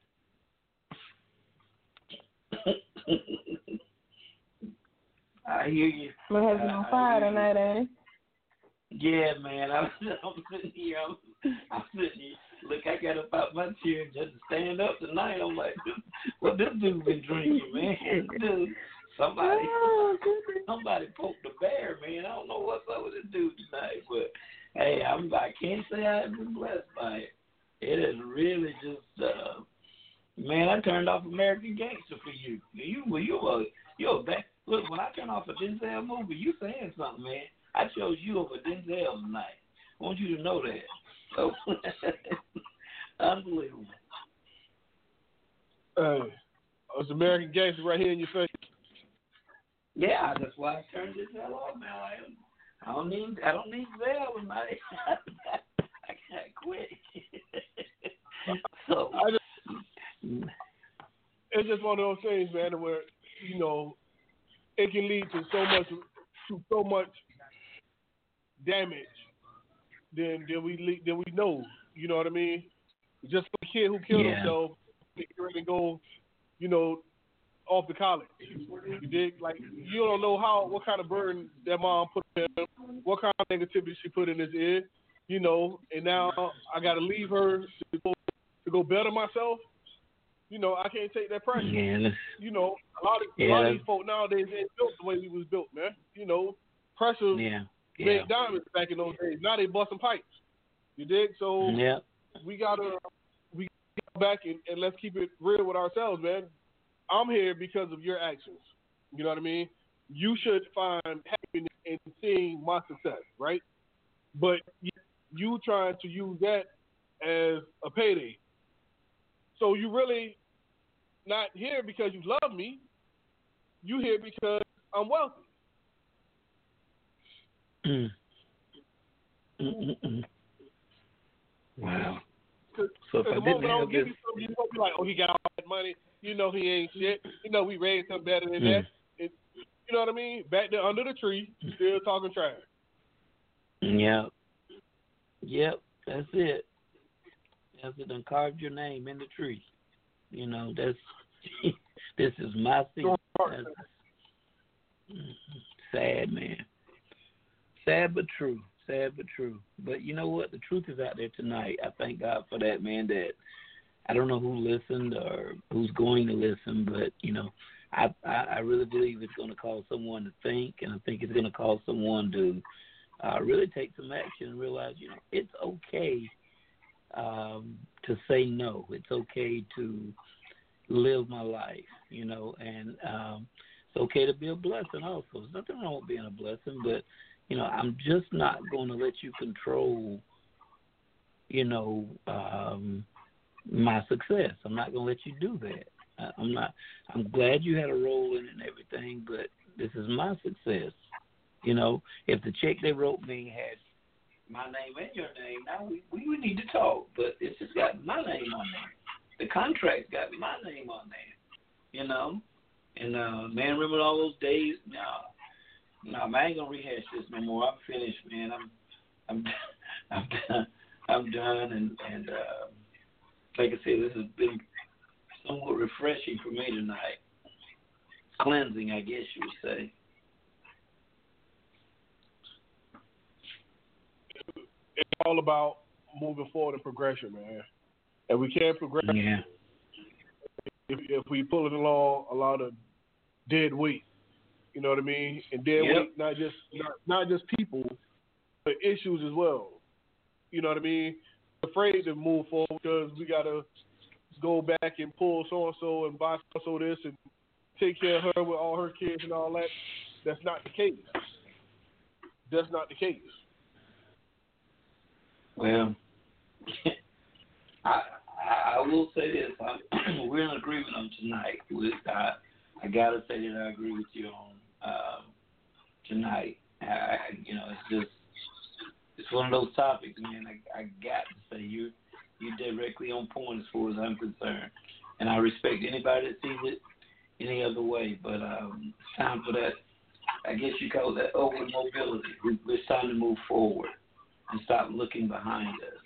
I hear you. My husband I- on I fire hear you. tonight, ain't Yeah, man. I'm, I'm sitting here. I'm, I'm sitting here. Look, I got up out my chair just to stand up tonight. I'm like, what this dude been drinking, man? Dude, somebody, oh, somebody poked the bear, man. I don't know what's up with this dude tonight, but hey, I'm I can't say I've been blessed by it. It is really just, uh, man. I turned off American Gangster for you. You, well, you, uh, you're back. Look, when I turn off a Denzel movie, you saying something, man. I chose you over Denzel tonight. I want you to know that. So, unbelievable. Hey, it's American Gangster right here in your face. Yeah, that's why I turned this hell off now. I, I don't need I don't need Zell tonight. I can't quit. so I just, it's just one of those things, man, where you know it can lead to so much to so much damage than than we than we know. You know what I mean? Just a kid who killed Yeah. himself, ready to go, you know, off to college. You dig? Like you don't know how what kind of burden that mom put in him, what kind of negativity she put in his ear, you know, and now I got to leave her to go, to go better myself. You know, I can't take that pressure. yeah, You know, a lot of a lot of these folk nowadays ain't built the way we was built, man. You know, pressure yeah, yeah, made diamonds back in those days. Now they busting pipes. You dig? So yeah. we gotta we gotta go back and, and let's keep it real with ourselves, man. I'm here because of your actions. You know what I mean? You should find happiness in seeing my success, right? But you, trying to use that as a payday. So you really not here because you love me. You here because I'm wealthy. Mm. Mm-mm-mm. Wow. Cause, So if 'cause I the didn't moment I don't give this, you something, you won't be like, oh, he got all that money. You know he ain't shit. You know we raised him better than Mm. that. And, you know what I mean? Back there under the tree, still talking trash. Yep. Yep, that's it. That's it. Done carved your name in the tree. You know, that's this is my thing. Mm, sad, man. Sad but true. Sad but true. But you know what? The truth is out there tonight. I thank God for that, man. That I don't know who listened or who's going to listen, but you know, I I, I really believe it's going to cause someone to think, and I think it's going to cause someone to uh, really take some action and realize, you know, it's okay um, to say no. It's okay to live my life, you know, and um, it's okay to be a blessing also. There's nothing wrong with being a blessing, but, you know, I'm just not going to let you control, you know, um, my success. I'm not going to let you do that. I'm not. I'm glad you had a role in it and everything, but this is my success. You know, if the check they wrote me had my name and your name, now we, we would need to talk. But it's just got my name on there. The contract's got my name on there. You know, and uh, man, remember all those days? No, no, I ain't gonna rehash this no more. I'm finished, man. I'm, I'm, I'm done. I'm done, and and uh, like I said, this has been somewhat refreshing for me tonight. Cleansing, I guess you would say. It's all about moving forward and progression, man. And we can't progress Yeah. if, if we pull it along a lot of dead weight. You know what I mean? And dead Yep. weight, not just not, not just people, but issues as well. You know what I mean? Afraid to move forward because we gotta go back and pull so and so and buy so this and take care of her with all her kids and all that. That's not the case. That's not the case. Well, I I will say this: I'm, we're in agreement on tonight. I, I gotta say that I agree with you on um, tonight. I, you know, it's just it's one of those topics, man. I, I got to say you you're directly on point as far as I'm concerned, and I respect anybody that sees it any other way. But um, it's time for that. I guess you call that upward mobility. We- It's time to move forward and stop looking behind us.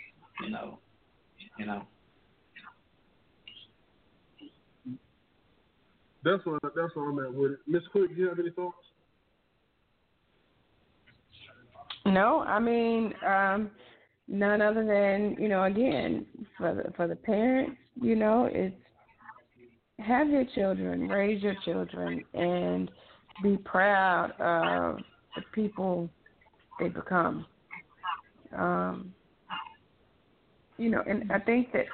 You know, you know. That's what that's what I'm at with it. Miss Quick, you have any thoughts? No, I mean, um, none other than you know, again, for the for the parents, you know, it's have your children, raise your children, and be proud of the people they become. Um, you know, and I think that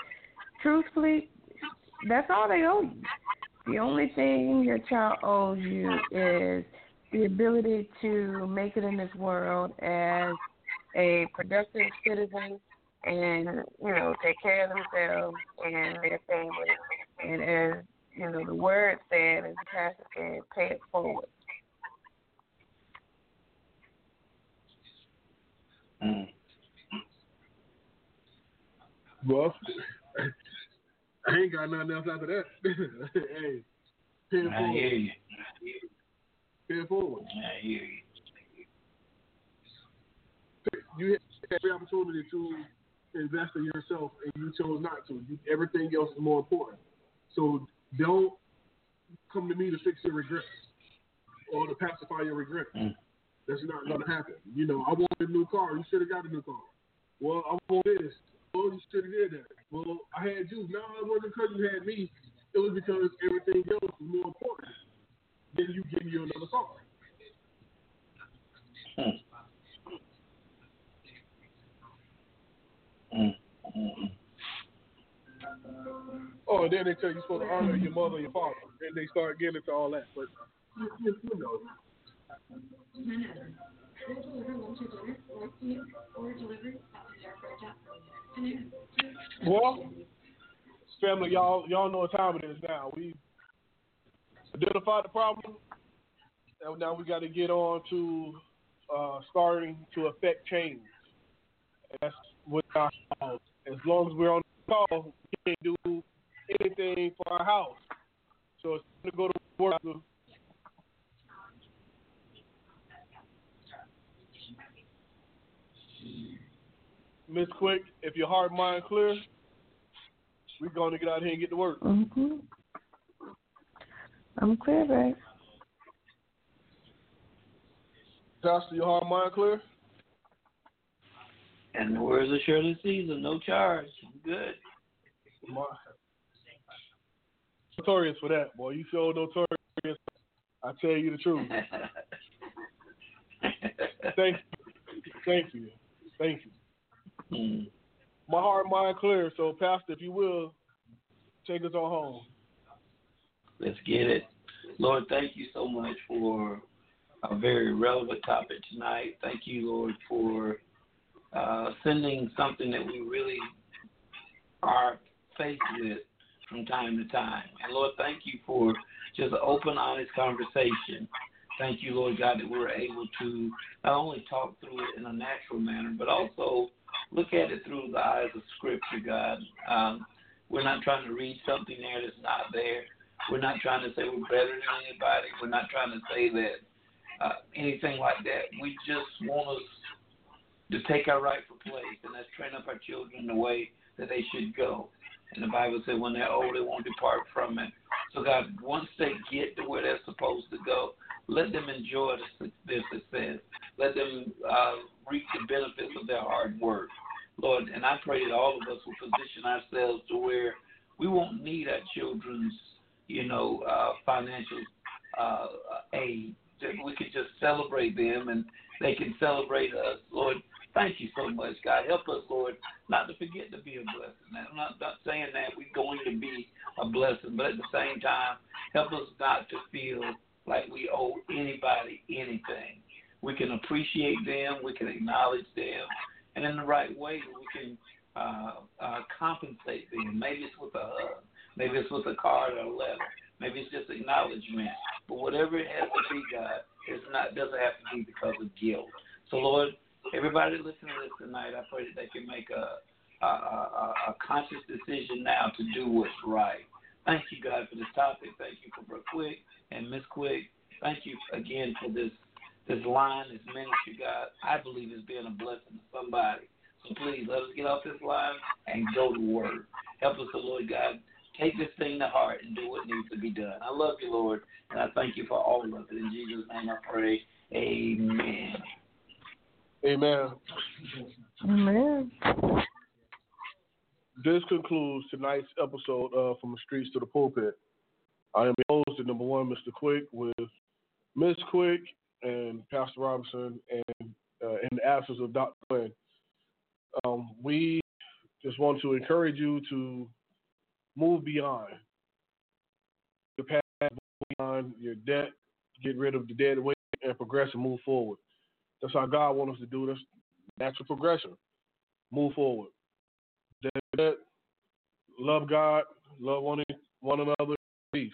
truthfully, that's all they owe you. The only thing your child owes you is the ability to make it in this world as a productive citizen and, you know, take care of themselves and their family. And as, you know, the word said, as the pastor said, pay it forward. Mm. Well, I ain't got nothing else after that. hey, pay it I forward. hear you. Pay forward. Hear you. You had every opportunity to invest in yourself, and you chose not to. You, everything else is more important. So don't come to me to fix your regrets or to pacify your regrets. Mm. That's not going to happen. You know, I want a new car. You should have got a new car. Well, I want this. Well, you should have did that. Well, I had you. No, it wasn't because you had me. It was because everything else was more important than you give you another car. Mm. Mm. Mm. Oh, and then they tell you you're supposed to honor your mother and your father. and they start getting into all that. But you, you, you know. Well, family, y'all y'all know what time it is now. We identified the problem, and now we got to get on to uh, starting to affect change. That's what our house. as long as we're on the call, we can't do anything for our house. So it's time to go to work. Miss Quick, if your heart mind clear, we're going to get out here and get to work. Mm-hmm. I'm clear, right? Pastor, your heart and mind clear? And the words of Shirley Caesar, no charge. Good. My, notorious for that, boy. You so notorious. I tell you the truth. Thank you. Thank you. Thank you. Mm. My heart mind clear. So, Pastor, if you will, take us on home. Let's get it. Lord, thank you so much for a very relevant topic tonight. Thank you, Lord, for uh, sending something that we really are faced with from time to time. And Lord, thank you for just open, honest conversation. Thank you, Lord God, that we're able to not only talk through it in a natural manner, but also look at it through the eyes of Scripture, God. Um, we're not trying to read something there that's not there. We're not trying to say we're better than anybody. We're not trying to say that uh, anything like that. We just want us to take our rightful place, and that's train up our children the way that they should go. And the Bible said when they're old, they won't depart from it. So, God, once they get to where they're supposed to go, let them enjoy the, their success. Let them uh, reap the benefits of their hard work. Lord, and I pray that all of us will position ourselves to where we won't need our children's, you know, uh, financial uh, aid. We can just celebrate them and they can celebrate us. Lord, thank you so much, God. Help us, Lord, not to forget to be a blessing. I'm not, not saying that we're going to be a blessing, but at the same time, help us not to feel like we owe anybody anything. We can appreciate them, we can acknowledge them, and in the right way, we can uh, uh, compensate them. Maybe it's with a hug, maybe it's with a card or a letter, maybe it's just acknowledgement. But whatever it has to be, God, it's not doesn't have to be because of guilt. So, Lord, everybody listening to this tonight, I pray that they can make a a, a, a conscious decision now to do what's right. Thank you, God, for this topic. Thank you for Brooke Quick and Miss Quick. Thank you again for this this line, this ministry, God. I believe it's been a blessing to somebody. So please let us get off this line and go to work. Help us, the Lord God. Take this thing to heart and do what needs to be done. I love you, Lord, and I thank you for all of it. In Jesus' name I pray. Amen. Amen. Amen. This concludes tonight's episode of From the Streets to the Pulpit. I am your host, the number one, Mr. Quick, with Miss Quick and Pastor Robinson, and uh, in the absence of Dr. Glenn. Um, we just want to encourage you to move beyond your past, move beyond your debt, get rid of the dead weight, and progress and move forward. That's how God wants us to do this. Natural progression. Move forward. Dead, love God, love one, one another, peace.